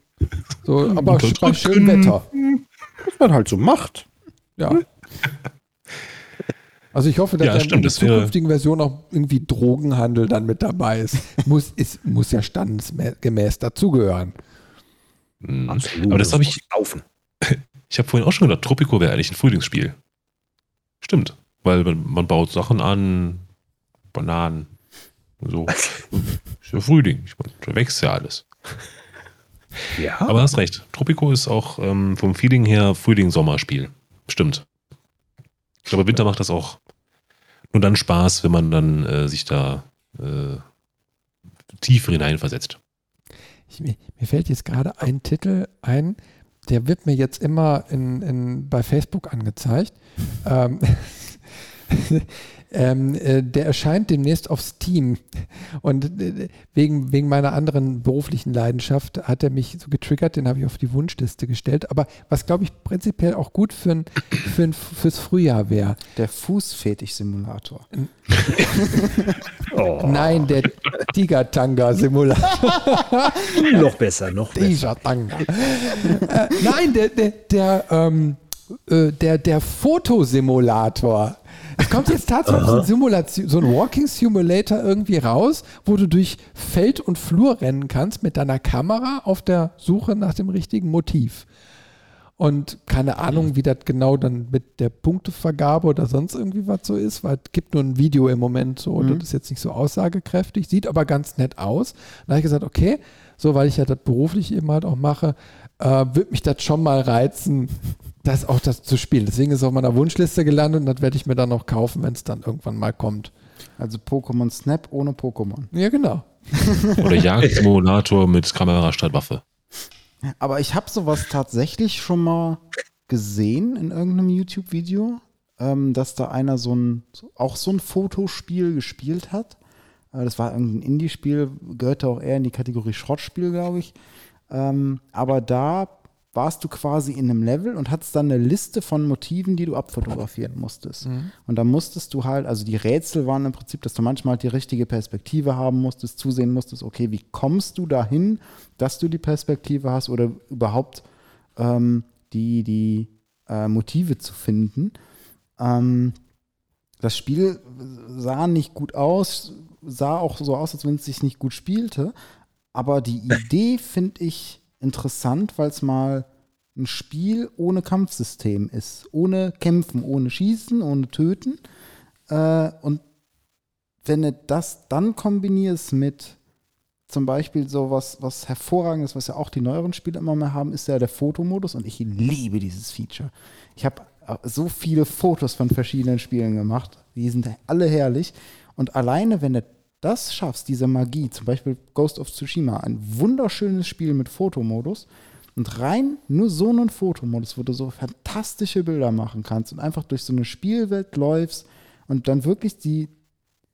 So, aber bei schönem Wetter. Was man halt so macht. Ja. Also ich hoffe, dass Ja, dann stimmt, in der wäre- zukünftigen Version auch irgendwie Drogenhandel dann mit dabei ist. <laughs> Muss, ist, muss ja standesgemäß dazugehören. Mhm. Absolut. Aber das habe ich, Laufen. <laughs> ich habe vorhin auch schon gedacht, Tropico wäre eigentlich ein Frühlingsspiel. Stimmt. Weil man, man baut Sachen an, Bananen, So, <laughs> ist ja Frühling. Ich meine, da wächst ja alles. Ja. Aber hast recht. Tropico ist auch ähm, vom Feeling her Frühling-Sommerspiel. Stimmt. Ich glaube, Winter macht das auch nur dann Spaß, wenn man dann äh, sich da äh, tiefer hineinversetzt. Ich, mir mir fällt jetzt gerade ein Titel ein, der wird mir jetzt immer in, in, bei Facebook angezeigt. ähm, <laughs> ähm, äh, der erscheint demnächst auf Steam. Und äh, wegen, wegen meiner anderen beruflichen Leidenschaft hat er mich so getriggert, den habe ich auf die Wunschliste gestellt. Aber was, glaube ich, prinzipiell auch gut für ein, für ein, fürs Frühjahr wäre. Der Fußfetisch-Simulator. <laughs> Oh, Nein, der Tiger-Tanga-Simulator. <laughs> noch besser, noch besser. Tiger-Tanga. äh, nein, der, der, der, ähm, äh, der, der Fotosimulator. Es kommt jetzt tatsächlich so ein, Simulation, so ein Walking Simulator irgendwie raus, wo du durch Feld und Flur rennen kannst mit deiner Kamera auf der Suche nach dem richtigen Motiv. Und keine Ahnung, wie das genau dann mit der Punktevergabe oder sonst irgendwie was so ist, weil es gibt nur ein Video im Moment so, Mhm. das ist jetzt nicht so aussagekräftig, sieht aber ganz nett aus. Da habe ich gesagt, okay, so, weil ich ja das beruflich eben halt auch mache, äh, wird mich das schon mal reizen, das auch das zu spielen. Deswegen ist es auf meiner Wunschliste gelandet und das werde ich mir dann noch kaufen, wenn es dann irgendwann mal kommt. Also Pokémon Snap ohne Pokémon. Ja, genau. <laughs> Oder Jagdsimulator mit Kamera statt Waffe. Aber ich habe sowas tatsächlich schon mal gesehen in irgendeinem YouTube-Video, ähm, dass da einer so ein, auch so ein Fotospiel gespielt hat. Äh, das war irgendein Indie-Spiel, gehörte auch eher in die Kategorie Schrottspiel, glaube ich. Ähm, aber da warst du quasi in einem Level und hattest dann eine Liste von Motiven, die du abfotografieren musstest. Und da musstest du halt, also die Rätsel waren im Prinzip, dass du manchmal halt die richtige Perspektive haben musstest, zusehen musstest, okay, wie kommst du dahin, dass du die Perspektive hast oder überhaupt ähm, die, die äh, Motive zu finden. Ähm, das Spiel sah nicht gut aus, sah auch so aus, als wenn es sich nicht gut spielte. Aber die <laughs> Idee finde ich interessant, weil es mal ein Spiel ohne Kampfsystem ist. Ohne Kämpfen, ohne Schießen, ohne Töten. Äh, und wenn du das dann kombinierst mit zum Beispiel so was, was hervorragendes, was ja auch die neueren Spiele immer mehr haben, ist ja der Fotomodus und ich liebe dieses Feature. Ich habe so viele Fotos von verschiedenen Spielen gemacht, die sind alle herrlich und alleine, wenn du das schaffst, diese Magie, zum Beispiel Ghost of Tsushima, ein wunderschönes Spiel mit Fotomodus und rein nur so einen Fotomodus, wo du so fantastische Bilder machen kannst und einfach durch so eine Spielwelt läufst und dann wirklich die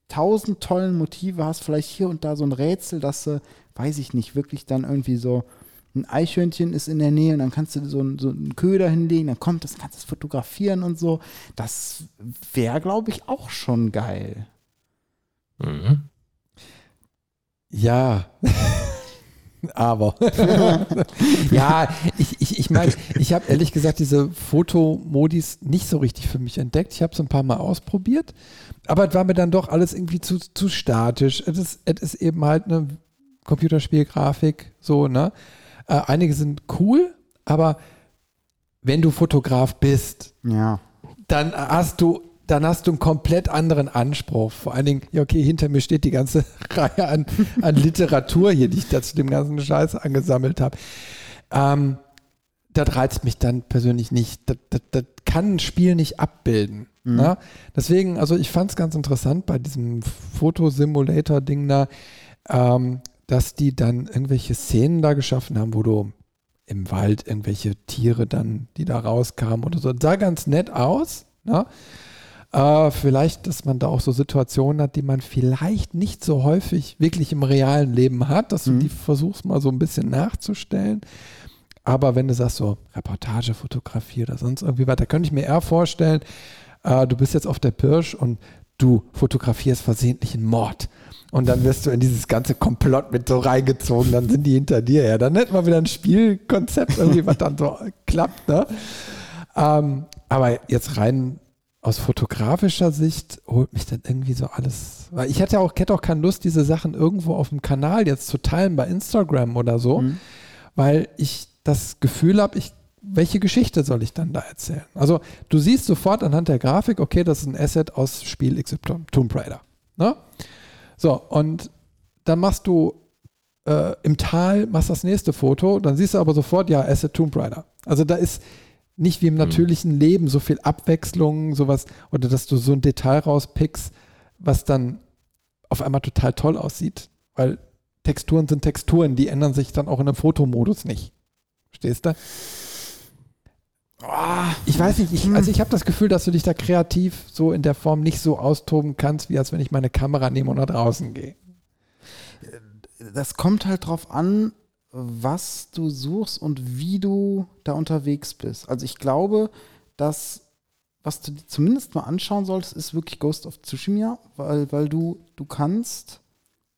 tausend tollen Motive hast, vielleicht hier und da so ein Rätsel, dass du, weiß ich nicht, wirklich dann irgendwie so ein Eichhörnchen ist in der Nähe und dann kannst du so, einen- so einen Köder hinlegen, dann kommt das, kannst du fotografieren und so. Das wäre, glaube ich, auch schon geil. Mhm. Ja. <laughs> Aber. <laughs> ja, ich, ich, ich meine, ich habe ehrlich gesagt diese Fotomodis nicht so richtig für mich entdeckt. Ich habe es ein paar Mal ausprobiert, aber es war mir dann doch alles irgendwie zu, zu statisch. Es ist, es ist eben halt eine Computerspielgrafik, so, ne? Äh, einige sind cool, aber wenn du Fotograf bist, Ja. dann hast du dann hast du einen komplett anderen Anspruch. Vor allen Dingen, ja, okay, hinter mir steht die ganze <laughs> Reihe an, an Literatur hier, die ich da zu dem ganzen Scheiß angesammelt habe. Ähm, das reizt mich dann persönlich nicht. Das, das, das kann ein Spiel nicht abbilden. Ne? Deswegen, also ich fand es ganz interessant bei diesem Fotosimulator-Ding da, ähm, dass die dann irgendwelche Szenen da geschaffen haben, wo du im Wald irgendwelche Tiere dann, die da rauskamen oder so. Das sah ganz nett aus. Ne? Äh, vielleicht, dass man da auch so Situationen hat, die man vielleicht nicht so häufig wirklich im realen Leben hat, dass du die versuchst mal so ein bisschen nachzustellen. Aber wenn du sagst, so Reportagefotografie oder sonst irgendwie was, da könnte ich mir eher vorstellen, äh, du bist jetzt auf der Pirsch und du fotografierst versehentlich einen Mord. Und dann wirst du in dieses ganze Komplott mit so reingezogen, dann sind die hinter dir. Ja, dann hätten wir wieder ein Spielkonzept, irgendwie, was dann so <laughs> klappt. Ne? Ähm, aber jetzt rein aus fotografischer Sicht holt mich dann irgendwie so alles. Weil ich hatte auch, hätte auch keine Lust, diese Sachen irgendwo auf dem Kanal jetzt zu teilen bei Instagram oder so, weil ich das Gefühl habe, ich, welche Geschichte soll ich dann da erzählen? Also du siehst sofort anhand der Grafik, okay, das ist ein Asset aus Spiel XY, Tomb Raider. Ne? So, und dann machst du äh, im Tal, machst das nächste Foto, dann siehst du aber sofort, ja, Asset Tomb Raider. Also da ist nicht wie im natürlichen mhm. Leben so viel Abwechslung, sowas, oder dass du so ein Detail rauspickst, was dann auf einmal total toll aussieht, weil Texturen sind Texturen, die ändern sich dann auch in einem Fotomodus nicht. Verstehst du? Oh, ich weiß nicht, ich, also ich habe das Gefühl, dass du dich da kreativ so in der Form nicht so austoben kannst, wie als wenn ich meine Kamera nehme und nach draußen gehe. Das kommt halt drauf an, was du suchst und wie du da unterwegs bist. Also ich glaube, dass was du zumindest mal anschauen solltest, ist wirklich Ghost of Tsushima, weil, weil du, du kannst,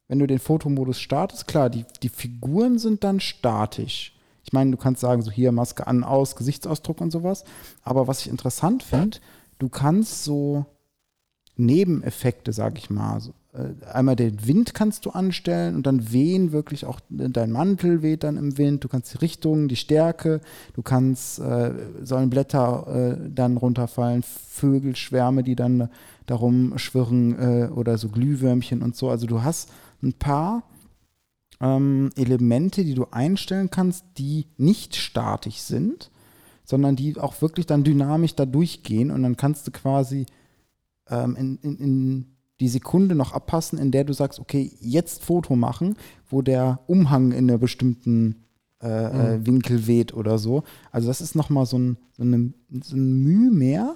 wenn du den Fotomodus startest, klar, die, die Figuren sind dann statisch. Ich meine, du kannst sagen, so hier Maske an, aus, Gesichtsausdruck und sowas. Aber was ich interessant finde, du kannst so Nebeneffekte, sag ich mal, so, einmal den Wind kannst du anstellen und dann wehen wirklich auch dein Mantel weht dann im Wind. Du kannst die Richtung, die Stärke, du kannst, äh, sollen Blätter äh, dann runterfallen, Vögelschwärme, die dann darum schwirren äh, oder so Glühwürmchen und so. Also du hast ein paar ähm, Elemente, die du einstellen kannst, die nicht statisch sind, sondern die auch wirklich dann dynamisch da durchgehen und dann kannst du quasi ähm, in, in, in die Sekunde noch abpassen, in der du sagst, okay, jetzt Foto machen, wo der Umhang in einer bestimmten äh, äh mhm. Winkel weht oder so. Also das ist nochmal so ein, so, eine, so ein Mühe mehr.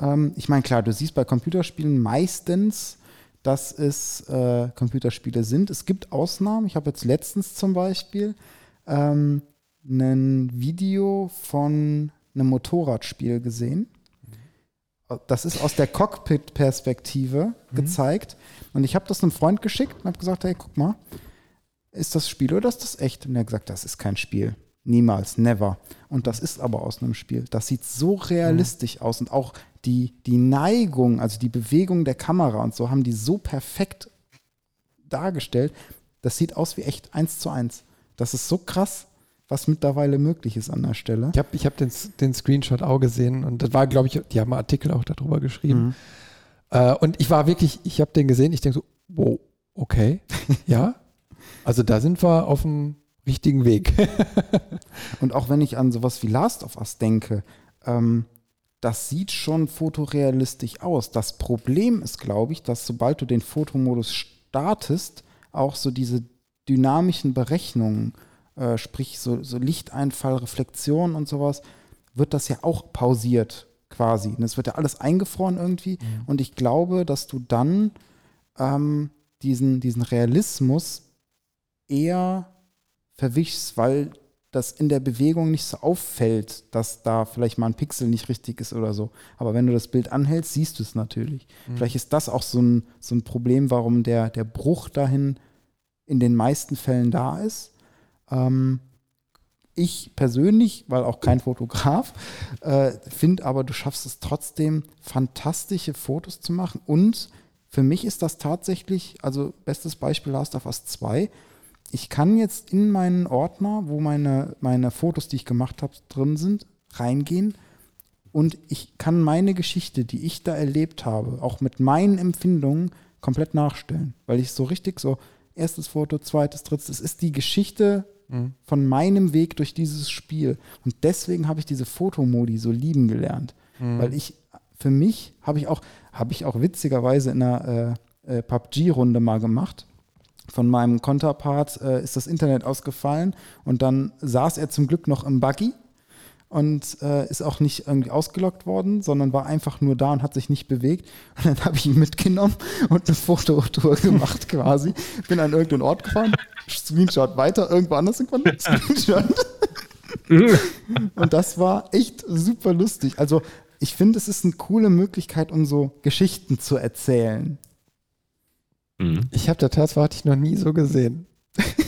Ähm, ich meine, klar, du siehst bei Computerspielen meistens dass es äh, Computerspiele sind. Es gibt Ausnahmen. Ich habe jetzt letztens zum Beispiel ähm, ein Video von einem Motorradspiel gesehen. Das ist aus der Cockpit-Perspektive mhm. gezeigt. Und ich habe das einem Freund geschickt und habe gesagt, hey, guck mal, ist das Spiel oder ist das echt? Und er hat gesagt, das ist kein Spiel. Niemals, never. Und das ist aber aus einem Spiel. Das sieht so realistisch mhm. aus und auch die, die Neigung, also die Bewegung der Kamera und so, haben die so perfekt dargestellt. Das sieht aus wie echt eins zu eins. Das ist so krass, was mittlerweile möglich ist an der Stelle. Ich habe ich hab den, den Screenshot auch gesehen und das war, glaube ich, die haben einen Artikel auch darüber geschrieben. Mhm. Äh, und ich war wirklich, ich habe den gesehen, ich denke so, wow, okay, <laughs> ja. Also da sind wir auf dem richtigen Weg. <laughs> und auch wenn ich an sowas wie Last of Us denke, ähm, das sieht schon fotorealistisch aus. Das Problem ist, glaube ich, dass sobald du den Fotomodus startest, auch so diese dynamischen Berechnungen, äh, sprich so, so Lichteinfall, Reflexion und sowas, wird das ja auch pausiert quasi. Und es wird ja alles eingefroren irgendwie. Mhm. Und ich glaube, dass du dann ähm, diesen, diesen Realismus eher verwischst, weil das in der Bewegung nicht so auffällt, dass da vielleicht mal ein Pixel nicht richtig ist oder so. Aber wenn du das Bild anhältst, siehst du es natürlich. Mhm. Vielleicht ist das auch so ein, so ein Problem, warum der, der Bruch dahin in den meisten Fällen da ist. Ähm, ich persönlich, weil auch kein Fotograf, äh, finde aber, du schaffst es trotzdem, fantastische Fotos zu machen. Und für mich ist das tatsächlich, also bestes Beispiel Last of Us 2, ich kann jetzt in meinen Ordner, wo meine, meine Fotos, die ich gemacht habe, drin sind, reingehen. Und ich kann meine Geschichte, die ich da erlebt habe, auch mit meinen Empfindungen komplett nachstellen, weil ich so richtig so erstes Foto, zweites, drittes, es ist die Geschichte mhm. von meinem Weg durch dieses Spiel und deswegen habe ich diese Fotomodi so lieben gelernt, mhm. weil ich für mich habe ich auch habe ich auch witzigerweise in einer äh, äh, PUBG-Runde mal gemacht von meinem Konterpart äh, ist das Internet ausgefallen und dann saß er zum Glück noch im Buggy und äh, ist auch nicht irgendwie ausgelockt worden, sondern war einfach nur da und hat sich nicht bewegt. Und dann habe ich ihn mitgenommen und eine Fototour gemacht <laughs> quasi. Bin an irgendeinen Ort gefahren, Screenshot weiter, irgendwo anders gefunden, Screenshot. <laughs> und das war echt super lustig. Also ich finde, es ist eine coole Möglichkeit, um so Geschichten zu erzählen. Mhm. Ich habe das tatsächlich noch nie so gesehen. <laughs>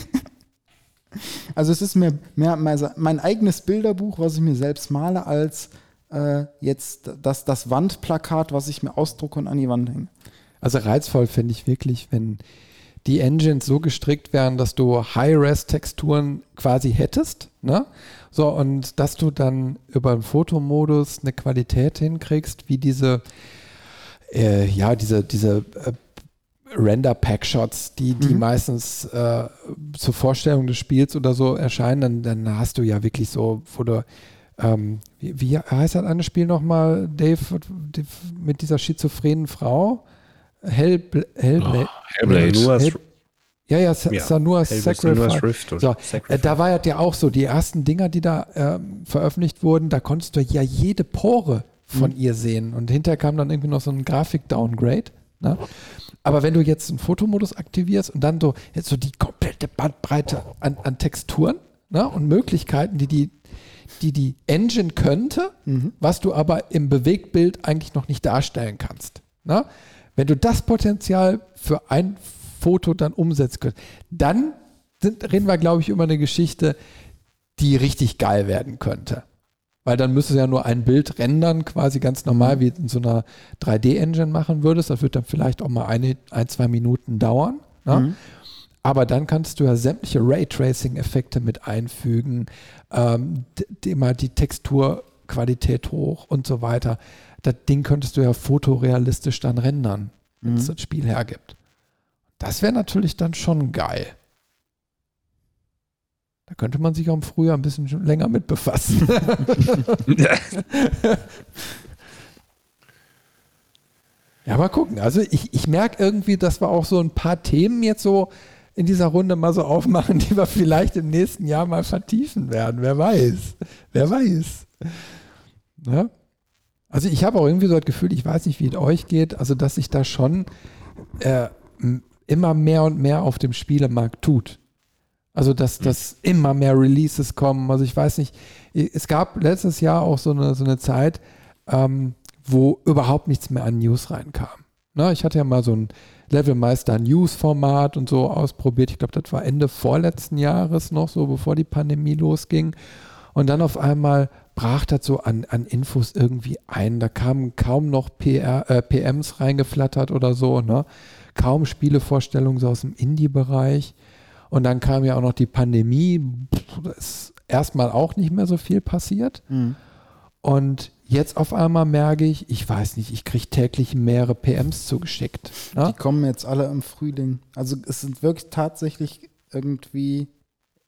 also es ist mir mehr, mehr, mein eigenes Bilderbuch, was ich mir selbst male, als äh, jetzt das, das Wandplakat, was ich mir ausdrucke und an die Wand hänge. Also reizvoll finde ich wirklich, wenn die Engines so gestrickt wären, dass du High-Res-Texturen quasi hättest, ne? So, und dass du dann über den Fotomodus eine Qualität hinkriegst, wie diese, äh, ja, diese, diese äh, Render-Pack-Shots, die, die Mhm. meistens äh, zur Vorstellung des Spiels oder so erscheinen, dann, dann hast du ja wirklich so, wo du, ähm, wie, wie heißt das eine Spiel nochmal, Dave, mit dieser schizophrenen Frau? Hell, Hellblade. Oh, Hellblade. Senua's- Hell- ja, ja, Sa- Ja, Sanua's Hellblade, Sacrifice. Rift So. Äh, da war ja auch so, die ersten Dinger, die da ähm, veröffentlicht wurden, da konntest du ja jede Pore von ihr sehen. Und hinterher kam dann irgendwie noch so ein Grafik-Downgrade. Ne? Aber wenn du jetzt einen Fotomodus aktivierst und dann so, jetzt so die komplette Bandbreite an, an Texturen ne? und Möglichkeiten, die die, die die Engine könnte, was du aber im Bewegtbild eigentlich noch nicht darstellen kannst. Ne? Wenn du das Potenzial für ein Foto dann umsetzen könntest, dann sind, reden wir, glaube ich, über eine Geschichte, die richtig geil werden könnte. Weil dann müsstest du ja nur ein Bild rendern, quasi ganz normal, wie in so einer 3D-Engine machen würdest. Das wird dann vielleicht auch mal eine, ein, zwei Minuten dauern. Ne? Mhm. Aber dann kannst du ja sämtliche Raytracing-Effekte mit einfügen, ähm, mal die Texturqualität hoch und so weiter. Das Ding könntest du ja fotorealistisch dann rendern, wenn es Mhm. das Spiel hergibt. Das wäre natürlich dann schon geil. Da könnte man sich auch im Frühjahr ein bisschen länger mit befassen. <laughs> ja, mal gucken. Also ich, ich merke irgendwie, dass wir auch so ein paar Themen jetzt so in dieser Runde mal so aufmachen, <laughs> die wir vielleicht im nächsten Jahr mal vertiefen werden. Wer weiß. Wer weiß. Ne? Also ich habe auch irgendwie so das Gefühl, ich weiß nicht, wie es euch geht, also dass sich da schon äh, immer mehr und mehr auf dem Spielemarkt tut. Also dass, dass immer mehr Releases kommen. Also ich weiß nicht, es gab letztes Jahr auch so eine, so eine Zeit, ähm, wo überhaupt nichts mehr an News reinkam. Ne, ich hatte ja mal so ein Levelmeister News-Format und so ausprobiert. Ich glaube, das war Ende vorletzten Jahres noch, so bevor die Pandemie losging. Und dann auf einmal brach das so an, an Infos irgendwie ein. Da kamen kaum noch PR, äh, PMs reingeflattert oder so. Ne? Kaum Spielevorstellungen so aus dem Indie-Bereich. Und dann kam ja auch noch die Pandemie. Pff, Da ist erstmal auch nicht mehr so viel passiert. Mhm. Und jetzt auf einmal merke ich, ich weiß nicht, ich kriege täglich mehrere PMs zugeschickt. Ne? Die kommen jetzt alle im Frühling. Also es sind wirklich tatsächlich irgendwie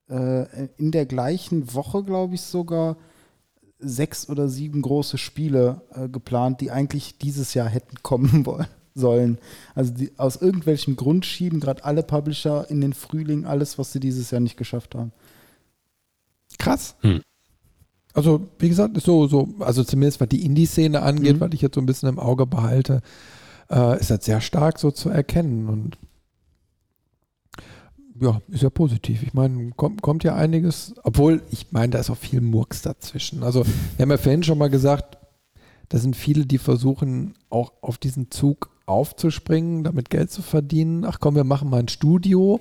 äh, in der gleichen Woche, glaube ich, sogar sechs oder sieben große Spiele äh, geplant, die eigentlich dieses Jahr hätten kommen <laughs> wollen. Sollen. Also die, aus irgendwelchem Grund schieben gerade alle Publisher in den Frühling alles, was sie dieses Jahr nicht geschafft haben. Krass. Hm. Also, wie gesagt, so, so, also zumindest was die Indie-Szene angeht, Mhm. was ich jetzt so ein bisschen im Auge behalte, äh, ist das sehr stark so zu erkennen. Und ja, ist ja positiv. Ich meine, kommt, kommt ja einiges, obwohl, ich meine, da ist auch viel Murks dazwischen. Also, wir haben ja vorhin schon mal gesagt, da sind viele, die versuchen, auch auf diesen Zug aufzuspringen, damit Geld zu verdienen. Ach komm, wir machen mal ein Studio.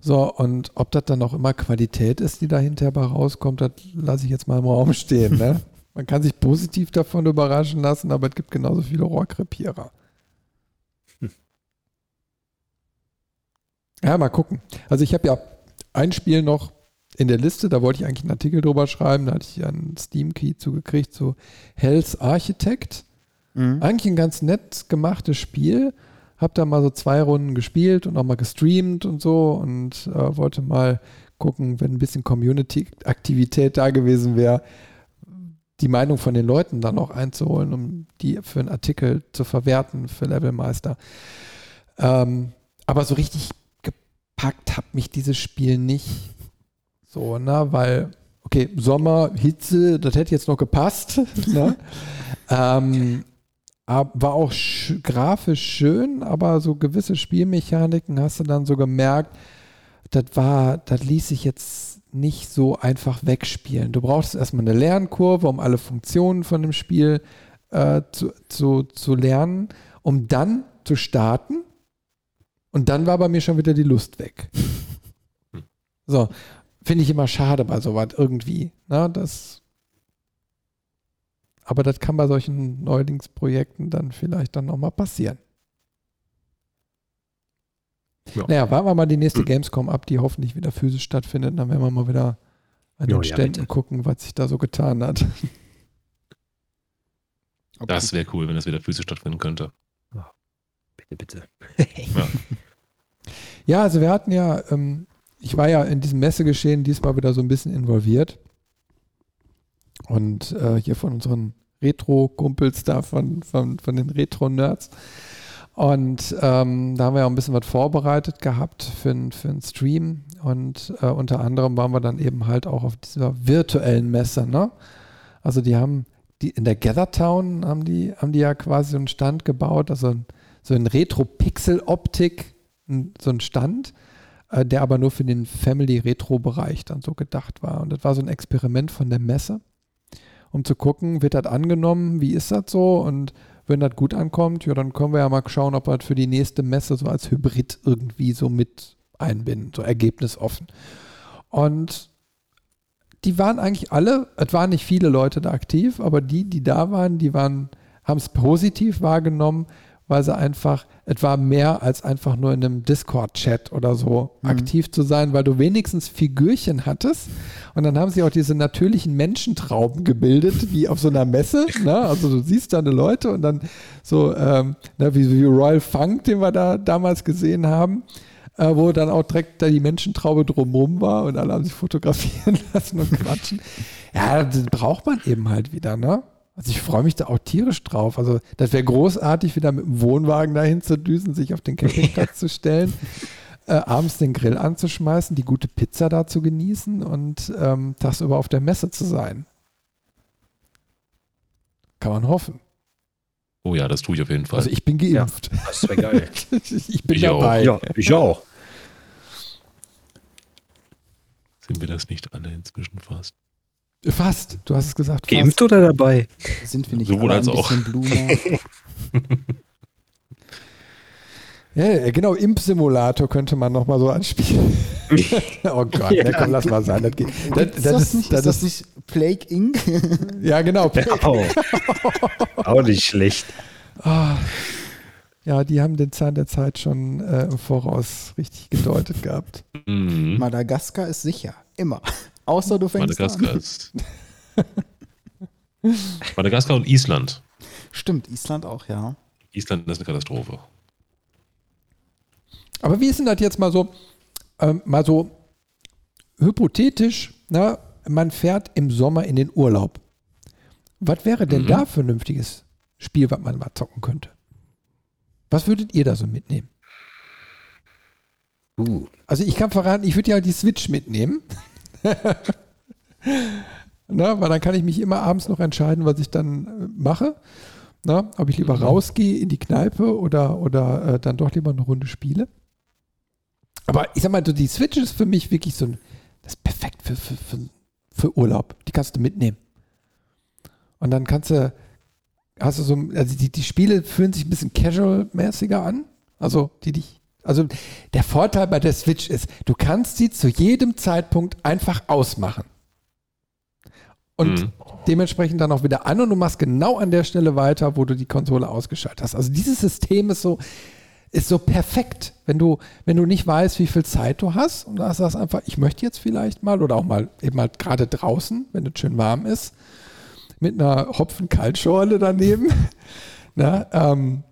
So, und ob das dann auch immer Qualität ist, die da hinterher bei rauskommt, das lasse ich jetzt mal im Raum stehen. Ne? <laughs> Man kann sich positiv davon überraschen lassen, aber es gibt genauso viele Rohrkrepierer. Ja, mal gucken. Also ich habe ja ein Spiel noch in der Liste, da wollte ich eigentlich einen Artikel drüber schreiben, da hatte ich ja einen Steam-Key zugekriegt, so Hell's Architect. Mhm. Eigentlich ein ganz nett gemachtes Spiel. Hab da mal so zwei Runden gespielt und auch mal gestreamt und so und äh, wollte mal gucken, wenn ein bisschen Community-Aktivität da gewesen wäre, die Meinung von den Leuten dann auch einzuholen, um die für einen Artikel zu verwerten für Levelmeister. Ähm, aber so richtig gepackt hat mich dieses Spiel nicht. So, ne, weil, okay, Sommer, Hitze, das hätte jetzt noch gepasst. <laughs> ne? <laughs> ähm, war auch sch grafisch schön, aber so gewisse Spielmechaniken hast du dann so gemerkt, das war, das ließ sich jetzt nicht so einfach wegspielen. Du brauchst erstmal eine Lernkurve, um alle Funktionen von dem Spiel äh, zu, zu, zu lernen, um dann zu starten. Und dann war bei mir schon wieder die Lust weg. <laughs> So, finde ich immer schade bei sowas irgendwie. Ne? Das, aber das kann bei solchen Neulingsprojekten dann vielleicht dann nochmal passieren. Ja. Naja, warten wir mal die nächste Gamescom ab, die hoffentlich wieder physisch stattfindet. Dann werden wir mal wieder an den Oh ja, Ständen bitte. gucken, was sich da so getan hat. <laughs> Das wäre cool, wenn das wieder physisch stattfinden könnte. bitte. <laughs> Ja, also wir hatten ja, ähm, ich war ja in diesem Messegeschehen diesmal wieder so ein bisschen involviert. Und äh, hier von unseren Retro-Kumpels da, von, von, von den Retro-Nerds. Und ähm, da haben wir auch ein bisschen was vorbereitet gehabt für, für einen Stream. Und äh, unter anderem waren wir dann eben halt auch auf dieser virtuellen Messe. Ne? Also die haben, die in der Gathertown haben die, haben die ja quasi so einen Stand gebaut, also so ein Retro-Pixel-Optik, so ein Stand, äh, der aber nur für den Family-Retro-Bereich dann so gedacht war. Und das war so ein Experiment von der Messe, um zu gucken, wird das angenommen, wie ist das so und wenn das gut ankommt, ja, dann können wir ja mal schauen, ob wir das für die nächste Messe so als Hybrid irgendwie so mit einbinden, so ergebnisoffen. Und die waren eigentlich alle, es waren nicht viele Leute da aktiv, aber die, die da waren, die waren, haben es positiv wahrgenommen, weil sie einfach, es war mehr als einfach nur in einem Discord-Chat oder so Mhm. aktiv zu sein, weil du wenigstens Figürchen hattest. Und dann haben sie auch diese natürlichen Menschentrauben gebildet, wie auf so einer Messe. <laughs> Ne? Also du siehst da eine Leute und dann so, ähm, ne, wie, wie Royal Funk, den wir da damals gesehen haben, äh, wo dann auch direkt da die Menschentraube drumrum war und alle haben sich fotografieren <laughs> lassen und quatschen. ja, das braucht man eben halt wieder, ne? Also ich freue mich da auch tierisch drauf. Also das wäre großartig, wieder mit dem Wohnwagen dahin zu düsen, sich auf den Campingplatz <laughs> zu stellen, äh, abends den Grill anzuschmeißen, die gute Pizza da zu genießen und ähm, tagsüber auf der Messe zu sein. Kann man hoffen. Oh ja, das tue ich auf jeden Fall. Also ich bin geimpft. <laughs> Das wäre geil. ich bin Ich auch. dabei. ja, ich auch. Sind wir das nicht alle inzwischen fast? Fast. Du hast es gesagt. Fast. Geimpft oder dabei? Sind wir nicht Sowohl als ein auch. <laughs> Ja, genau, Imp-Simulator könnte man nochmal so anspielen. <laughs> oh Gott, Ja. ne, komm, lass mal sein. Das, geht, das, Ist das, das, ist, nicht, das ist das nicht Plague Inc? ja, genau. <laughs> Oh. auch nicht schlecht. Ah, ja, die haben den Zahn der Zeit schon äh, im Voraus richtig gedeutet gehabt. Mhm. Madagaskar ist sicher. Immer. Außer du fängst Madagaskar an. ist. Madagaskar und Island. Stimmt, Island auch, ja. Island ist eine Katastrophe. Aber wie ist denn das jetzt mal so, ähm, mal so hypothetisch, ne? man fährt im Sommer in den Urlaub. Was wäre denn Mhm. da vernünftiges Spiel, was man mal zocken könnte? Was würdet ihr da so mitnehmen? Uh. Also ich kann verraten, ich würde ja die Switch mitnehmen. <laughs> Na, weil dann kann ich mich immer abends noch entscheiden, was ich dann äh, mache. Na, ob ich lieber Mhm. rausgehe in die Kneipe oder, oder äh, dann doch lieber eine Runde spiele. Aber ich sag mal, so die Switch ist für mich wirklich so ein, das ist perfekt für, für, für, für Urlaub. Die kannst du mitnehmen. Und dann kannst du, hast du so, also die, die Spiele fühlen sich ein bisschen casual-mäßiger an. Also die dich, also der Vorteil bei der Switch ist, du kannst sie zu jedem Zeitpunkt einfach ausmachen. Und Mhm. dementsprechend dann auch wieder an und du machst genau an der Stelle weiter, wo du die Konsole ausgeschaltet hast. Also dieses System ist so, ist so perfekt, wenn du, wenn du nicht weißt, wie viel Zeit du hast und da sagst einfach, ich möchte jetzt vielleicht mal oder auch mal eben mal gerade draußen, wenn es schön warm ist, mit einer Hopfen-Kaltschorle daneben, <laughs> na, ähm,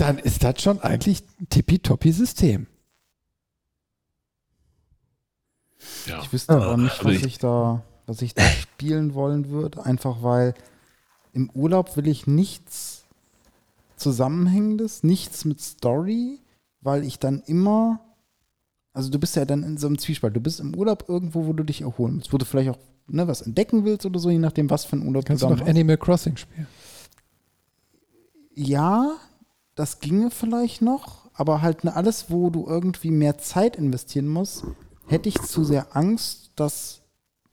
dann ist das schon eigentlich ein tippitoppi System. Ja. Ich wüsste aber nicht, also was ich- da, was ich da <laughs> spielen wollen würde. Einfach weil im Urlaub will ich nichts Zusammenhängendes, nichts mit Story, weil ich dann immer, also du bist ja dann in so einem Zwiespalt. Du bist im Urlaub irgendwo, wo du dich erholen willst, wo du vielleicht auch ne, was entdecken willst oder so, je nachdem, was für ein Urlaub Kannst du noch hast. Animal Crossing spielen? Ja, das ginge vielleicht noch, aber halt ne, alles, wo du irgendwie mehr Zeit investieren musst, hätte ich zu sehr Angst, dass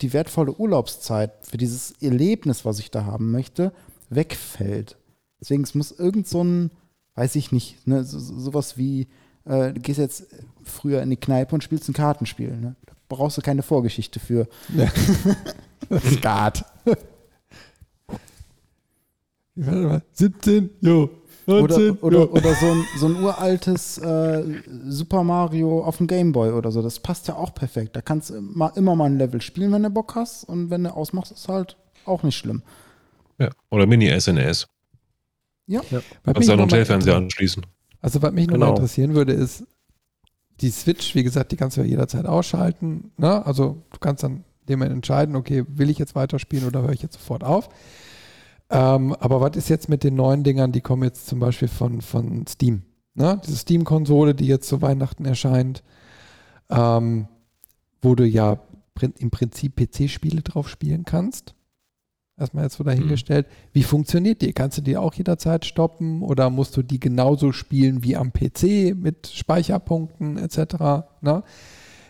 die wertvolle Urlaubszeit für dieses Erlebnis, was ich da haben möchte, wegfällt. Deswegen, es muss irgend so ein, weiß ich nicht, ne, so, so, sowas wie, äh, du gehst jetzt früher in die Kneipe und spielst ein Kartenspiel. Ne? Da brauchst du keine Vorgeschichte für. Skat. <laughs> <laughs> Warte mal. 17, jo. 19, Oder, oder, oder so, ein, so ein uraltes äh, Super Mario auf dem Gameboy oder so. Das passt ja auch perfekt. Da kannst du immer, immer mal ein Level spielen, wenn du Bock hast. Und wenn du ausmachst, ist halt auch nicht schlimm. Ja. Oder Mini-SNS. Ja. Was Kannst an noch inter- anschließen. Also was mich nochmal Genau. interessieren würde, ist, die Switch, wie gesagt, die kannst du ja jederzeit ausschalten. Ne? Also du kannst dann dem entscheiden, okay, will ich jetzt weiterspielen oder höre ich jetzt sofort auf. Ähm, aber was ist jetzt mit den neuen Dingern, die kommen jetzt zum Beispiel von, von Steam? Ne? Diese Steam-Konsole, die jetzt zu Weihnachten erscheint, ähm, wo du ja im Prinzip PC-Spiele drauf spielen kannst. Erstmal jetzt so dahingestellt. Wie funktioniert die? Kannst du die auch jederzeit stoppen oder musst du die genauso spielen wie am PC mit Speicherpunkten etc.? Ne?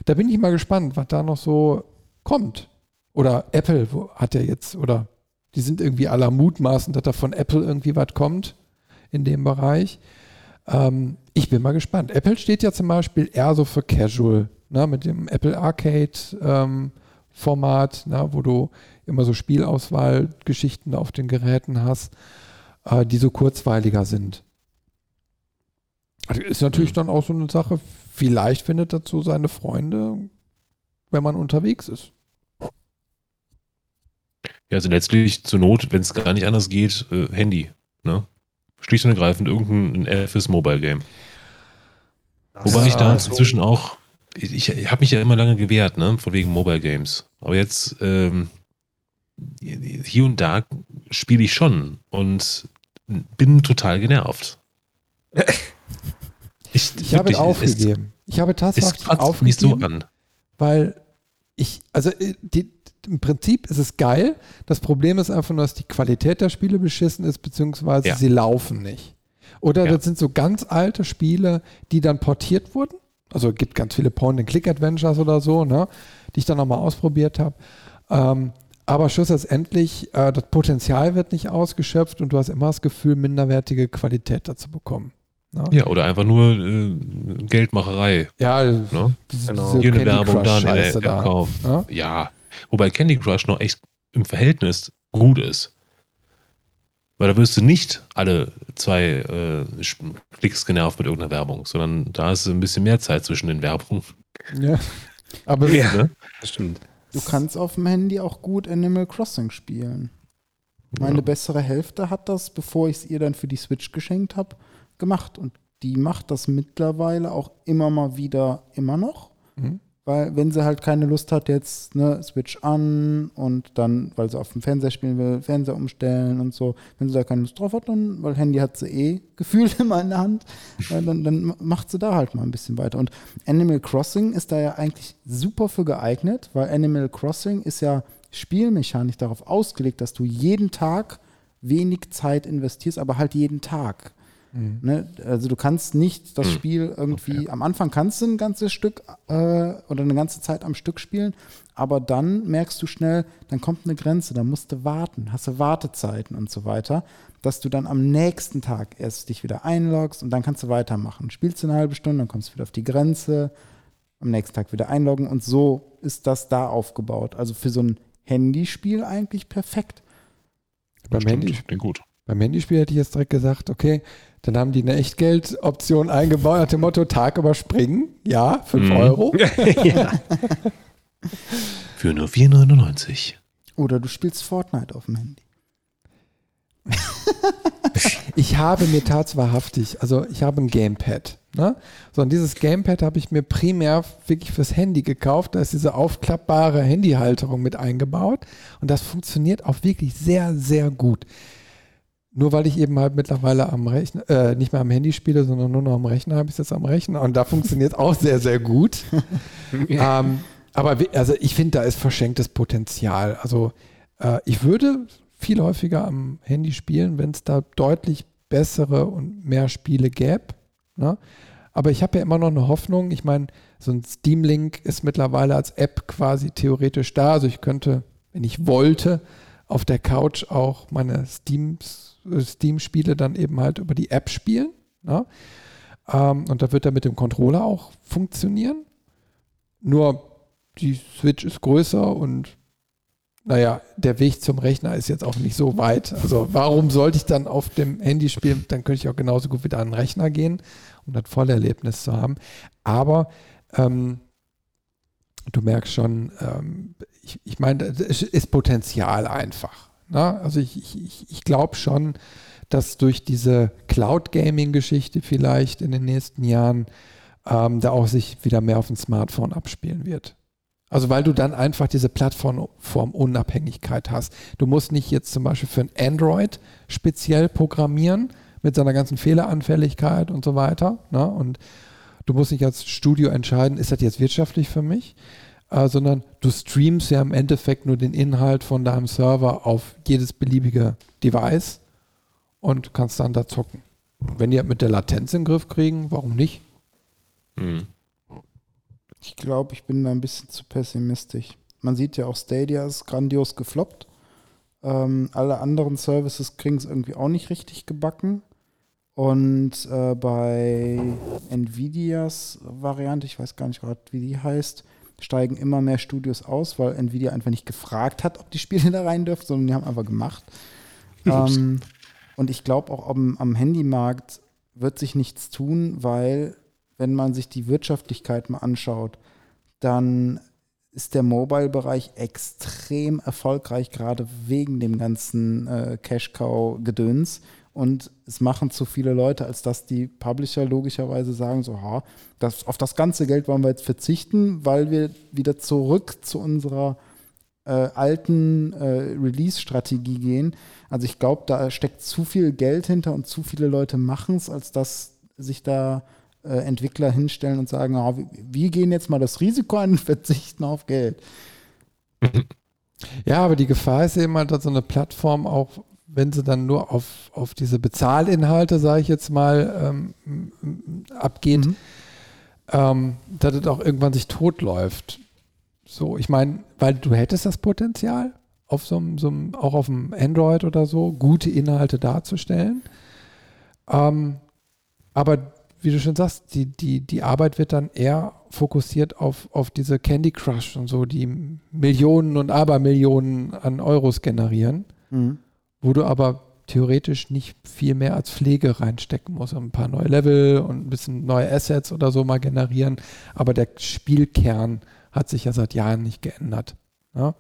Da bin ich mal gespannt, was da noch so kommt. Oder Apple hat ja jetzt, oder die sind irgendwie aller mutmaßen, dass da von Apple irgendwie was kommt in dem Bereich. Ähm, ich bin mal gespannt. Apple steht ja zum Beispiel eher so für Casual, ne, mit dem Apple Arcade ähm, Format, ne, wo du immer so Spielauswahlgeschichten auf den Geräten hast, äh, die so kurzweiliger sind. Also ist natürlich dann auch so eine Sache, vielleicht findet dazu seine Freunde, wenn man unterwegs ist. Ja, also letztlich zur Not, wenn es gar nicht anders geht, äh, Handy. Ne? Schlicht und ergreifend irgendein FS Mobile Game. Wobei ich da Ja, inzwischen auch, ich, ich habe mich ja immer lange gewehrt, ne, von wegen Mobile Games. Aber jetzt ähm, hier und da spiele ich schon und bin total genervt. <laughs> Ich, Ich habe wirklich, aufgegeben. Ich habe Es, es tatsächlich kotzt mich so aufgegeben, an. weil ich, also äh, die, im Prinzip ist es geil. Das Problem ist einfach nur, dass die Qualität der Spiele beschissen ist, beziehungsweise Ja. sie laufen nicht. Oder Ja. das sind so ganz alte Spiele, die dann portiert wurden. Also es gibt ganz viele Point-and-Click-Adventures oder so, ne, die ich dann nochmal ausprobiert habe. Ähm, aber schlussendlich, äh, das Potenzial wird nicht ausgeschöpft und du hast immer das Gefühl, minderwertige Qualität dazu bekommen. Ne? Ja, oder einfach nur äh, Geldmacherei. Ja, Ne? diese, Genau. diese Hier eine Candy Werbung, Crush da eine Scheiße da. Ne? Ja, wobei Candy Crush noch echt im Verhältnis gut ist. Weil da wirst du nicht alle zwei äh, Klicks genervt mit irgendeiner Werbung, sondern da ist ein bisschen mehr Zeit zwischen den Werbungen. Ja. Aber Ja. Ne? Das stimmt. Du kannst auf dem Handy auch gut Animal Crossing spielen. Meine Ja. bessere Hälfte hat das, bevor ich es ihr dann für die Switch geschenkt habe, gemacht. Und die macht das mittlerweile auch immer mal wieder immer noch. Mhm. Weil, wenn sie halt keine Lust hat, jetzt ne, Switch an und dann, weil sie auf dem Fernseher spielen will, Fernseher umstellen und so, wenn sie da keine Lust drauf hat, dann, weil Handy hat sie eh <laughs> gefühlt immer in der Hand, äh, dann, dann macht sie da halt mal ein bisschen weiter. Und Animal Crossing ist da ja eigentlich super für geeignet, weil Animal Crossing ist ja spielmechanisch darauf ausgelegt, dass du jeden Tag wenig Zeit investierst, aber halt jeden Tag. Ne? Also du kannst nicht das Hm. Spiel irgendwie, am Anfang kannst du ein ganzes Stück äh, oder eine ganze Zeit am Stück spielen, aber dann merkst du schnell, dann kommt eine Grenze, dann musst du warten, hast du Wartezeiten und so weiter, dass du dann am nächsten Tag erst dich wieder einloggst und dann kannst du weitermachen. Spielst du eine halbe Stunde, dann kommst du wieder auf die Grenze, am nächsten Tag wieder einloggen und so ist das da aufgebaut. Also für so ein Handyspiel eigentlich perfekt. beim, Handy, klingt gut. Beim Handyspiel hätte ich jetzt direkt gesagt, okay, dann haben die eine Echtgeldoption eingebaut nach dem Motto Tag überspringen. Ja, 5 Mhm. Euro. <laughs> ja. Für nur 4,99. Oder du spielst Fortnite auf dem Handy. <laughs> Ich habe mir tatsächlich, also ich habe ein Gamepad. Ne? So, und dieses Gamepad habe ich mir primär wirklich fürs Handy gekauft. Da ist diese aufklappbare Handyhalterung mit eingebaut. Und das funktioniert auch wirklich sehr, sehr gut. Nur weil ich eben halt mittlerweile am Rechner, äh, nicht mehr am Handy spiele, sondern nur noch am Rechner, habe ich es jetzt am Rechner. Und da funktioniert es auch sehr, sehr gut. <laughs> ähm, aber wie- also ich finde, da ist verschenktes Potenzial. Also äh, ich würde viel häufiger am Handy spielen, wenn es da deutlich bessere und mehr Spiele gäbe. Ne? Aber ich habe ja immer noch eine Hoffnung. Ich meine, so ein Steam Link ist mittlerweile als App quasi theoretisch da. Also ich könnte, wenn ich wollte, auf der Couch auch meine Steams, Steam-Spiele dann eben halt über die App spielen. Ne? Ähm, und da wird er mit dem Controller auch funktionieren. Nur die Switch ist größer und naja, der Weg zum Rechner ist jetzt auch nicht so weit. Also warum sollte ich dann auf dem Handy spielen? Dann könnte ich auch genauso gut wieder an den Rechner gehen, um das Vollerlebnis zu haben. Aber ähm, du merkst schon, ähm, ich, ich meine, es ist Potenzial einfach. Ne? Also ich, ich, ich- ich glaube schon, dass durch diese Cloud-Gaming-Geschichte vielleicht in den nächsten Jahren ähm, da auch sich wieder mehr auf dem Smartphone abspielen wird. Also weil du dann einfach diese Plattformunabhängigkeit hast. Du musst nicht jetzt zum Beispiel für ein Android speziell programmieren mit seiner ganzen Fehleranfälligkeit und so weiter. Ne? Und du musst nicht als Studio entscheiden, ist das jetzt wirtschaftlich für mich, äh, sondern du streamst ja im Endeffekt nur den Inhalt von deinem Server auf jedes beliebige Device und kannst dann da zocken. Wenn die mit der Latenz in den Griff kriegen, warum nicht? Hm. Ich glaube, ich bin da ein bisschen zu pessimistisch. Man sieht ja auch Stadia ist grandios gefloppt. Ähm, alle anderen Services kriegen es irgendwie auch nicht richtig gebacken. Und äh, bei Nvidias Variante, ich weiß gar nicht gerade, wie die heißt, steigen immer mehr Studios aus, weil Nvidia einfach nicht gefragt hat, ob die Spiele <laughs> da rein dürfen, sondern die haben einfach gemacht. ähm, und ich glaube auch am, am Handymarkt wird sich nichts tun, weil wenn man sich die Wirtschaftlichkeit mal anschaut, dann ist der Mobile-Bereich extrem erfolgreich, gerade wegen dem ganzen äh, Cash-Cow-Gedöns. Und es machen zu viele Leute, als dass die Publisher logischerweise sagen, so, ha, das, auf das ganze Geld wollen wir jetzt verzichten, weil wir wieder zurück zu unserer äh, alten äh, Release-Strategie gehen. Also ich glaube, da steckt zu viel Geld hinter und zu viele Leute machen es, als dass sich da äh, Entwickler hinstellen und sagen, oh, wir gehen jetzt mal das Risiko ein und <laughs> verzichten auf Geld. Ja, aber die Gefahr ist eben halt, dass so eine Plattform auch, wenn sie dann nur auf, auf diese Bezahlinhalte, sage ich jetzt mal, ähm, abgeht, mhm. ähm, dass es auch irgendwann sich totläuft. So, ich meine, weil du hättest das Potenzial, auf so einem, so einem, auch auf dem Android oder so, gute Inhalte darzustellen. Ähm, aber wie du schon sagst, die, die, die Arbeit wird dann eher fokussiert auf, auf diese Candy Crush und so, die Millionen und Abermillionen an Euros generieren, mhm. Wo du aber theoretisch nicht viel mehr als Pflege reinstecken musst. Ein paar neue Level und ein bisschen neue Assets oder so mal generieren. Aber der Spielkern hat sich ja seit Jahren nicht geändert. Ja?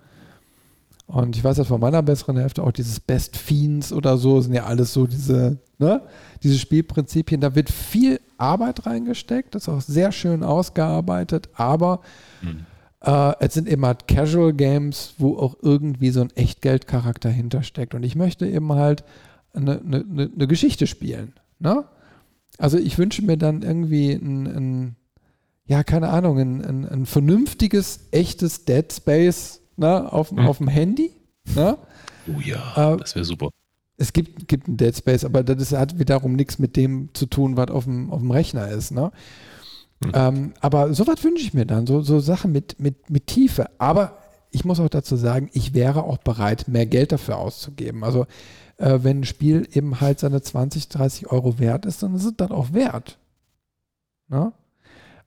Und ich weiß das von meiner besseren Hälfte auch, dieses Best Fiends oder so, sind ja alles so diese, ne, diese Spielprinzipien. Da wird viel Arbeit reingesteckt, das ist auch sehr schön ausgearbeitet, aber mhm. Äh, es sind immer Casual Games, wo auch irgendwie so ein Echtgeldcharakter hintersteckt. Und ich möchte eben halt eine, eine, eine Geschichte spielen. Ne? Also ich wünsche mir dann irgendwie ein, ein ja, keine Ahnung, ein, ein, ein, vernünftiges, echtes Dead Space ne, auf, mhm. auf dem Handy. Ne? Oh ja, äh, das wäre super es gibt, gibt ein Dead Space, aber das hat wiederum nichts mit dem zu tun, was auf dem, auf dem Rechner ist. Ne? Mhm. Ähm, aber sowas wünsche ich mir dann, so, so Sachen mit, mit, mit Tiefe. Aber ich muss auch dazu sagen, ich wäre auch bereit, mehr Geld dafür auszugeben. Also äh, wenn ein Spiel eben halt seine 20, 30 Euro wert ist, dann ist es dann auch wert. Ne?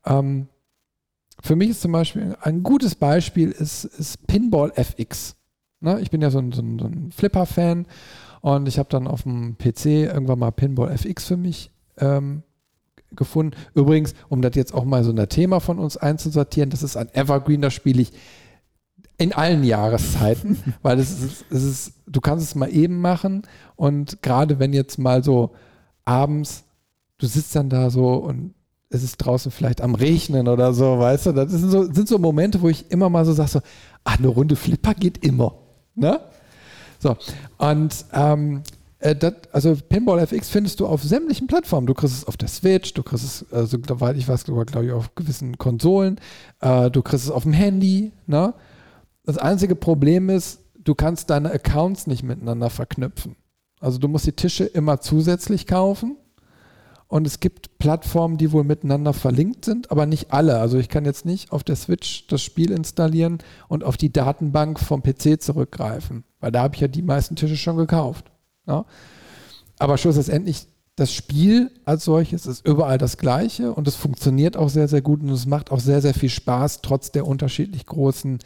Ähm, für mich ist zum Beispiel ein gutes Beispiel ist, ist Pinball FX. Ne? Ich bin ja so ein, so ein, so ein Flipper-Fan und ich habe dann auf dem PC irgendwann mal Pinball FX für mich ähm, gefunden. Übrigens, um das jetzt auch mal so ein Thema von uns einzusortieren, das ist ein Evergreen, das spiele ich in allen Jahreszeiten, <laughs> weil es ist, es ist, du kannst es mal eben machen und gerade wenn jetzt mal so abends, du sitzt dann da so und es ist draußen vielleicht am Regnen oder so, weißt du, das sind so, sind so Momente, wo ich immer mal so sage, so, ach, eine Runde Flipper geht immer, ne? So, und ähm, äh, dat, also Pinball FX findest du auf sämtlichen Plattformen. Du kriegst es auf der Switch, du kriegst es, also soweit ich weiß, glaube ich, auf gewissen Konsolen, äh, du kriegst es auf dem Handy. Ne? Das einzige Problem ist, du kannst deine Accounts nicht miteinander verknüpfen. Also du musst die Tische immer zusätzlich kaufen. Und es gibt Plattformen, die wohl miteinander verlinkt sind, aber nicht alle. Also ich kann jetzt nicht auf der Switch das Spiel installieren und auf die Datenbank vom PC zurückgreifen. Weil da habe ich ja die meisten Tische schon gekauft. Ja? Aber schlussendlich, das Spiel als solches ist überall das gleiche und es funktioniert auch sehr, sehr gut und es macht auch sehr, sehr viel Spaß, trotz der unterschiedlich großen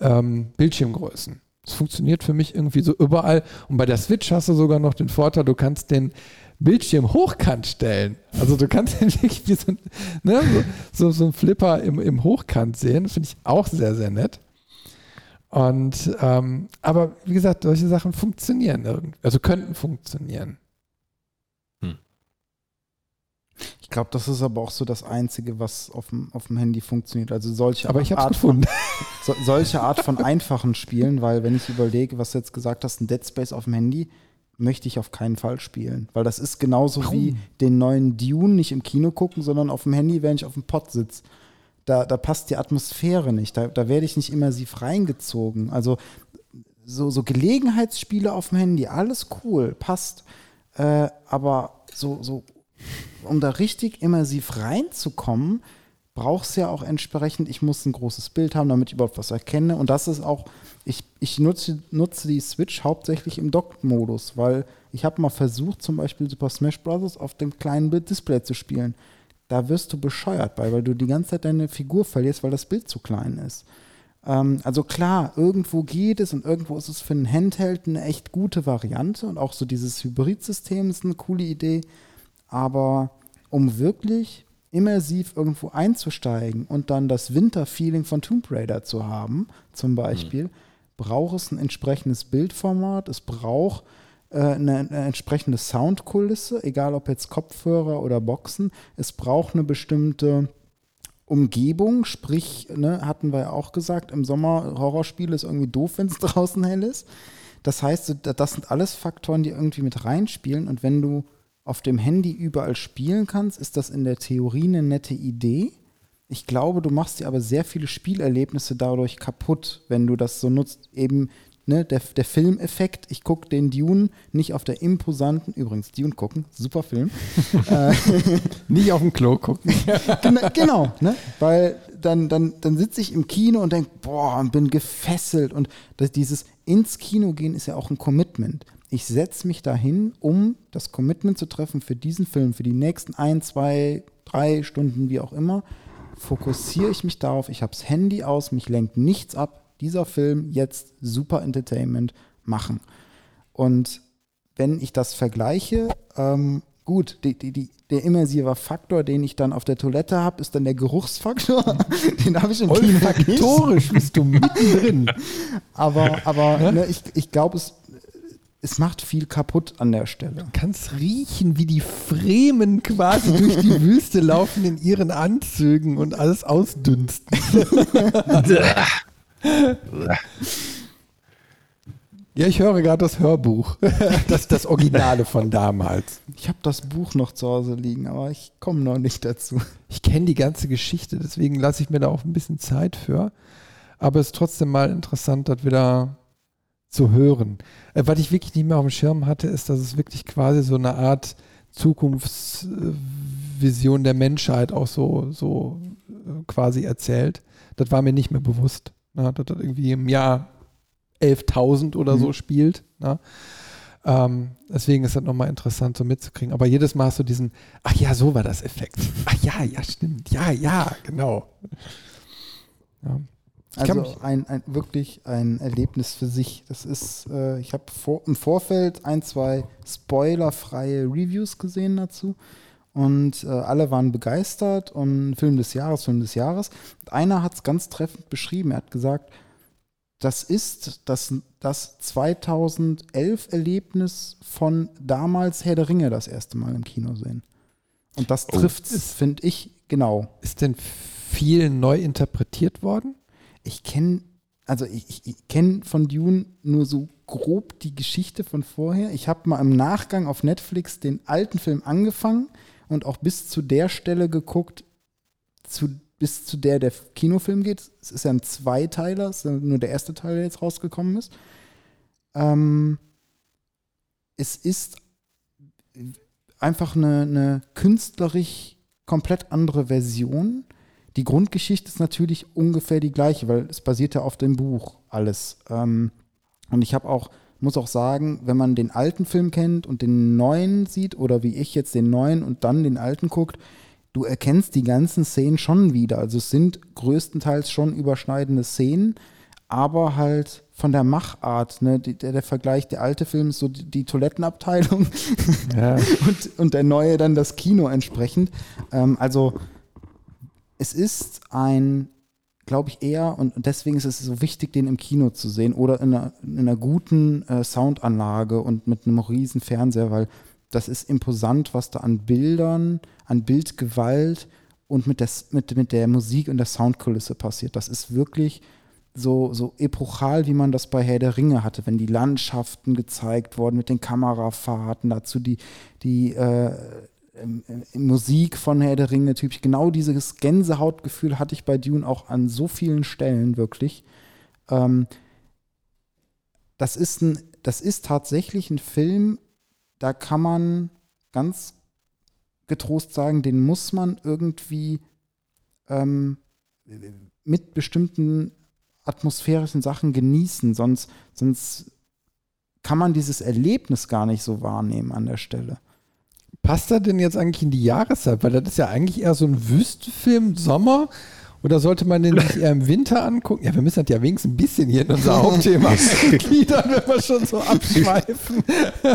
ähm, Bildschirmgrößen. Es funktioniert für mich irgendwie so überall. Und bei der Switch hast du sogar noch den Vorteil, du kannst den Bildschirm hochkant stellen. Also du kannst <laughs> wirklich wie so, ne, so, so, ein Flipper im, im Hochkant sehen. Finde ich auch sehr, sehr nett. Und ähm, aber wie gesagt, solche Sachen funktionieren irgendwie, also könnten funktionieren. Hm. Ich glaube, das ist aber auch so das Einzige, was auf dem, Handy funktioniert. Also solche aber ich Art gefunden. von <laughs> so, solche Art von einfachen Spielen, weil wenn ich überlege, was du jetzt gesagt hast, ein Dead Space auf dem Handy, möchte ich auf keinen Fall spielen. Weil das ist genauso Warum? wie den neuen Dune nicht im Kino gucken, sondern auf dem Handy, während ich auf dem Pod sitze. Da, da passt die Atmosphäre nicht. Da, da werde ich nicht immersiv reingezogen. Also so, so Gelegenheitsspiele auf dem Handy, alles cool, passt. Äh, aber so, so, um da richtig immersiv reinzukommen, brauchst ja auch entsprechend, ich muss ein großes Bild haben, damit ich überhaupt was erkenne. Und das ist auch, ich, ich nutze, nutze die Switch hauptsächlich im Dock-Modus, weil ich habe mal versucht, zum Beispiel Super Smash Bros. auf dem kleinen Bild-Display zu spielen. Da wirst du bescheuert bei, weil du die ganze Zeit deine Figur verlierst, weil das Bild zu klein ist. Ähm, also klar, irgendwo geht es und irgendwo ist es für einen Handheld eine echt gute Variante und auch so dieses Hybrid-System ist eine coole Idee. Aber um wirklich immersiv irgendwo einzusteigen und dann das Winter-Feeling von Tomb Raider zu haben, zum Beispiel, braucht es ein entsprechendes Bildformat, es braucht eine, eine entsprechende Soundkulisse, egal ob jetzt Kopfhörer oder Boxen, es braucht eine bestimmte Umgebung, sprich, ne, hatten wir ja auch gesagt, im Sommer Horrorspiele ist irgendwie doof, wenn es <laughs> draußen hell ist. Das heißt, das sind alles Faktoren, die irgendwie mit reinspielen und wenn du auf dem Handy überall spielen kannst, ist das in der Theorie eine nette Idee. Ich glaube, du machst dir aber sehr viele Spielerlebnisse dadurch kaputt, wenn du das so nutzt. Eben ne, der, der Filmeffekt. Ich gucke den Dune nicht auf der imposanten, übrigens Dune gucken, super Film. <laughs> äh, <laughs> Nicht auf dem Klo gucken. <laughs> genau, genau ne? weil dann, dann, dann sitze ich im Kino und denke, boah, und bin gefesselt. Und das, dieses ins Kino gehen ist ja auch ein Commitment. Ich setze mich dahin, um das Commitment zu treffen für diesen Film, für die nächsten ein, zwei, drei Stunden, wie auch immer. Fokussiere ich mich darauf, ich habe das Handy aus, mich lenkt nichts ab. Dieser Film jetzt super Entertainment machen. Und wenn ich das vergleiche, ähm, gut, die, die, die, der immersive Faktor, den ich dann auf der Toilette habe, ist dann der Geruchsfaktor. <laughs> den habe ich im Kino nicht. Olfaktorisch bist du mittendrin. <laughs> Aber, aber ne, ich, ich glaube, es, es macht viel kaputt an der Stelle. Du kannst riechen, wie die Fremen quasi durch die Wüste laufen in ihren Anzügen und alles ausdünsten. <laughs> Ja, ich höre gerade das Hörbuch. <laughs> Das das Originale von damals. Ich habe das Buch noch zu Hause liegen, aber ich komme noch nicht dazu. Ich kenne die ganze Geschichte, deswegen lasse ich mir da auch ein bisschen Zeit für. Aber es ist trotzdem mal interessant, das wieder zu hören. Äh, was ich wirklich nicht mehr auf dem Schirm hatte, ist, dass es wirklich quasi so eine Art Zukunftsvision der Menschheit auch so, so äh, quasi erzählt. Das war mir nicht mehr bewusst. Na, dass das irgendwie im Jahr 11.000 oder so spielt. Na? Ähm, deswegen ist das nochmal interessant so mitzukriegen. Aber jedes Mal hast du diesen, ach ja, so war das Effekt. Ach ja, ja, stimmt. Ja, ja, genau. Ja. Also ein, ein, wirklich ein Erlebnis für sich. Das ist, äh, ich habe vor, im Vorfeld ein, zwei spoilerfreie Reviews gesehen dazu. Und äh, alle waren begeistert und Film des Jahres, Film des Jahres. Und einer hat es ganz treffend beschrieben. Er hat gesagt, das ist das, das 2011 Erlebnis von damals Herr der Ringe das erste Mal im Kino sehen. Und das Oh. trifft es, finde ich, genau. Ist denn viel neu interpretiert worden? ich kenne, also ich, ich kenne von Dune nur so grob die Geschichte von vorher. Ich habe mal im Nachgang auf Netflix den alten Film angefangen und auch bis zu der Stelle geguckt, zu, bis zu der der Kinofilm geht. Es ist ja ein Zweiteiler, es ist ja nur der erste Teil, der jetzt rausgekommen ist. Ähm, es ist einfach eine, eine künstlerisch komplett andere Version. Die Grundgeschichte ist natürlich ungefähr die gleiche, weil es basiert ja auf dem Buch alles. Ähm, und ich habe auch, muss auch sagen, wenn man den alten Film kennt und den neuen sieht, oder wie ich jetzt den neuen und dann den alten guckt, du erkennst die ganzen Szenen schon wieder. Also es sind größtenteils schon überschneidende Szenen, aber halt von der Machart, ne, der, der Vergleich, der alte Film ist so die, die Toilettenabteilung <laughs> Ja. <laughs> und, und der neue dann das Kino entsprechend. Ähm, also es ist ein, glaube ich, eher, und deswegen ist es so wichtig, den im Kino zu sehen oder in einer, in einer guten äh, Soundanlage und mit einem riesen Fernseher, weil das ist imposant, was da an Bildern, an Bildgewalt und mit der, mit, mit der Musik und der Soundkulisse passiert. Das ist wirklich so, so epochal, wie man das bei Herr der Ringe hatte, wenn die Landschaften gezeigt wurden mit den Kamerafahrten, dazu die, die äh, Musik von Herr der Ringe typisch. Genau dieses Gänsehautgefühl hatte ich bei Dune auch an so vielen Stellen wirklich. Ähm, das, ist ein, das ist tatsächlich ein Film, da kann man ganz getrost sagen, den muss man irgendwie ähm, mit bestimmten atmosphärischen Sachen genießen, sonst, sonst kann man dieses Erlebnis gar nicht so wahrnehmen an der Stelle. Passt er denn jetzt eigentlich in die Jahreszeit? Weil das ist ja eigentlich eher so ein Wüstenfilm, Sommer. Oder sollte man den nicht eher im Winter angucken? Ja, wir müssen das ja wenigstens ein bisschen hier in unser <laughs> Hauptthema gliedern, wenn wir schon so abschweifen.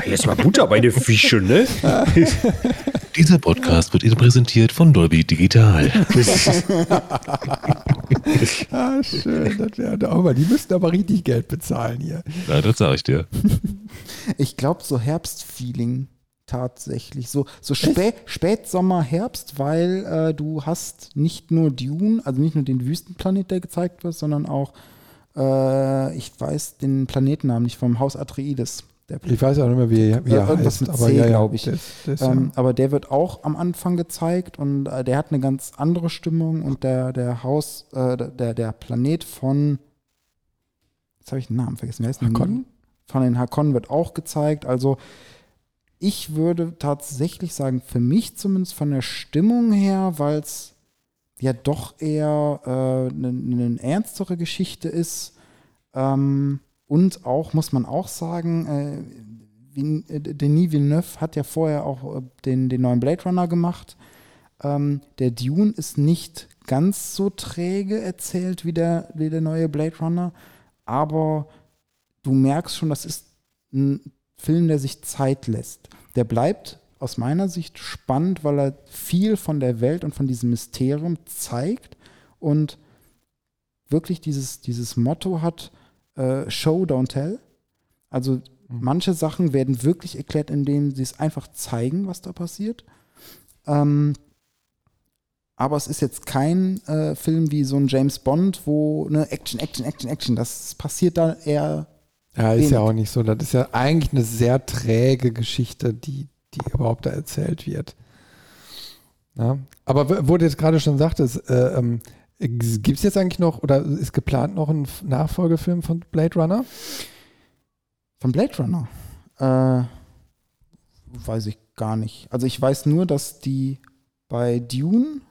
Jetzt mal Butter bei den Fischen, ne? <laughs> Dieser Podcast wird Ihnen präsentiert von Dolby Digital. <laughs> ah, schön. Das wäre auch mal. Die müssten aber richtig Geld bezahlen hier. Ja, das sage ich dir. Ich glaube, so Herbstfeeling tatsächlich. So, so Spä Spätsommer, Herbst, weil äh, du hast nicht nur Dune, also nicht nur den Wüstenplanet, der gezeigt wird, sondern auch, äh, ich weiß den Planetennamen nicht, vom Haus Atreides. ich weiß auch nicht mehr, wie, wie er Irgendwas heißt, mit aber C, ja, glaube ich. Das, das, ähm, ja. Aber der wird auch am Anfang gezeigt und äh, der hat eine ganz andere Stimmung und der, der Haus, äh, der, der Planet von, jetzt habe ich den Namen vergessen, wer ist Hakon? Von den Hakon wird auch gezeigt, also ich würde tatsächlich sagen, für mich zumindest von der Stimmung her, weil es ja doch eher eine äh, ne, ne ernstere Geschichte ist. Ähm, und auch, muss man auch sagen, äh, äh, Denis Villeneuve hat ja vorher auch äh, den, den neuen Blade Runner gemacht. Ähm, der Dune ist nicht ganz so träge erzählt wie der, wie der neue Blade Runner, aber du merkst schon, das ist ein Film, der sich Zeit lässt. Der bleibt aus meiner Sicht spannend, weil er viel von der Welt und von diesem Mysterium zeigt und wirklich dieses, dieses Motto hat, äh, Show, don't tell. Also mhm. manche Sachen werden wirklich erklärt, indem sie es einfach zeigen, was da passiert. Ähm, aber es ist jetzt kein äh, Film wie so ein James Bond, wo ne Action, Action, Action, Action. Das passiert da eher ja, ist wenig. ja auch nicht so. Das ist ja eigentlich eine sehr träge Geschichte, die, die überhaupt da erzählt wird. Ja. Aber wo du jetzt gerade schon sagtest, äh, ähm, gibt es jetzt eigentlich noch oder ist geplant noch ein Nachfolgefilm von Blade Runner? Von Blade Runner? Äh, weiß ich gar nicht. Also ich weiß nur, dass die bei Dune,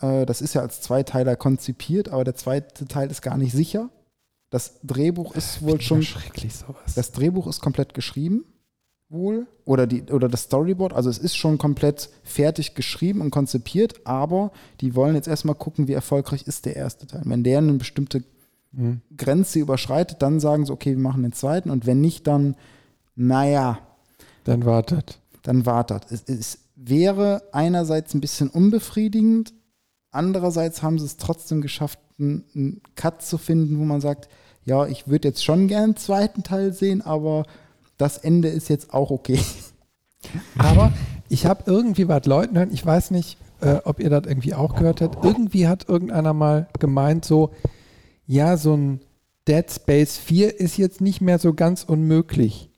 äh, das ist ja als Zweiteiler konzipiert, aber der zweite Teil ist gar nicht sicher. Das Drehbuch ist wohl schon. Schrecklich sowas. Das Drehbuch ist komplett geschrieben, wohl. Oder, die, oder das Storyboard. Also es ist schon komplett fertig geschrieben und konzipiert, aber die wollen jetzt erstmal gucken, wie erfolgreich ist der erste Teil. Wenn der eine bestimmte mhm. Grenze überschreitet, dann sagen sie, okay, wir machen den zweiten. Und wenn nicht, dann, naja. Dann wartet. Dann wartet. Es, es wäre einerseits ein bisschen unbefriedigend, andererseits haben sie es trotzdem geschafft, einen Cut zu finden, wo man sagt, ja, ich würde jetzt schon gern einen zweiten Teil sehen, aber das Ende ist jetzt auch okay. <laughs> Aber ich habe irgendwie was Leuten hören, ich weiß nicht, äh, ob ihr das irgendwie auch gehört habt, irgendwie hat irgendeiner mal gemeint, so, ja, so ein Dead Space 4 ist jetzt nicht mehr so ganz unmöglich.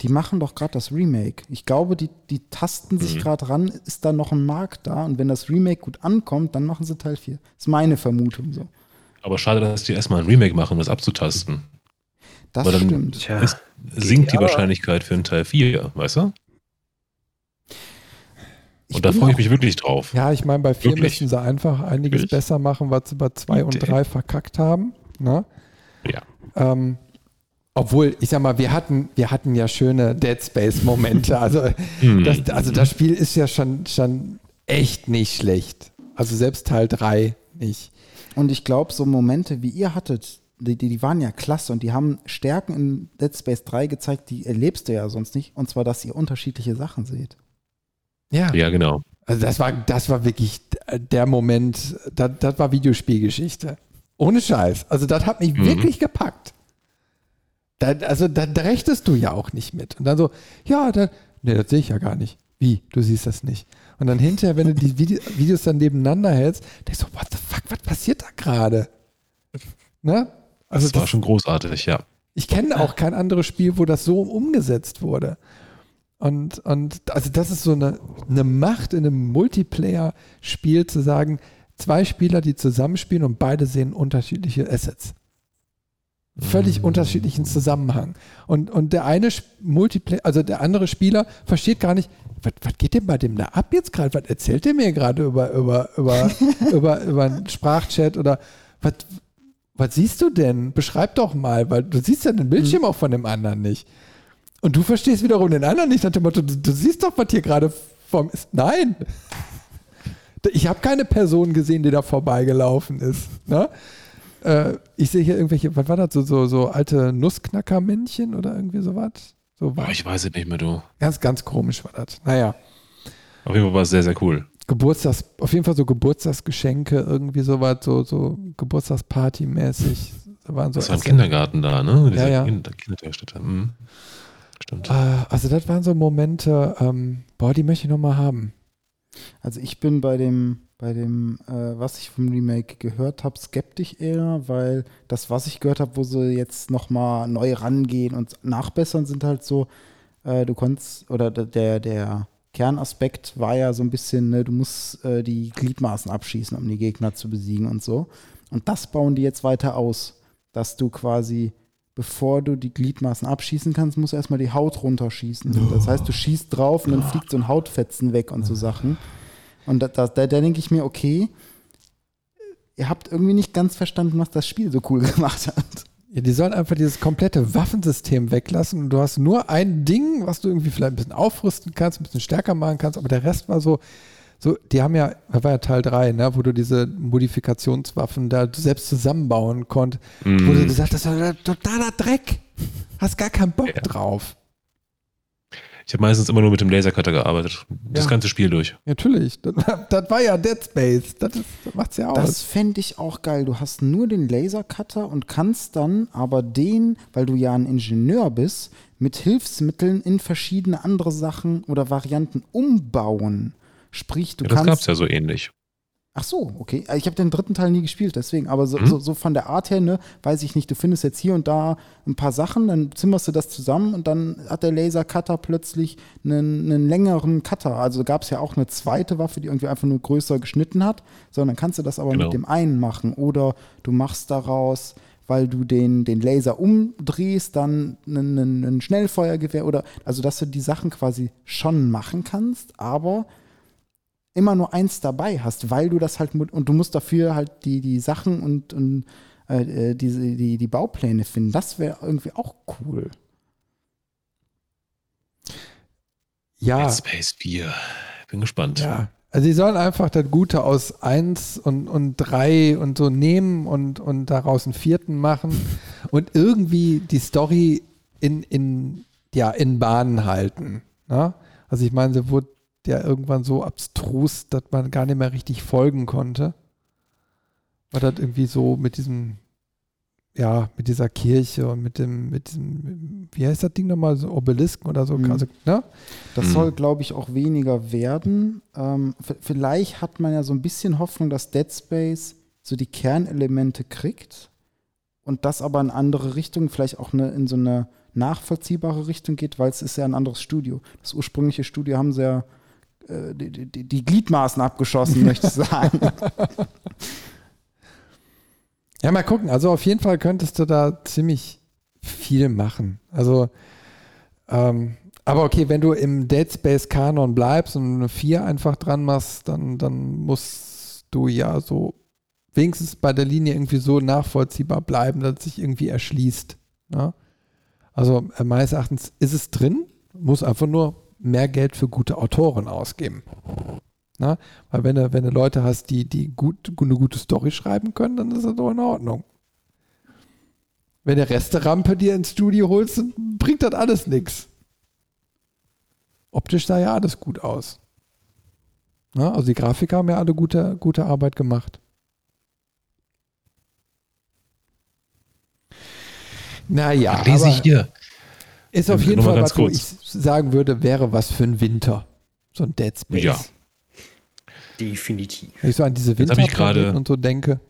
Die machen doch gerade das Remake. Ich glaube, die, die tasten sich mhm. gerade ran, ist da noch ein Markt da und wenn das Remake gut ankommt, dann machen sie Teil 4. Das ist meine Vermutung so. Aber schade, dass die erstmal ein Remake machen, um das abzutasten. Das Weil dann stimmt. Ist, sinkt die Wahrscheinlichkeit für einen Teil 4, weißt du? Und da freue ich mich wirklich drauf. Ja, ich meine, bei 4 müssen sie einfach einiges wirklich? besser machen, was sie bei 2 und 3 verkackt haben. Ne? Ja. Ähm, obwohl, ich sag mal, wir hatten, wir hatten ja schöne Dead Space-Momente. <laughs> Also, hm. das, also das Spiel ist ja schon, schon echt nicht schlecht. Also selbst Teil 3 nicht. Und ich glaube, so Momente, wie ihr hattet, die, die, waren ja klasse und die haben Stärken in Dead Space 3 gezeigt, die erlebst du ja sonst nicht. Und zwar, dass ihr unterschiedliche Sachen seht. Ja. Ja, genau. Also das war, das war wirklich der Moment, das, das war Videospielgeschichte. Ohne Scheiß. Also das hat mich mhm. wirklich gepackt. Da, also da, da rechtest du ja auch nicht mit. Und dann so, ja, da, Nee, das sehe ich ja gar nicht. Wie? Du siehst das nicht. Und dann hinterher, wenn du die Vide Videos dann nebeneinander hältst, denkst du, what the fuck, was passiert da gerade? Ne? Also das war das- schon großartig, ja. Ich kenne auch kein anderes Spiel, wo das so umgesetzt wurde. Und, und also das ist so eine, eine Macht in einem Multiplayer-Spiel zu sagen, zwei Spieler, die zusammenspielen und beide sehen unterschiedliche Assets. Völlig unterschiedlichen Zusammenhang. Und, und der eine Multiplayer, also der andere Spieler versteht gar nicht, was, was geht denn bei dem da ab jetzt gerade? Was erzählt der mir gerade über, über, über, <laughs> über, über einen Sprachchat oder was, was siehst du denn? Beschreib doch mal, weil du siehst ja den Bildschirm auch von dem anderen nicht. Und du verstehst wiederum den anderen nicht nach dem Motto, du, du siehst doch, was hier gerade vom ist. Nein. <laughs> Ich habe keine Person gesehen, die da vorbeigelaufen ist. Ne? Äh, ich sehe hier irgendwelche, was war das, so, so, so alte Nussknackermännchen oder irgendwie sowas? So Boah, ich weiß es nicht mehr, du. ganz, ganz komisch war das. Naja. Auf jeden Fall war es sehr, sehr cool. Geburtstags, auf jeden Fall so Geburtstagsgeschenke, irgendwie sowas, so, so Geburtstagsparty-mäßig. Da waren so Das war im. Kindergarten da, ne? Dieser ja. Kinder Kindertagesstätte. Mhm. Stimmt. Äh, also das waren so Momente, ähm, boah, die möchte ich nochmal haben. Also ich bin bei dem, bei dem, äh, was ich vom Remake gehört habe, skeptisch eher, weil das, was ich gehört habe, wo sie jetzt nochmal neu rangehen und nachbessern, sind halt so, äh, du konntest, oder der, der Kernaspekt war ja so ein bisschen, ne, du musst äh, die Gliedmaßen abschießen, um die Gegner zu besiegen und so. Und das bauen die jetzt weiter aus, dass du quasi bevor du die Gliedmaßen abschießen kannst, musst du erstmal die Haut runterschießen. Das heißt, du schießt drauf und dann fliegt so ein Hautfetzen weg und so Sachen. Und da, da, da denke ich mir, okay, ihr habt irgendwie nicht ganz verstanden, was das Spiel so cool <laughs> gemacht hat. Ja, die sollen einfach dieses komplette Waffensystem weglassen und du hast nur ein Ding, was du irgendwie vielleicht ein bisschen aufrüsten kannst, ein bisschen stärker machen kannst, aber der Rest war so, so, die haben ja, das war ja Teil 3, ne, wo du diese Modifikationswaffen da selbst zusammenbauen konntest, wo Mhm. du gesagt hast, das ist totaler Dreck. Hast gar keinen Bock Ja. drauf. Ich habe meistens immer nur mit dem Lasercutter gearbeitet. Das Ja. ganze Spiel durch. Natürlich. Das, das war ja Dead Space. Das, ist, das macht's ja aus. Das fände ich auch geil. Du hast nur den Lasercutter und kannst dann aber den, weil du ja ein Ingenieur bist, mit Hilfsmitteln in verschiedene andere Sachen oder Varianten umbauen. Sprich, du Ja, das kannst. gab es ja so ähnlich. Ach so, okay. Ich habe den dritten Teil nie gespielt, deswegen. Aber so, Mhm. so, so von der Art her, ne, weiß ich nicht. Du findest jetzt hier und da ein paar Sachen, dann zimmerst du das zusammen und dann hat der Lasercutter plötzlich einen, einen längeren Cutter. Also gab es ja auch eine zweite Waffe, die irgendwie einfach nur größer geschnitten hat. Sondern dann kannst du das aber Genau. mit dem einen machen. Oder du machst daraus, weil du den, den Laser umdrehst, dann ein Schnellfeuergewehr oder also dass du die Sachen quasi schon machen kannst, aber immer nur eins dabei hast, weil du das halt und du musst dafür halt die, die Sachen und, und äh, äh, diese, die, die Baupläne finden. Das wäre irgendwie auch cool. ja, Dead Space 4. Bin gespannt. ja. Also die sollen einfach das Gute aus 1 und, und 3 und so nehmen und, und daraus einen vierten machen <laughs> und irgendwie die Story in, in, ja, in Bahnen halten. Ne? Also ich meine, sie wurde ja irgendwann so abstrus, dass man gar nicht mehr richtig folgen konnte. War das irgendwie so mit diesem, ja, mit dieser Kirche und mit dem, mit diesem, wie heißt das Ding nochmal, so Obelisken oder so, Mhm. also, ne? Das Mhm. soll, glaube ich, auch weniger werden. Ähm, vielleicht hat man ja so ein bisschen Hoffnung, dass Dead Space so die Kernelemente kriegt und das aber in andere Richtungen, vielleicht auch eine, in so eine nachvollziehbare Richtung geht, weil es ist ja ein anderes Studio. Das ursprüngliche Studio haben sie ja die, die, die Gliedmaßen abgeschossen, möchte ich sagen. <laughs> Ja, mal gucken. Also auf jeden Fall könntest du da ziemlich viel machen. Also, ähm, aber okay, wenn du im Dead Space Kanon bleibst und eine 4 einfach dran machst, dann, dann musst du ja so wenigstens bei der Linie irgendwie so nachvollziehbar bleiben, dass es sich irgendwie erschließt. Ne? Also äh, meines Erachtens ist es drin, muss einfach nur mehr Geld für gute Autoren ausgeben. Na? Weil wenn du, wenn du Leute hast, die, die gut, eine gute Story schreiben können, dann ist das doch in Ordnung. Wenn du Resterampe dir ins Studio holst, dann bringt das alles nichts. Optisch sah ja alles gut aus. Na? Also die Grafiker haben ja alle gute, gute Arbeit gemacht. Naja, lese ich hier. Ist auf jeden Fall was, wo ich kurz. sagen würde, wäre was für einen Winter. So ein Dead Space. Ja. Definitiv. Wenn ich so an diese Winterplaneten und so denke.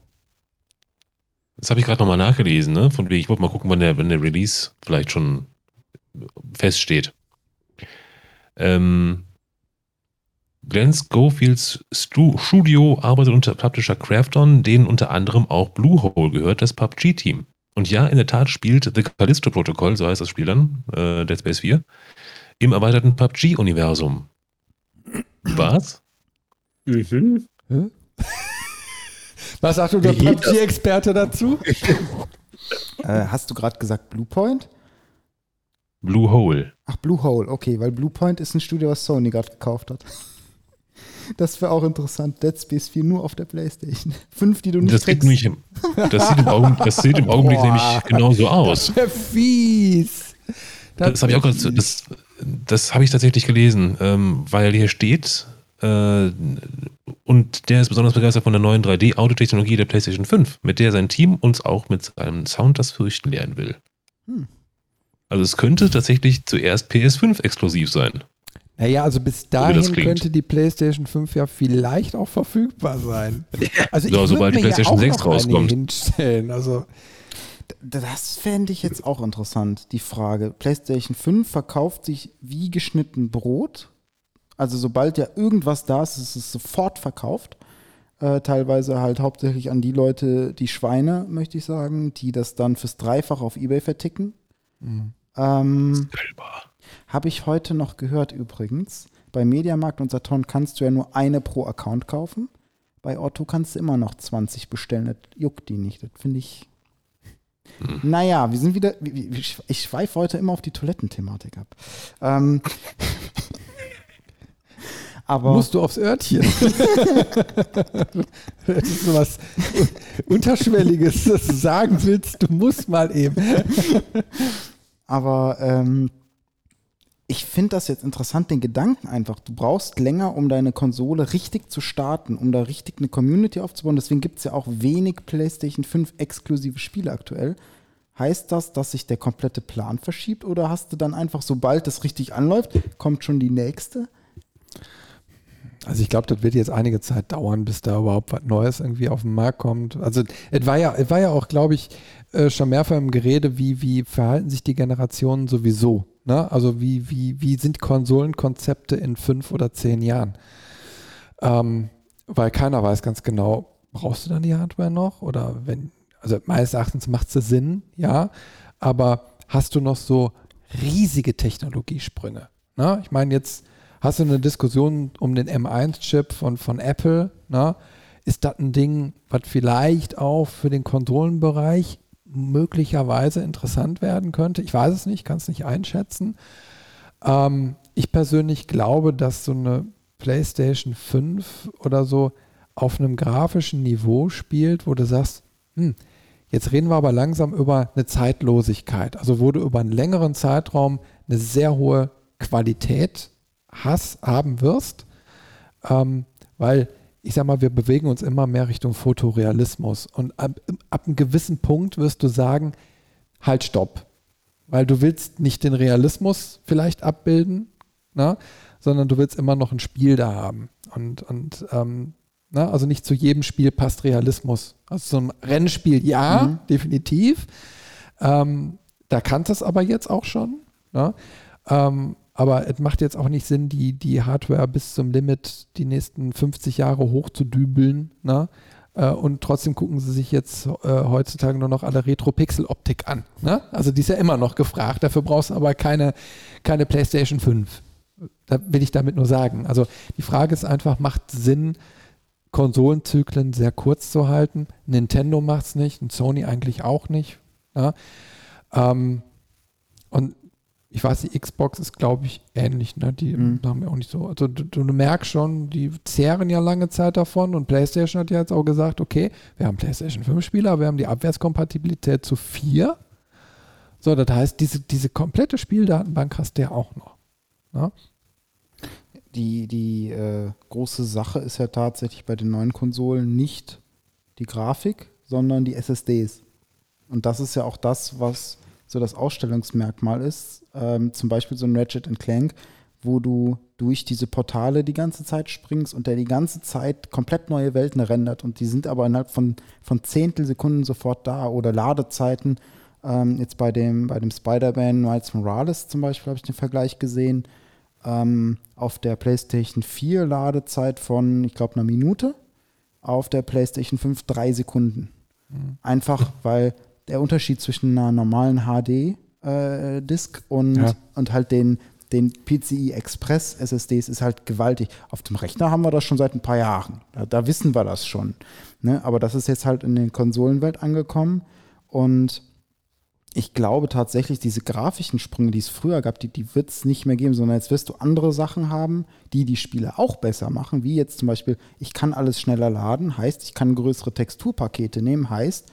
Das habe ich gerade nochmal nachgelesen, ne? Von wegen, ich wollte mal gucken, wann der, wann der Release vielleicht schon feststeht. Ähm, Glenn Schofields Stu Studio arbeitet unter Publisher Crafton, denen unter anderem auch Bluehole gehört, das PUBG-Team. Und ja, in der Tat spielt The Callisto-Protokoll, so heißt das Spiel dann, äh, Dead Space 4, im erweiterten PUBG-Universum. Was? Mhm. <laughs> Was sagt unser das? PUBG-Experte dazu? <laughs> Äh, hast du gerade gesagt Bluepoint? Bluehole. Ach, Bluehole, okay, weil Bluepoint ist ein Studio, was Sony gerade gekauft hat. Das wäre auch interessant. Dead Space 4 nur auf der Playstation. <laughs> Fünf, die du nicht Das kriegst. nämlich im, das sieht im, Augen, das sieht im Augenblick nämlich genauso aus. Das wäre fies. Das habe ich auch fies. das, das habe ich tatsächlich gelesen, ähm, weil hier steht, äh, und der ist besonders begeistert von der neuen 3D-Audiotechnologie der PlayStation 5, mit der sein Team uns auch mit seinem Sound das Fürchten lernen will. Hm. Also es könnte tatsächlich zuerst PS5 exklusiv sein. Naja, also bis dahin könnte die PlayStation 5 ja vielleicht auch verfügbar sein. <laughs> Also So, würd sobald die PlayStation ja auch 6 noch eine rauskommt. Hinstellen. Also Das fände ich jetzt auch interessant, die Frage. PlayStation 5 verkauft sich wie geschnitten Brot. Also sobald ja irgendwas da ist, ist es sofort verkauft. Äh, teilweise halt hauptsächlich an die Leute, die Schweine, möchte ich sagen, die das dann fürs Dreifache auf Ebay verticken. Mhm. Ähm. Habe ich heute noch gehört übrigens. Bei Mediamarkt und Saturn kannst du ja nur eine pro Account kaufen. Bei Otto kannst du immer noch 20 bestellen. Das juckt die nicht. Das finde ich. Naja, wir sind wieder. wie- wie- Ich, schweife heute immer auf die Toilettenthematik ab. Ähm, <laughs> aber musst du aufs Örtchen. <laughs> das ist so was Unterschwelliges, das du sagen willst, du musst mal eben. <laughs> Aber ähm, ich finde das jetzt interessant, den Gedanken einfach. Du brauchst länger, um deine Konsole richtig zu starten, um da richtig eine Community aufzubauen. Deswegen gibt es ja auch wenig PlayStation 5 exklusive Spiele aktuell. Heißt das, dass sich der komplette Plan verschiebt oder hast du dann einfach, sobald es richtig anläuft, kommt schon die nächste? Also ich glaube, das wird jetzt einige Zeit dauern, bis da überhaupt was Neues irgendwie auf den Markt kommt. Also es war ja, es war ja auch, glaube ich, äh, schon mehrfach im Gerede, wie, wie verhalten sich die Generationen sowieso. Ne? Also wie, wie, wie sind Konsolenkonzepte in fünf oder zehn Jahren? Ähm, weil keiner weiß ganz genau, brauchst du dann die Hardware noch? Oder wenn, also meines Erachtens macht es Sinn, ja, aber hast du noch so riesige Technologiesprünge? Ne? Ich meine, jetzt hast du eine Diskussion um den M1-Chip von, von Apple. Ne? Ist das ein Ding, was vielleicht auch für den Konsolenbereich möglicherweise interessant werden könnte? Ich weiß es nicht, kann es nicht einschätzen. Ähm, ich persönlich glaube, dass so eine PlayStation 5 oder so auf einem grafischen Niveau spielt, wo du sagst, hm, jetzt reden wir aber langsam über eine Zeitlosigkeit, also wo du über einen längeren Zeitraum eine sehr hohe Qualität hast, haben wirst, ähm, weil ich sag mal, wir bewegen uns immer mehr Richtung Fotorealismus und ab, ab einem gewissen Punkt wirst du sagen, halt stopp, weil du willst nicht den Realismus vielleicht abbilden, ne, sondern du willst immer noch ein Spiel da haben und, und ähm, na, also nicht zu jedem Spiel passt Realismus. Also so ein Rennspiel, ja, Mhm. definitiv. Ähm, da kannst du es aber jetzt auch schon. Ne? Ähm, aber es macht jetzt auch nicht Sinn, die, die Hardware bis zum Limit die nächsten 50 Jahre hochzudübeln. Ne? Äh, und trotzdem gucken sie sich jetzt äh, heutzutage nur noch alle Retro-Pixel-Optik an. Ne? Also die ist ja immer noch gefragt. Dafür brauchst du aber keine, keine PlayStation 5. Da will ich damit nur sagen. Also die Frage ist einfach, macht Sinn, Konsolenzyklen sehr kurz zu halten? Nintendo macht es nicht und Sony eigentlich auch nicht. Ja? Ähm, und ich weiß, die Xbox ist, glaube ich, ähnlich. Ne? Die Mhm. haben ja auch nicht so. Also du, du merkst schon, die zehren ja lange Zeit davon und PlayStation hat ja jetzt auch gesagt, okay, wir haben PlayStation 5 Spieler, wir haben die Abwärtskompatibilität zu 4. So, das heißt, diese, diese komplette Spieldatenbank hast du ja auch noch. Ja? Die, die äh, große Sache ist ja tatsächlich bei den neuen Konsolen nicht die Grafik, sondern die SSDs. Und das ist ja auch das, was so das Ausstellungsmerkmal ist. Ähm, zum Beispiel so ein Ratchet Clank, wo du durch diese Portale die ganze Zeit springst und der die ganze Zeit komplett neue Welten rendert und die sind aber innerhalb von, von Zehntelsekunden sofort da oder Ladezeiten. Ähm, jetzt bei dem, bei dem Spider-Man Miles Morales zum Beispiel habe ich den Vergleich gesehen. Ähm, auf der PlayStation 4 Ladezeit von, ich glaube, einer Minute. Auf der PlayStation 5 drei Sekunden. Mhm. Einfach, weil der Unterschied zwischen einer normalen HD-Disk äh, und, ja. und halt den den PCI Express SSDs ist halt gewaltig. Auf dem Rechner haben wir das schon seit ein paar Jahren. Da, da wissen wir das schon. Ne? Aber das ist jetzt halt in den Konsolenwelt angekommen. Und ich glaube tatsächlich, diese grafischen Sprünge, die es früher gab, die, die wird es nicht mehr geben, sondern jetzt wirst du andere Sachen haben, die die Spiele auch besser machen, wie jetzt zum Beispiel, ich kann alles schneller laden, heißt, ich kann größere Texturpakete nehmen, heißt,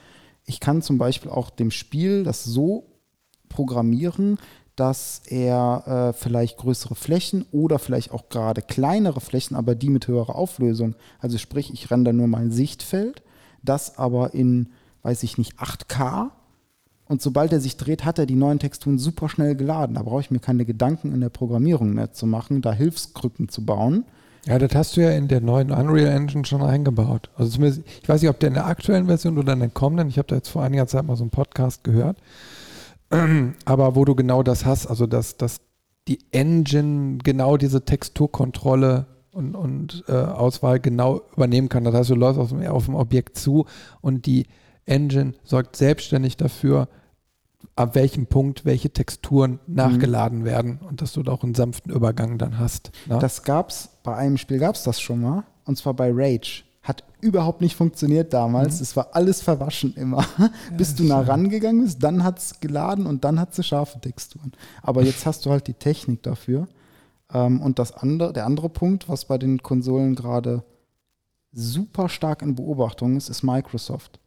ich kann zum Beispiel auch dem Spiel das so programmieren, dass er äh, vielleicht größere Flächen oder vielleicht auch gerade kleinere Flächen, aber die mit höherer Auflösung, also sprich, ich render nur mein Sichtfeld, das aber in, weiß ich nicht, 8K und sobald er sich dreht, hat er die neuen Texturen super schnell geladen. Da brauche ich mir keine Gedanken in der Programmierung mehr zu machen, da Hilfskrücken zu bauen. Ja, das hast du ja in der neuen Unreal Engine schon eingebaut. Also zumindest, ich weiß nicht, ob der in der aktuellen Version oder in der kommenden, ich habe da jetzt vor einiger Zeit mal so einen Podcast gehört, <clears throat> aber wo du genau das hast, also dass, dass die Engine genau diese Texturkontrolle und, und äh, Auswahl genau übernehmen kann. Das heißt, du läufst auf dem, auf dem Objekt zu und die Engine sorgt selbstständig dafür, ab welchem Punkt welche Texturen mhm. nachgeladen mhm. werden und dass du da auch einen sanften Übergang dann hast. Ne? Das gab's, bei einem Spiel gab es das schon mal, und zwar bei Rage. Hat überhaupt nicht funktioniert damals. Mhm. Es war alles verwaschen immer. Ja, <laughs> <laughs> Bis du nah rangegangen bist, dann hat es geladen und dann hat es scharfe Texturen. Aber jetzt <laughs> hast du halt die Technik dafür. Ähm, und das andere, der andere Punkt, was bei den Konsolen gerade super stark in Beobachtung ist, ist Microsoft.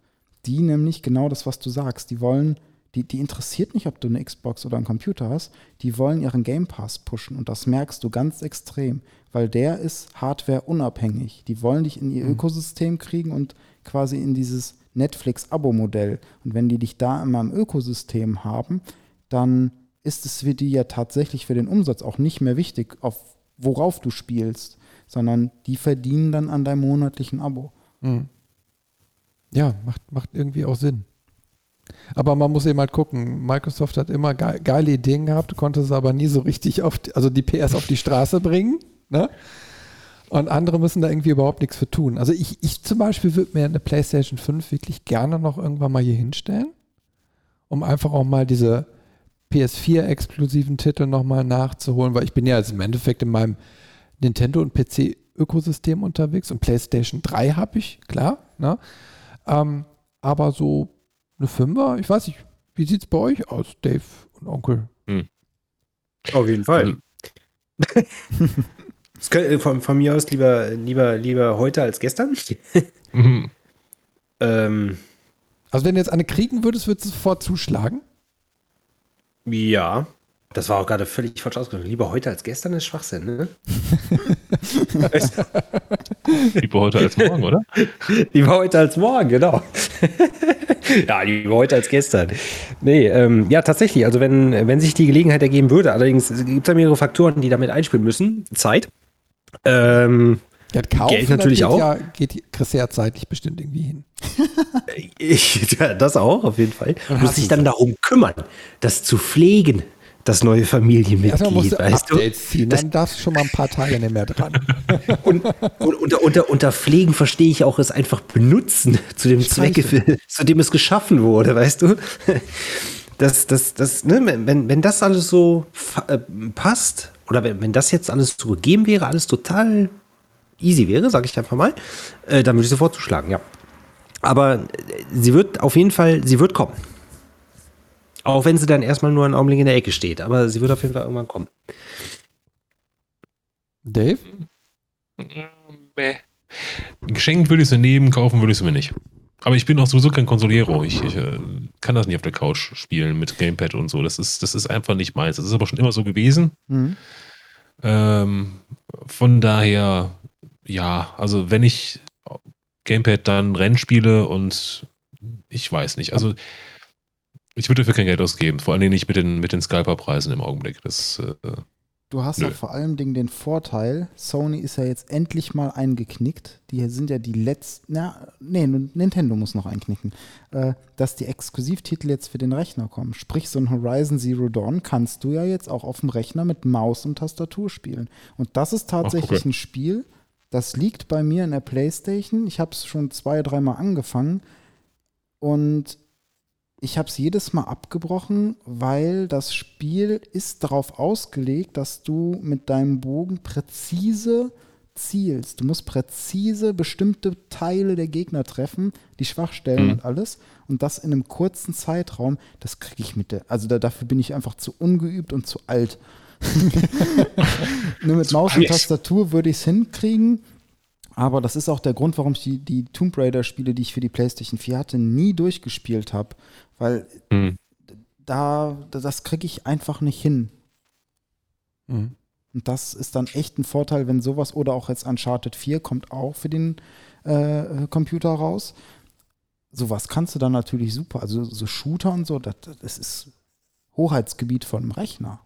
Die nämlich genau das, was du sagst. Die wollen die, die interessiert nicht, ob du eine Xbox oder einen Computer hast. Die wollen ihren Game Pass pushen und das merkst du ganz extrem, weil der ist Hardware-unabhängig. Die wollen dich in ihr mhm. Ökosystem kriegen und quasi in dieses Netflix-Abo-Modell. Und wenn die dich da immer im Ökosystem haben, dann ist es für die ja tatsächlich für den Umsatz auch nicht mehr wichtig, auf worauf du spielst, sondern die verdienen dann an deinem monatlichen Abo. Mhm. Ja, macht, macht irgendwie auch Sinn. Aber man muss eben halt gucken. Microsoft hat immer ge geile Ideen gehabt, konnte es aber nie so richtig auf, die, also die PS auf die Straße bringen. Ne? Und andere müssen da irgendwie überhaupt nichts für tun. Also ich, ich zum Beispiel würde mir eine PlayStation 5 wirklich gerne noch irgendwann mal hier hinstellen, um einfach auch mal diese PS4-exklusiven Titel nochmal nachzuholen, weil ich bin ja jetzt im Endeffekt in meinem Nintendo- und PC-Ökosystem unterwegs und PlayStation 3 habe ich, klar. Ne? Ähm, aber so eine Fünfer? Ich weiß nicht, wie sieht es bei euch aus, Dave und Onkel? Hm. Auf jeden Fall. könnte, äh, von, von, mir aus lieber, lieber, lieber heute als gestern. <laughs> mhm. ähm, also wenn du jetzt eine kriegen würdest, würdest du sofort zuschlagen? Ja. Das war auch gerade völlig falsch ausgedrückt. Lieber heute als gestern ist Schwachsinn, ne? <laughs> lieber heute als morgen, oder? <laughs> lieber heute als morgen, genau. <laughs> ja, lieber heute als gestern. Nee, ähm, ja, tatsächlich. Also, wenn, wenn sich die Gelegenheit ergeben würde, allerdings gibt es da mehrere Faktoren, die damit einspielen müssen. Zeit. Ähm, ja, kaufen, Geld natürlich auch. Ja, geht Chris zeitlich bestimmt irgendwie hin. ich, ja, das auch, auf jeden Fall. Du musst dich dann darum kümmern, das zu pflegen das neue Familienmitglied. Ja, weißt Updates du? ziehen, dann darfst du schon mal ein paar Tage nicht mehr dran. <laughs> und, und unter, unter, unter Pflegen verstehe ich auch es einfach benutzen zu dem Zwecke, für, zu dem es geschaffen wurde, weißt du? Das, das, das, ne, wenn, wenn das alles so äh, passt, oder wenn, wenn das jetzt alles so gegeben wäre, alles total easy wäre, sage ich einfach mal, äh, dann würde ich sofort zuschlagen, ja. Aber äh, sie wird auf jeden Fall, sie wird kommen. Auch wenn sie dann erstmal nur einen Augenblick in der Ecke steht. Aber sie wird auf jeden Fall irgendwann kommen. Dave? Bäh. Geschenkt würde ich sie nehmen, kaufen würde ich sie mir nicht. Aber ich bin auch sowieso kein Consolero. Ich, ich äh, kann das nicht auf der Couch spielen mit Gamepad und so. Das ist, das ist einfach nicht meins. Das ist aber schon immer so gewesen. Mhm. Ähm, von daher, ja, also wenn ich Gamepad dann Rennspiele und ich weiß nicht. Also Ich würde dafür kein Geld ausgeben, vor allen Dingen nicht mit den, mit den Scalper-Preisen im Augenblick. Das, äh, Du hast Nö. ja vor allem Dingen den Vorteil, Sony ist ja jetzt endlich mal eingeknickt. Die sind ja die letzten, na, nee, Nintendo muss noch einknicken, äh, dass die Exklusivtitel jetzt für den Rechner kommen. Sprich, so ein Horizon Zero Dawn kannst du ja jetzt auch auf dem Rechner mit Maus und Tastatur spielen. Und das ist tatsächlich okay. ein Spiel, das liegt bei mir in der Playstation. Ich habe es schon zwei, dreimal angefangen und ich habe es jedes Mal abgebrochen, weil das Spiel ist darauf ausgelegt, dass du mit deinem Bogen präzise zielst. Du musst präzise bestimmte Teile der Gegner treffen, die Schwachstellen Mhm. und alles. Und das in einem kurzen Zeitraum, das kriege ich mit der. Also da, dafür bin ich einfach zu ungeübt und zu alt. <laughs> Nur mit Maus und. Tastatur würde ich es hinkriegen. Aber das ist auch der Grund, warum ich die, die Tomb Raider-Spiele, die ich für die PlayStation 4 hatte, nie durchgespielt habe. Weil hm. da, das kriege ich einfach nicht hin. Mhm. Und das ist dann echt ein Vorteil, wenn sowas oder auch jetzt Uncharted 4 kommt auch für den äh, Computer raus. Sowas kannst du dann natürlich super. Also so Shooter und so, das, das ist Hoheitsgebiet von einem Rechner.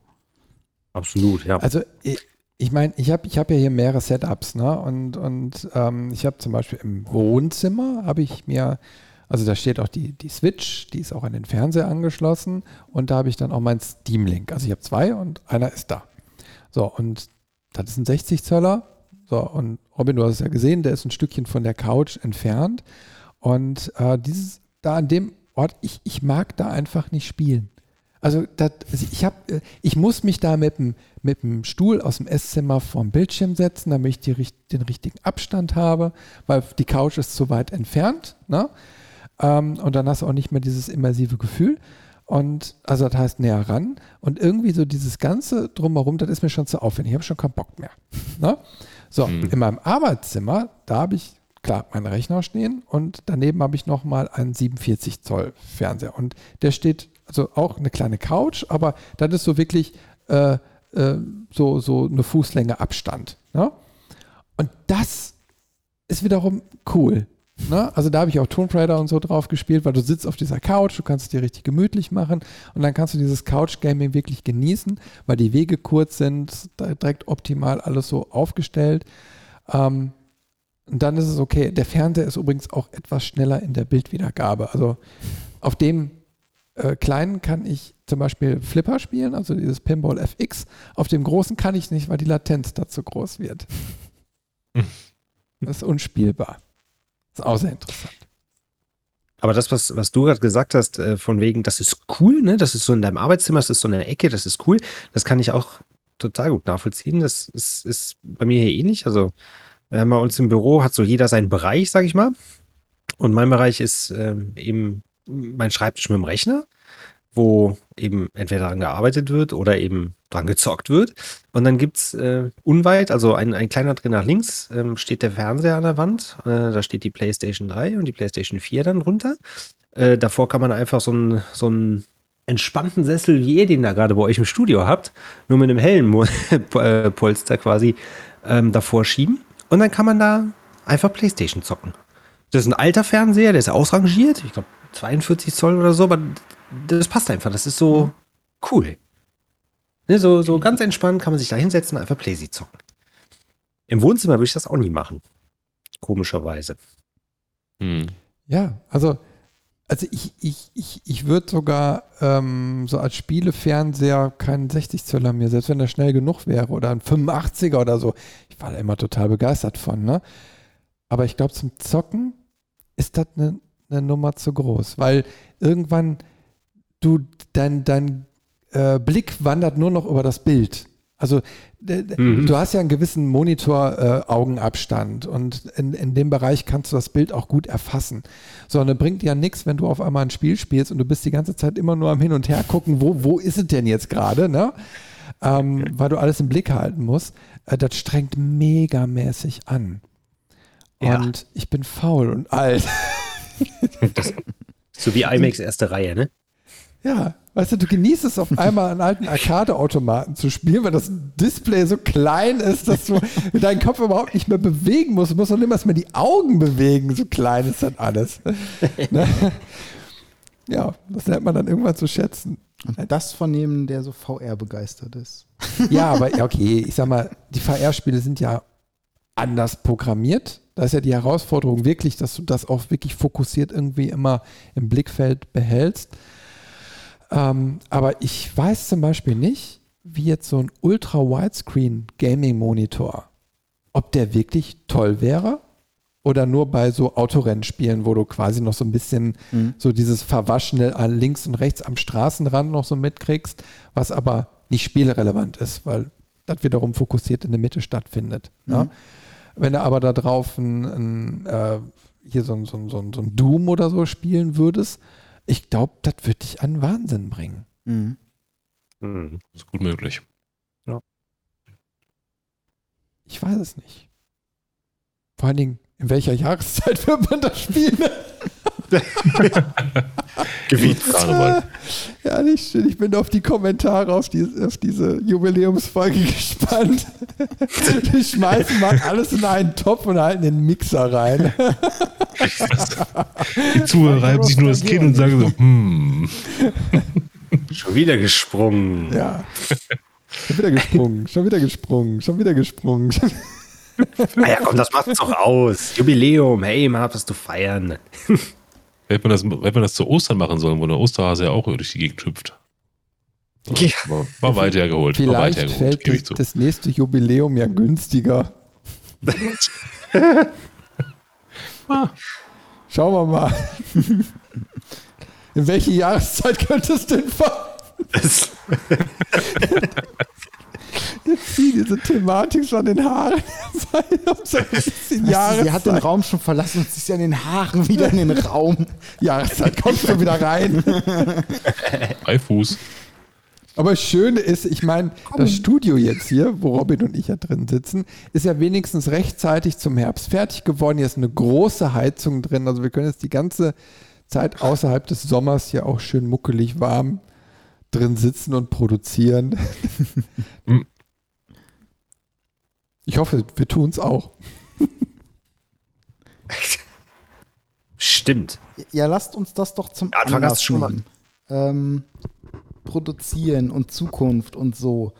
Absolut, ja. Also ich, ich meine, ich habe ich hab ja hier mehrere Setups, ne? Und, und ähm, ich habe zum Beispiel im Wohnzimmer habe ich mir, also da steht auch die, die Switch, die ist auch an den Fernseher angeschlossen und da habe ich dann auch mein Steam Link. Also ich habe zwei und einer ist da. So, und das ist ein 60 Zöller. So, und Robin, du hast es ja gesehen, der ist ein Stückchen von der Couch entfernt. Und äh, dieses, da an dem Ort, ich, ich mag da einfach nicht spielen. Also das, also ich habe, ich muss mich da mit dem, mit Stuhl aus dem Esszimmer vorm Bildschirm setzen, damit ich die, den richtigen Abstand habe, weil die Couch ist zu weit entfernt. Ne? Ähm, und dann hast du auch nicht mehr dieses immersive Gefühl. Und also das heißt näher ran. Und irgendwie so dieses Ganze drumherum, das ist mir schon zu aufwendig. Ich habe schon keinen Bock mehr. <laughs> Ne? So, Mhm. in meinem Arbeitszimmer, da habe ich klar meinen Rechner stehen und daneben habe ich nochmal einen 47 Zoll Fernseher. Und der steht, also auch eine kleine Couch, aber das ist so wirklich äh, äh, so, so eine Fußlänge Abstand. Ne? Und das ist wiederum cool. Ne? Also da habe ich auch Tomb Raider und so drauf gespielt, weil du sitzt auf dieser Couch, du kannst es dir richtig gemütlich machen und dann kannst du dieses Couch-Gaming wirklich genießen, weil die Wege kurz sind, da direkt optimal alles so aufgestellt. Ähm, und dann ist es okay. Der Fernseher ist übrigens auch etwas schneller in der Bildwiedergabe. Also auf dem äh, kleinen kann ich zum Beispiel Flipper spielen, also dieses Pinball FX. Auf dem großen kann ich nicht, weil die Latenz dazu groß wird. <laughs> Das ist unspielbar. Ist auch sehr interessant. Aber das, was, was du gerade gesagt hast, äh, von wegen, das ist cool, ne? Das ist so in deinem Arbeitszimmer, das ist so in der Ecke, das ist cool. Das kann ich auch total gut nachvollziehen. Das ist, ist bei mir hier ähnlich. Also, haben bei uns im Büro, hat so jeder seinen Bereich, sag ich mal. Und mein Bereich ist ähm, eben mein Schreibtisch mit dem Rechner, wo eben entweder daran gearbeitet wird oder eben dran gezockt wird. Und dann gibt's äh, unweit, also ein, ein kleiner Dreh nach links, ähm, steht der Fernseher an der Wand. Äh, da steht die PlayStation 3 und die PlayStation 4 dann drunter. Äh, davor kann man einfach so einen so einen entspannten Sessel, wie ihr den da gerade bei euch im Studio habt, nur mit einem hellen <laughs> äh, Polster quasi ähm, davor schieben. Und dann kann man da einfach PlayStation zocken. Das ist ein alter Fernseher, der ist ausrangiert. Ich glaube 42 Zoll oder so, aber das passt einfach. Das ist so cool. Ne, so, so ganz entspannt kann man sich da hinsetzen und einfach Playsy zocken. Im Wohnzimmer würde ich das auch nie machen. Komischerweise. Hm. Ja, also, also ich, ich, ich, ich würde sogar ähm, so als Spielefernseher keinen 60 Zöller mir, selbst wenn der schnell genug wäre oder ein 85er oder so. Ich war da immer total begeistert von, ne? Aber ich glaube, zum Zocken ist das eine eine Nummer zu groß, weil irgendwann du dein, dein äh, Blick wandert nur noch über das Bild. Also Mhm. du hast ja einen gewissen Monitor-Augenabstand und in, in dem Bereich kannst du das Bild auch gut erfassen. So, und dann bringt dir ja nichts, wenn du auf einmal ein Spiel spielst und du bist die ganze Zeit immer nur am Hin und Her gucken, wo, wo ist es denn jetzt gerade, ne? Ähm, <laughs> weil du alles im Blick halten musst. Äh, das strengt megamäßig an. Ja. Und ich bin faul und alt. So wie <laughs> IMAX erste Reihe, ne? Ja, weißt du, du genießt es auf <laughs> einmal an alten Arcade-Automaten zu spielen, weil das Display so klein ist, dass du <laughs> deinen Kopf überhaupt nicht mehr bewegen musst. Du musst noch nicht mal die Augen bewegen, so klein ist das alles. <laughs> ne? Ja, das lernt man dann irgendwann zu schätzen. Und das von jemandem, der so VR begeistert ist. Ja, aber okay, ich sag mal, die VR-Spiele sind ja anders programmiert. Da ist ja die Herausforderung wirklich, dass du das auch wirklich fokussiert irgendwie immer im Blickfeld behältst. Ähm, aber ich weiß zum Beispiel nicht, wie jetzt so ein Ultra-Widescreen-Gaming-Monitor, ob der wirklich toll wäre oder nur bei so Autorennspielen, wo du quasi noch so ein bisschen Mhm. so dieses Verwaschene an links und rechts am Straßenrand noch so mitkriegst, was aber nicht spielrelevant ist, weil das wiederum fokussiert in der Mitte stattfindet. Ja? Wenn du aber da drauf ein, ein, äh, hier so, ein, so, ein, so ein Doom oder so spielen würdest, ich glaube, das würde dich an Wahnsinn bringen. Mhm. Hm. Das ist gut möglich. Ich weiß es nicht. Vor allen Dingen, in welcher Jahreszeit <laughs> wird man das spielen? <laughs> Gewitzt. Karneval. Ja, nicht schön. Ich bin auf die Kommentare auf, die, auf diese Jubiläumsfolge <laughs> gespannt. Die schmeißen mal alles in einen Topf und halten den Mixer rein. Die Zuhörer reiben sich nur das Kinn und sagen so, hm. Schon wieder gesprungen. Ja. Schon wieder gesprungen, schon wieder gesprungen, schon wieder gesprungen. Ah ja, komm, das macht's doch aus. Jubiläum, hey, man hat was zu feiern. Hätte man, das, hätte man das zu Ostern machen sollen, wo der Osterhase ja auch durch die Gegend hüpft. Ja. War, war weit hergeholt. War weit Vielleicht hergeholt, fällt das, zu. das nächste Jubiläum ja günstiger. <laughs> Schauen wir mal. In welche Jahreszeit könnte es denn fallen? <laughs> <laughs> Das, Jetzt zieh diese Thematik schon den Haaren herbei. Um so ein bisschen Weißt du, sie hat den. Raum schon verlassen und sie ist ja in den Haaren wieder in den Raum. Jahreszeit kommt schon wieder rein. Beifuß. Aber das Schöne ist, ich meine, das Studio jetzt hier, wo Robin und ich ja drin sitzen, ist ja wenigstens rechtzeitig zum Herbst fertig geworden. Hier ist eine große Heizung drin. Also wir können jetzt die ganze Zeit außerhalb des Sommers hier auch schön muckelig warm drin sitzen und produzieren. Ich hoffe, wir tun es auch. stimmt. Ja, lasst uns das doch zum Ja, Anfang Anlass schon nehmen. Ähm, produzieren und Zukunft und so.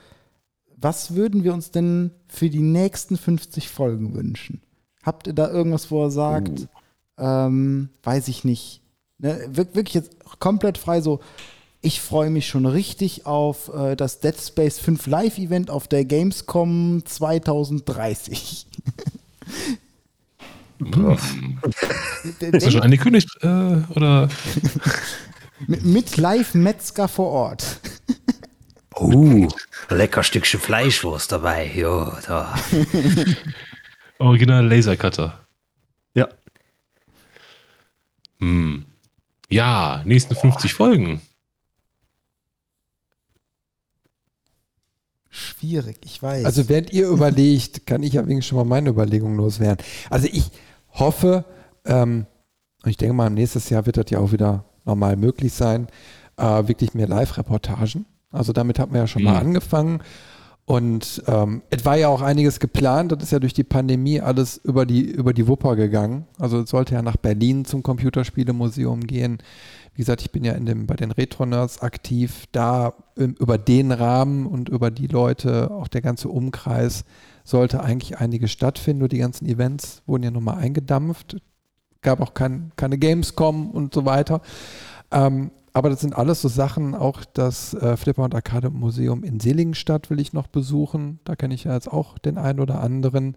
Was würden wir uns denn für die nächsten 50 Folgen wünschen? Habt ihr da irgendwas, wo er sagt, ähm, weiß ich nicht, ne, wir- wirklich jetzt komplett frei so, ich freue mich schon richtig auf äh, das Dead Space 5 Live-Event auf der Gamescom 2030. Hm. Ist das schon angekündigt? Äh, oder? mit, mit Live-Metzger vor Ort. Uh, lecker Stückchen Fleischwurst dabei. Jo, da. Original Lasercutter. Ja. Hm. Ja, nächsten 50 Folgen. Schwierig, ich weiß. Also während ihr überlegt, <laughs> kann ich ja wenigstens schon mal meine Überlegungen loswerden. Also ich hoffe, ähm, und ich denke mal, nächstes Jahr wird das ja auch wieder normal möglich sein, äh, wirklich mehr Live-Reportagen. Also damit hat man ja schon mal Mhm. angefangen. Und ähm, es war ja auch einiges geplant, das ist ja durch die Pandemie alles über die, über die Wupper gegangen. Also es sollte ja nach Berlin zum Computerspielemuseum gehen. Wie gesagt, ich bin ja in dem, bei den Retro-Nerds aktiv. Da über den Rahmen und über die Leute, auch der ganze Umkreis, sollte eigentlich einiges stattfinden. Nur die ganzen Events wurden ja nochmal eingedampft. Gab auch kein, keine Gamescom und so weiter. Ähm, aber das sind alles so Sachen, auch das äh, Flipper und Arcade Museum in Seligenstadt will ich noch besuchen. Da kenne ich ja jetzt auch den einen oder anderen.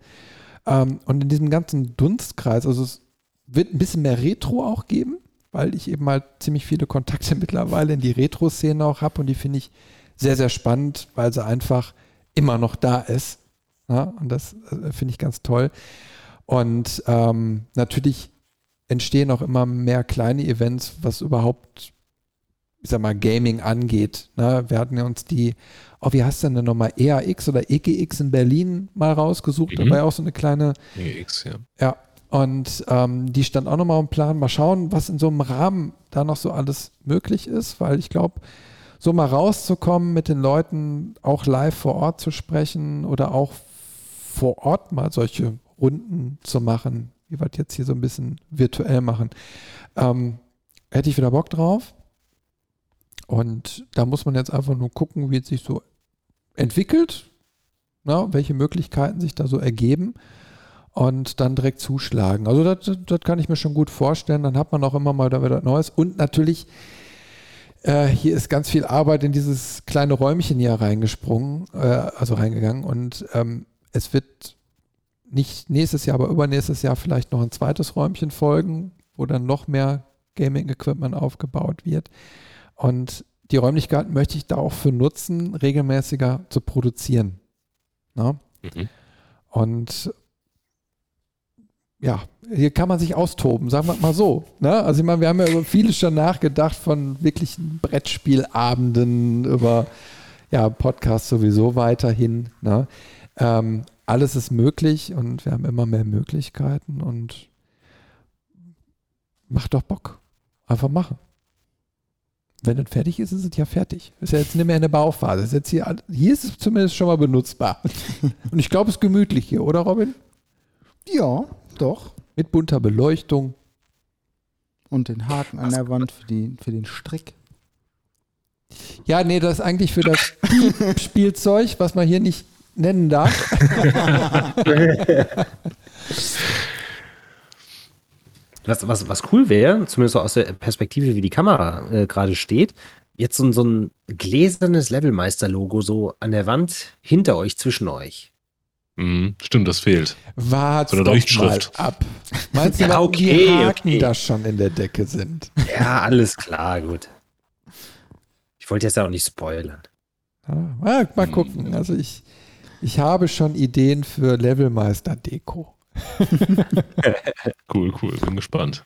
Ähm, und in diesem ganzen Dunstkreis, also es wird ein bisschen mehr Retro auch geben, weil ich eben halt ziemlich viele Kontakte <laughs> mittlerweile in die Retro-Szene auch habe und die finde ich sehr, sehr spannend, weil sie einfach immer noch da ist. Ja, und das äh, finde ich ganz toll. Und ähm, natürlich entstehen auch immer mehr kleine Events, was überhaupt, ich sag mal, Gaming angeht. Ne? Wir hatten ja uns die, oh, wie heißt denn denn nochmal, EAX oder EGX in Berlin mal rausgesucht. Mhm. Da war ja auch so eine kleine, X, ja. ja, und ähm, die stand auch nochmal im Plan. Mal schauen, was in so einem Rahmen da noch so alles möglich ist, weil ich glaube, so mal rauszukommen, mit den Leuten auch live vor Ort zu sprechen oder auch vor Ort mal solche Runden zu machen, wie wir jetzt hier so ein bisschen virtuell machen, ähm, hätte ich wieder Bock drauf. Und da muss man jetzt einfach nur gucken, wie es sich so entwickelt, na, welche Möglichkeiten sich da so ergeben und dann direkt zuschlagen. Also das, das kann ich mir schon gut vorstellen. Dann hat man auch immer mal da wieder Neues. Und natürlich, äh, hier ist ganz viel Arbeit in dieses kleine Räumchen hier reingesprungen, äh, also reingegangen. Und ähm, es wird nicht nächstes Jahr, aber übernächstes Jahr vielleicht noch ein zweites Räumchen folgen, wo dann noch mehr Gaming-Equipment aufgebaut wird. Und die Räumlichkeiten möchte ich da auch für nutzen, regelmäßiger zu produzieren. Na? Mhm. Und ja, hier kann man sich austoben, sagen wir mal so. Ne? Also ich meine, wir haben ja über vieles schon nachgedacht, von wirklichen Brettspielabenden über ja, Podcasts sowieso weiterhin. Ne? Ähm, alles ist möglich und wir haben immer mehr Möglichkeiten und macht doch Bock. Einfach machen. Wenn es fertig ist, ist es ja fertig. Ist ja jetzt nicht mehr in der Bauphase. Ist jetzt hier, hier ist es zumindest schon mal benutzbar. <laughs> Und ich glaube, es ist gemütlich hier, oder Robin? Ja, doch. Mit bunter Beleuchtung. Und den Haken an der Wand für, die, für den Strick. Ja, nee, das ist eigentlich für das <laughs> Spielzeug, was man hier nicht nennen darf. <laughs> Was, was, was cool wäre, zumindest so aus der Perspektive, wie die Kamera äh, gerade steht, jetzt so, ein- so ein gläsernes Levelmeister-Logo so an der Wand hinter euch, zwischen euch. Mhm, stimmt, das fehlt. Eine doch mal Leuchtschrift. ab. Meinst du, Ja, was okay, die Haken okay. da schon in der Decke sind? Ja, alles klar, gut. Ich wollte jetzt auch nicht spoilern. Ja, mal, gucken. Also ich, ich habe schon Ideen für Levelmeister-Deko. <laughs> Cool, cool, bin gespannt.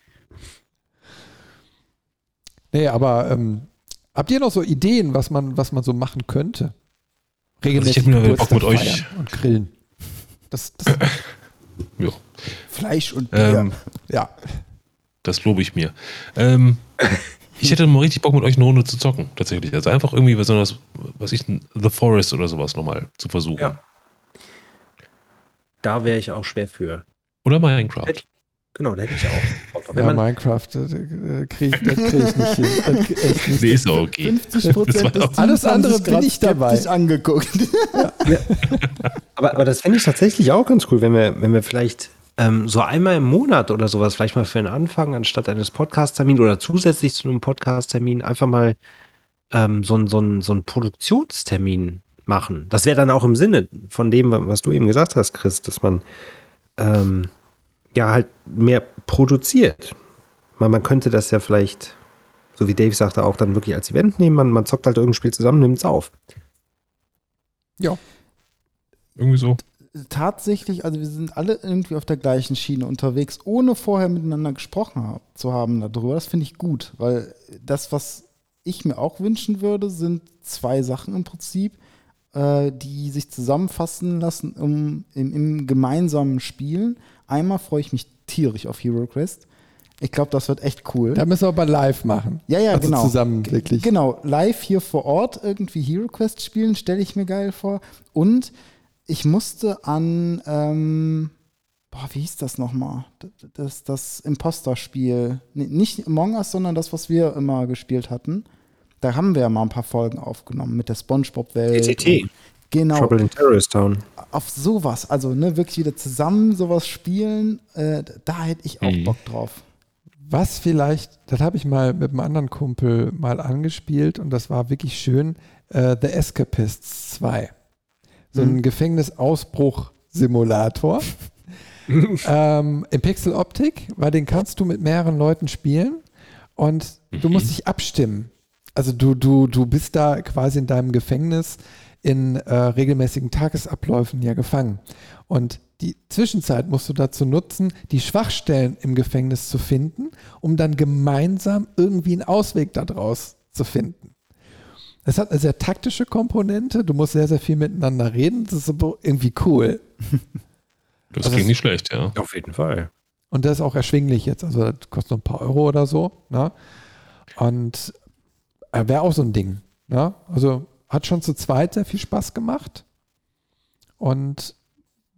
Nee, aber ähm, habt ihr noch so Ideen, was man, was man so machen könnte? Regelmäßig hätte mir Bock mit euch- und grillen. Das, das, <coughs> Ja, Fleisch und Bier. ähm, ja, das lobe ich mir. Ähm, <coughs> ich hätte mal richtig Bock, mit euch eine Runde zu zocken, tatsächlich. Also einfach irgendwie was, was, was ich, The Forest oder sowas nochmal zu versuchen. Ja. Da wäre ich auch schwer für. Oder Minecraft. Genau, da hätte ich auch. Wenn ja man, Minecraft, äh, kriege ich, das krieg ich nicht hin. Das krieg nicht Nee, ist auch okay. 50 Prozent <laughs> des Alles andere bin ich dabei. angeguckt. <laughs> aber, aber das fände ich tatsächlich auch ganz cool, wenn wir, wenn wir vielleicht ähm, so einmal im Monat oder sowas, vielleicht mal für den Anfang, anstatt eines Podcast-Termins oder zusätzlich zu einem Podcast-Termin, einfach mal ähm, so, ein- so, ein- so einen Produktionstermin machen. Das wäre dann auch im Sinne von dem, was du eben gesagt hast, Chris, dass man ähm, ja halt mehr produziert. Man, man könnte das ja vielleicht, so wie Dave sagte, auch dann wirklich als Event nehmen. Man, man zockt halt irgendein Spiel zusammen, nimmt es auf. Irgendwie so. Tatsächlich, also wir sind alle irgendwie auf der gleichen Schiene unterwegs, ohne vorher miteinander gesprochen hab, zu haben darüber. Das finde ich gut, weil das, was ich mir auch wünschen würde, sind zwei Sachen im Prinzip, äh, die sich zusammenfassen lassen um, im, im gemeinsamen Spielen. Einmal freue ich mich tierisch auf Hero Quest. Ich glaube, das wird echt cool. Da müssen wir aber live machen. Ja, ja, also genau. zusammen wirklich. Genau, live hier vor Ort irgendwie Hero Quest spielen, stelle ich mir geil vor. Und ich musste an, ähm, boah, wie hieß das nochmal? Das, das, Imposter-Spiel. Nee, nicht Among Us, sondern das, was wir immer gespielt hatten. Da haben wir ja mal ein paar Folgen aufgenommen mit der Spongebob-Welt. TTT. Genau, Trouble in Terrorist Town. Auf sowas. Also ne, wirklich wieder zusammen sowas spielen. Äh, da hätte ich auch Mhm. Bock drauf. Was vielleicht, das habe ich mal mit einem anderen Kumpel mal angespielt und das war wirklich schön, äh, The Escapists 2. So ein Mhm. Gefängnisausbruch-Simulator. <laughs> ähm, in Pixel-Optik, weil den kannst du mit mehreren Leuten spielen und du musst dich abstimmen. Also du, du, du bist da quasi in deinem Gefängnis in äh, regelmäßigen Tagesabläufen ja gefangen. Und die Zwischenzeit musst du dazu nutzen, die Schwachstellen im Gefängnis zu finden, um dann gemeinsam irgendwie einen Ausweg daraus zu finden. Es hat eine sehr taktische Komponente, du musst sehr, sehr viel miteinander reden, das ist irgendwie cool. <laughs> Das Also klingt nicht schlecht, ja. Auf jeden Fall. Und das ist auch erschwinglich jetzt. Also das kostet nur ein paar Euro oder so. Ne? Und äh, wäre auch so ein Ding. Ne? Also hat schon zu zweit sehr viel Spaß gemacht. Und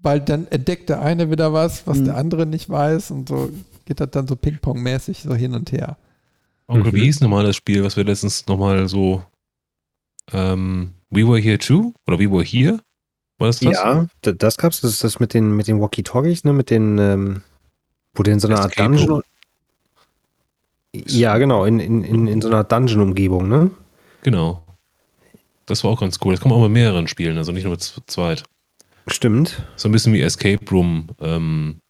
weil dann entdeckt der eine wieder was, was Mhm. der andere nicht weiß. Und so geht das dann so Ping-Pong-mäßig so hin und her. Onkel, Mhm. wie hieß nochmal das Spiel, was wir letztens nochmal so ähm, We Were Here Too? Oder We Were Here? War das das? Ja, das gab's. Das ist das mit den, mit den Walkie-Talkies, ne? Mit den, ähm, wo du in so einer Art Dungeon. Ja, genau, in, in, in, in so einer Dungeon-Umgebung, ne? Genau. Das war auch ganz cool. Das kann man auch mit mehreren spielen, also nicht nur mit z- zweit. Stimmt. So ein bisschen wie Escape Room, ähm,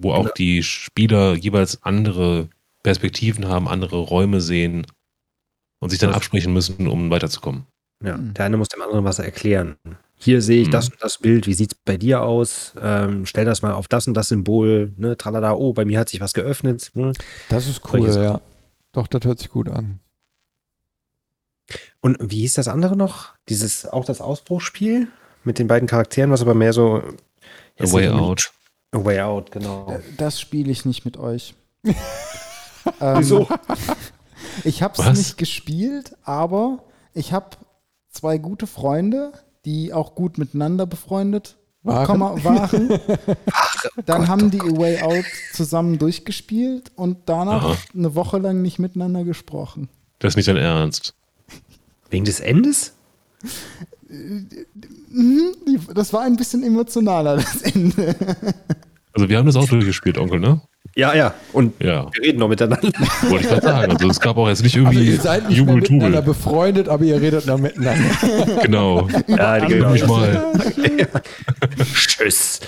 wo auch die Spieler jeweils andere Perspektiven haben, andere Räume sehen und sich dann Das- absprechen müssen, um weiterzukommen. Ja, Mhm. der eine muss dem anderen was erklären. Hier sehe ich Mhm. das und das Bild, wie sieht's bei dir aus? Ähm, stell das mal auf das und das Symbol, ne? Tralala, oh, bei mir hat sich was geöffnet. Hm. Das ist cool, ja. Doch, das hört sich gut an. Und wie hieß das andere noch? Dieses, auch das Ausbruchsspiel mit den beiden Charakteren, was aber mehr so. A Way Out. A Way Out, genau. Das spiele ich nicht mit euch. <laughs> ähm, Wieso? Ich habe es nicht gespielt, aber ich habe zwei gute Freunde, die auch gut miteinander befreundet Waren? Komma, waren. Dann haben die A Way Out zusammen durchgespielt und danach Aha. eine Woche lang nicht miteinander gesprochen. Das ist nicht dein Ernst. Wegen des Endes? Mhm, das war ein bisschen emotionaler, das Ende. Also wir haben das auch durchgespielt, Onkel, ne? Ja, ja. Und Ja, wir reden noch miteinander. wollte ich gerade sagen. Also es gab auch jetzt nicht Also irgendwie ihr seid nicht mehr miteinander befreundet, aber ihr redet noch miteinander. Genau. <laughs> ja, die Nimm mich mal. <laughs> Tschüss.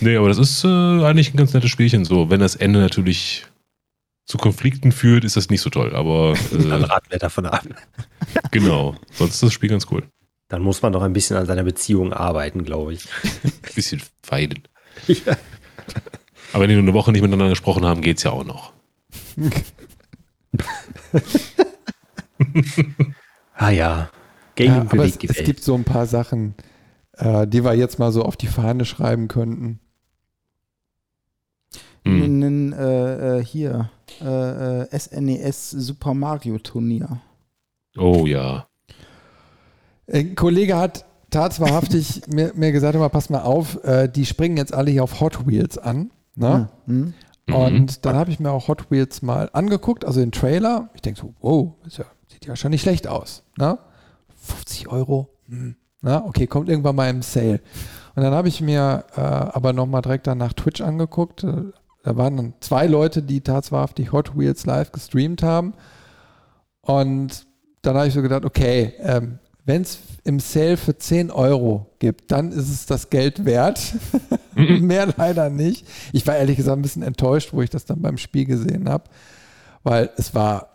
Nee, aber das ist äh, eigentlich ein ganz nettes Spielchen so. Wenn das Ende natürlich zu Konflikten führt, ist das nicht so toll. Aber <laughs> Dann äh, raten wir davon ab. <laughs> genau. Sonst ist das Spiel ganz cool. Dann muss man noch ein bisschen an seiner Beziehung arbeiten, glaube ich. Ein bisschen feiden. <laughs> Ja. Aber wenn die nur eine Woche nicht miteinander gesprochen haben, geht's ja auch noch. Ah ja. Gaming Ja, aber es, es gibt so ein paar Sachen, äh, die wir jetzt mal so auf die Fahne schreiben könnten. Hm. Einen, äh, äh, hier, äh, äh, SNES Super Mario Turnier. Oh ja. Ein Kollege hat tatsächlich <laughs> mir, mir gesagt, immer, pass mal auf, äh, die springen jetzt alle hier auf Hot Wheels an. Ne? Hm? Mhm. Und dann habe ich mir auch Hot Wheels mal angeguckt, also den Trailer. Ich denke so, wow, ist ja, sieht ja schon nicht schlecht aus. Ne? 50 Euro. Hm. Na, okay, kommt irgendwann mal im Sale. Und dann habe ich mir äh, aber nochmal direkt danach Twitch angeguckt. Äh, Da waren dann zwei Leute, die tatsächlich Hot Wheels live gestreamt haben. Und dann habe ich so gedacht, okay, ähm, wenn es im Sale für 10 Euro gibt, dann ist es das Geld wert. <laughs> Mehr leider nicht. Ich war ehrlich gesagt ein bisschen enttäuscht, wo ich das dann beim Spiel gesehen habe, weil es war,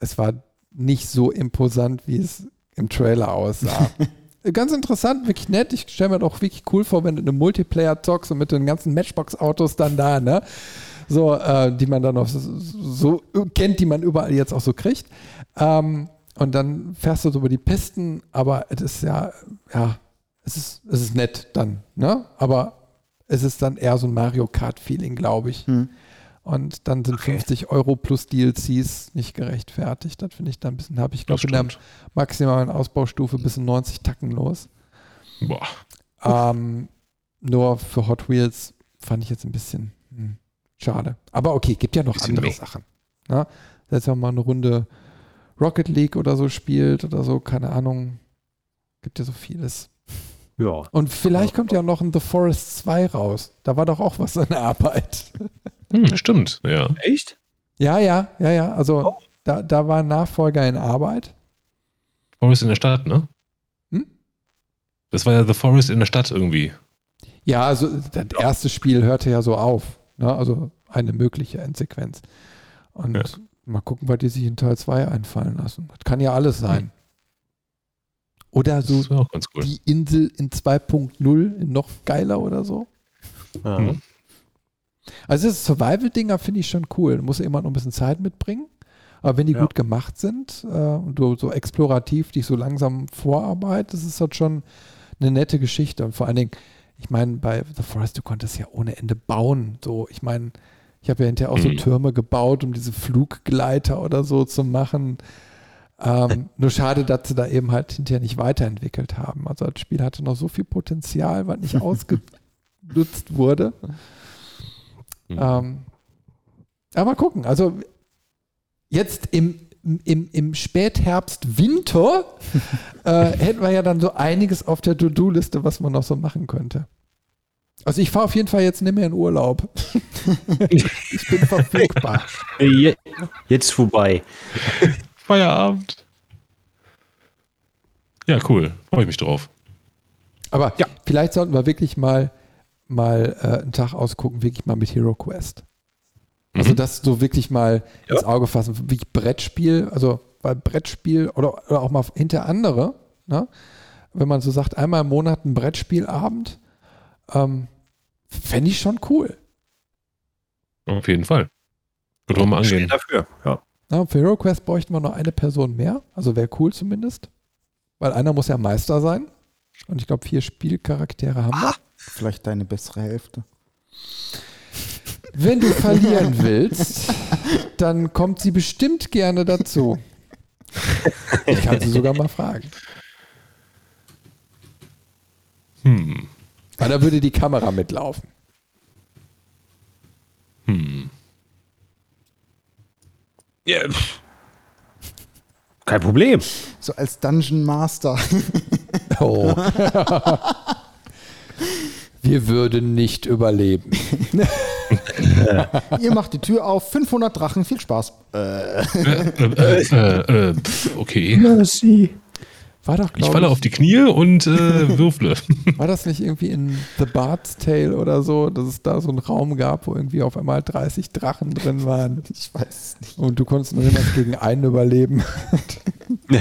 es war nicht so imposant, wie es im Trailer aussah. <laughs> Ganz interessant, wirklich nett. Ich stelle mir doch wirklich cool vor, wenn du eine Multiplayer zockst und mit den ganzen Matchbox-Autos dann da, ne? So, äh, die man dann auch so, so kennt, die man überall jetzt auch so kriegt. Ähm, und dann fährst du so über die Pisten, aber es ist ja, ja, es ist, es ist nett dann, ne? Aber es ist dann eher so ein Mario Kart-Feeling, glaube ich. Hm. Und dann sind 50 Euro plus DLCs nicht gerechtfertigt. Das finde ich dann ein bisschen, habe ich, glaube in der maximalen Ausbaustufe bis in 90 Tacken los. Boah. Ähm, nur für Hot Wheels fand ich jetzt ein bisschen hm, schade. Aber okay, gibt ja noch andere meh. Sachen. Ne? Jetzt mal eine Runde Rocket League oder so spielt oder so, keine Ahnung. Gibt ja so vieles. Ja. Und vielleicht kommt ja noch ein The Forest 2 raus. Da war doch auch was in der Arbeit. <laughs> Hm, stimmt, ja. Echt? Ja, ja, ja, ja. Also Oh. da, da war ein Nachfolger in Arbeit. Forest in der Stadt, ne? Hm? Das war ja The Forest in der Stadt irgendwie. Ja, also das erste Spiel hörte ja so auf. Ne? Also eine mögliche Endsequenz. Und Ja. mal gucken, was die sich in Teil 2 einfallen lassen. Das kann ja alles sein. Oder so Das war auch ganz cool. die Insel in 2.0 in noch geiler oder so. Ja. Hm. Also das Survival-Dinger finde ich schon cool. Du musst immer noch ein bisschen Zeit mitbringen. Aber wenn die Ja. gut gemacht sind äh, und du so explorativ dich so langsam vorarbeitest, ist das schon eine nette Geschichte. Und vor allen Dingen, ich meine, bei The Forest, du konntest ja ohne Ende bauen. So, ich meine, ich habe ja hinterher auch so Mhm. Türme gebaut, um diese Fluggleiter oder so zu machen. Ähm, <laughs> nur schade, dass sie da eben halt hinterher nicht weiterentwickelt haben. Also das Spiel hatte noch so viel Potenzial, was nicht <laughs> ausgenutzt wurde. Hm. Ähm, aber mal gucken. Also jetzt im, im, im Spätherbst, Winter äh, <laughs> hätten wir ja dann so einiges auf der To-Do-Liste, was man noch so machen könnte. Also ich fahre auf jeden Fall jetzt nicht mehr in Urlaub. <laughs> ich bin verfügbar. Je- Jetzt vorbei. Feierabend. Ja, cool. Freue ich mich drauf. Aber Ja. vielleicht sollten wir wirklich mal, mal äh, einen Tag ausgucken, wirklich mal mit Hero Quest. Also Mhm. das so wirklich mal Ja. ins Auge fassen, wie Brettspiel, also bei Brettspiel oder, oder auch mal hinter andere, ne? wenn man so sagt, einmal im Monat ein Brettspielabend, ähm, fände ich schon cool. Auf jeden Fall. Mal Stehe angehen. dafür. Ja. Ja, für Hero Quest bräuchten wir noch eine Person mehr, also wäre cool zumindest, weil einer muss ja Meister sein und ich glaube vier Spielcharaktere haben wir. Vielleicht deine bessere Hälfte. Wenn du verlieren willst, dann kommt sie bestimmt gerne dazu. Ich kann sie sogar mal fragen. Hm. Weil da würde die Kamera mitlaufen. Hm. Ja. Kein Problem. So als Dungeon Master. Oh. <laughs> Wir würden nicht überleben. <laughs> Ihr macht die Tür auf, 500 Drachen, viel Spaß. Äh, Äh, äh, äh, äh, okay. War doch, Ich falle ich, auf die Knie und äh, <laughs> würfle. war das nicht irgendwie in The Bard's Tale oder so, dass es da so einen Raum gab, wo irgendwie auf einmal 30 Drachen drin waren ich weiß es nicht. und du konntest nur jemals gegen einen überleben. <laughs>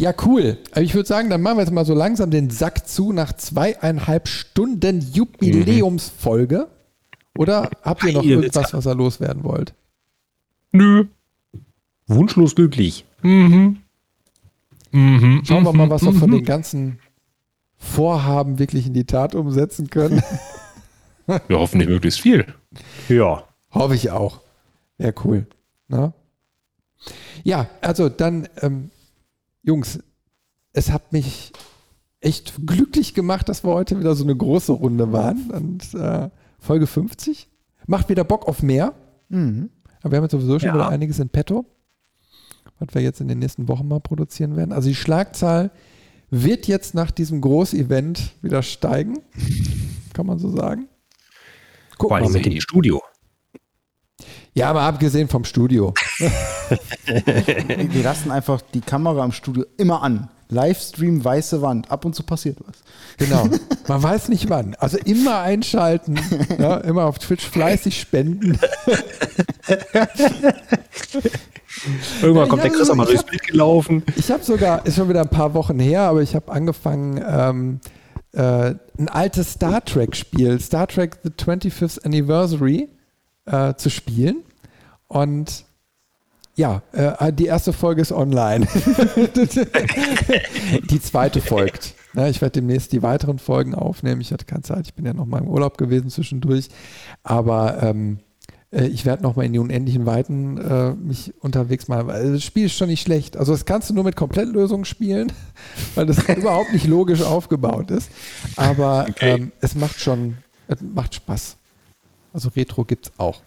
Ja, cool. Aber ich würde sagen, dann machen wir jetzt mal so langsam den Sack zu nach zweieinhalb Stunden Jubiläumsfolge. Oder habt ihr noch Ihr irgendwas, was ihr loswerden wollt? Nö. Wunschlos glücklich. Mhm. Mhm. Schauen wir mal, was wir von Mhm. den ganzen Vorhaben wirklich in die Tat umsetzen können. <laughs> Wir hoffen nicht möglichst viel. Ja. Hoffe ich auch. Wäre cool. Na? Ja, also dann, ähm, Jungs, es hat mich echt glücklich gemacht, dass wir heute wieder so eine große Runde waren. Und äh, Folge 50. Macht wieder Bock auf mehr. Mhm. Aber wir haben jetzt sowieso schon Ja. wieder einiges in petto, was wir jetzt in den nächsten Wochen mal produzieren werden. Also die Schlagzahl wird jetzt nach diesem Großevent wieder steigen. <laughs> Kann man so sagen. Guck Vor allem mal. mit dem Studio. Ja, aber abgesehen vom Studio. Wir lassen einfach die Kamera im Studio immer an. Livestream, weiße Wand. Ab und zu passiert was. Genau. <laughs> Man weiß nicht wann. Also immer einschalten, ja, immer auf Twitch fleißig spenden. Irgendwann Ja, kommt der ich Chris auch mal ich durchs Bild gelaufen. Ich habe sogar, ist schon wieder ein paar Wochen her, aber ich habe angefangen, ähm, äh, ein altes Star Trek-Spiel, Star Trek The 25th Anniversary, äh, zu spielen. Und ja, äh, die erste Folge ist online. <laughs> die zweite folgt. Ja, ich werde demnächst die weiteren Folgen aufnehmen. Ich hatte keine Zeit, ich bin ja noch mal im Urlaub gewesen zwischendurch. Aber ähm, äh, ich werde noch mal in die unendlichen Weiten äh, mich unterwegs machen. Weil das Spiel ist schon nicht schlecht. Also das kannst du nur mit Komplettlösungen spielen, <laughs> weil das <laughs> überhaupt nicht logisch aufgebaut ist. Aber Okay. ähm, es macht schon, es macht Spaß. Also Retro gibt's auch.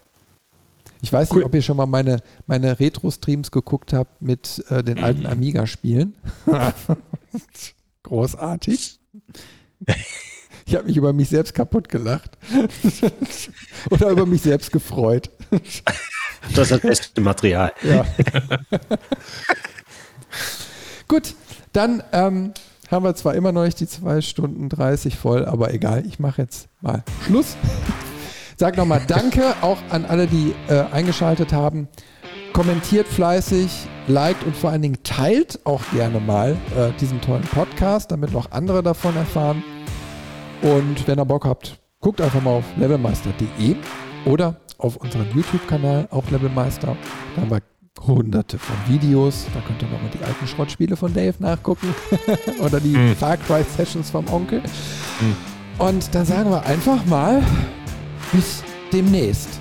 Ich weiß Cool. nicht, ob ihr schon mal meine, meine Retro-Streams geguckt habt mit äh, den alten <clears throat> Amiga-Spielen. <laughs> Großartig. Ich habe mich über mich selbst kaputt gelacht. <laughs> Oder über mich selbst gefreut. Das ist das beste Material. <laughs> Ja. Gut, dann ähm, haben wir zwar immer noch nicht die 2 Stunden 30 voll, aber egal, ich mache jetzt mal Schluss. Sag nochmal <laughs> Danke auch an alle, die äh, eingeschaltet haben. Kommentiert fleißig, liked und vor allen Dingen teilt auch gerne mal äh, diesen tollen Podcast, damit noch andere davon erfahren. Und wenn ihr Bock habt, guckt einfach mal auf levelmeister.de oder auf unseren YouTube-Kanal, auch Levelmeister. Da haben wir hunderte von Videos. Da könnt ihr nochmal die alten Schrottspiele von Dave nachgucken. <laughs> oder die Hm. Far Cry Sessions vom Onkel. Und dann sagen wir einfach mal bis demnächst.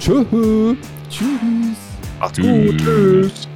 Tschö. Tschüss. Macht's gut. Tschüss.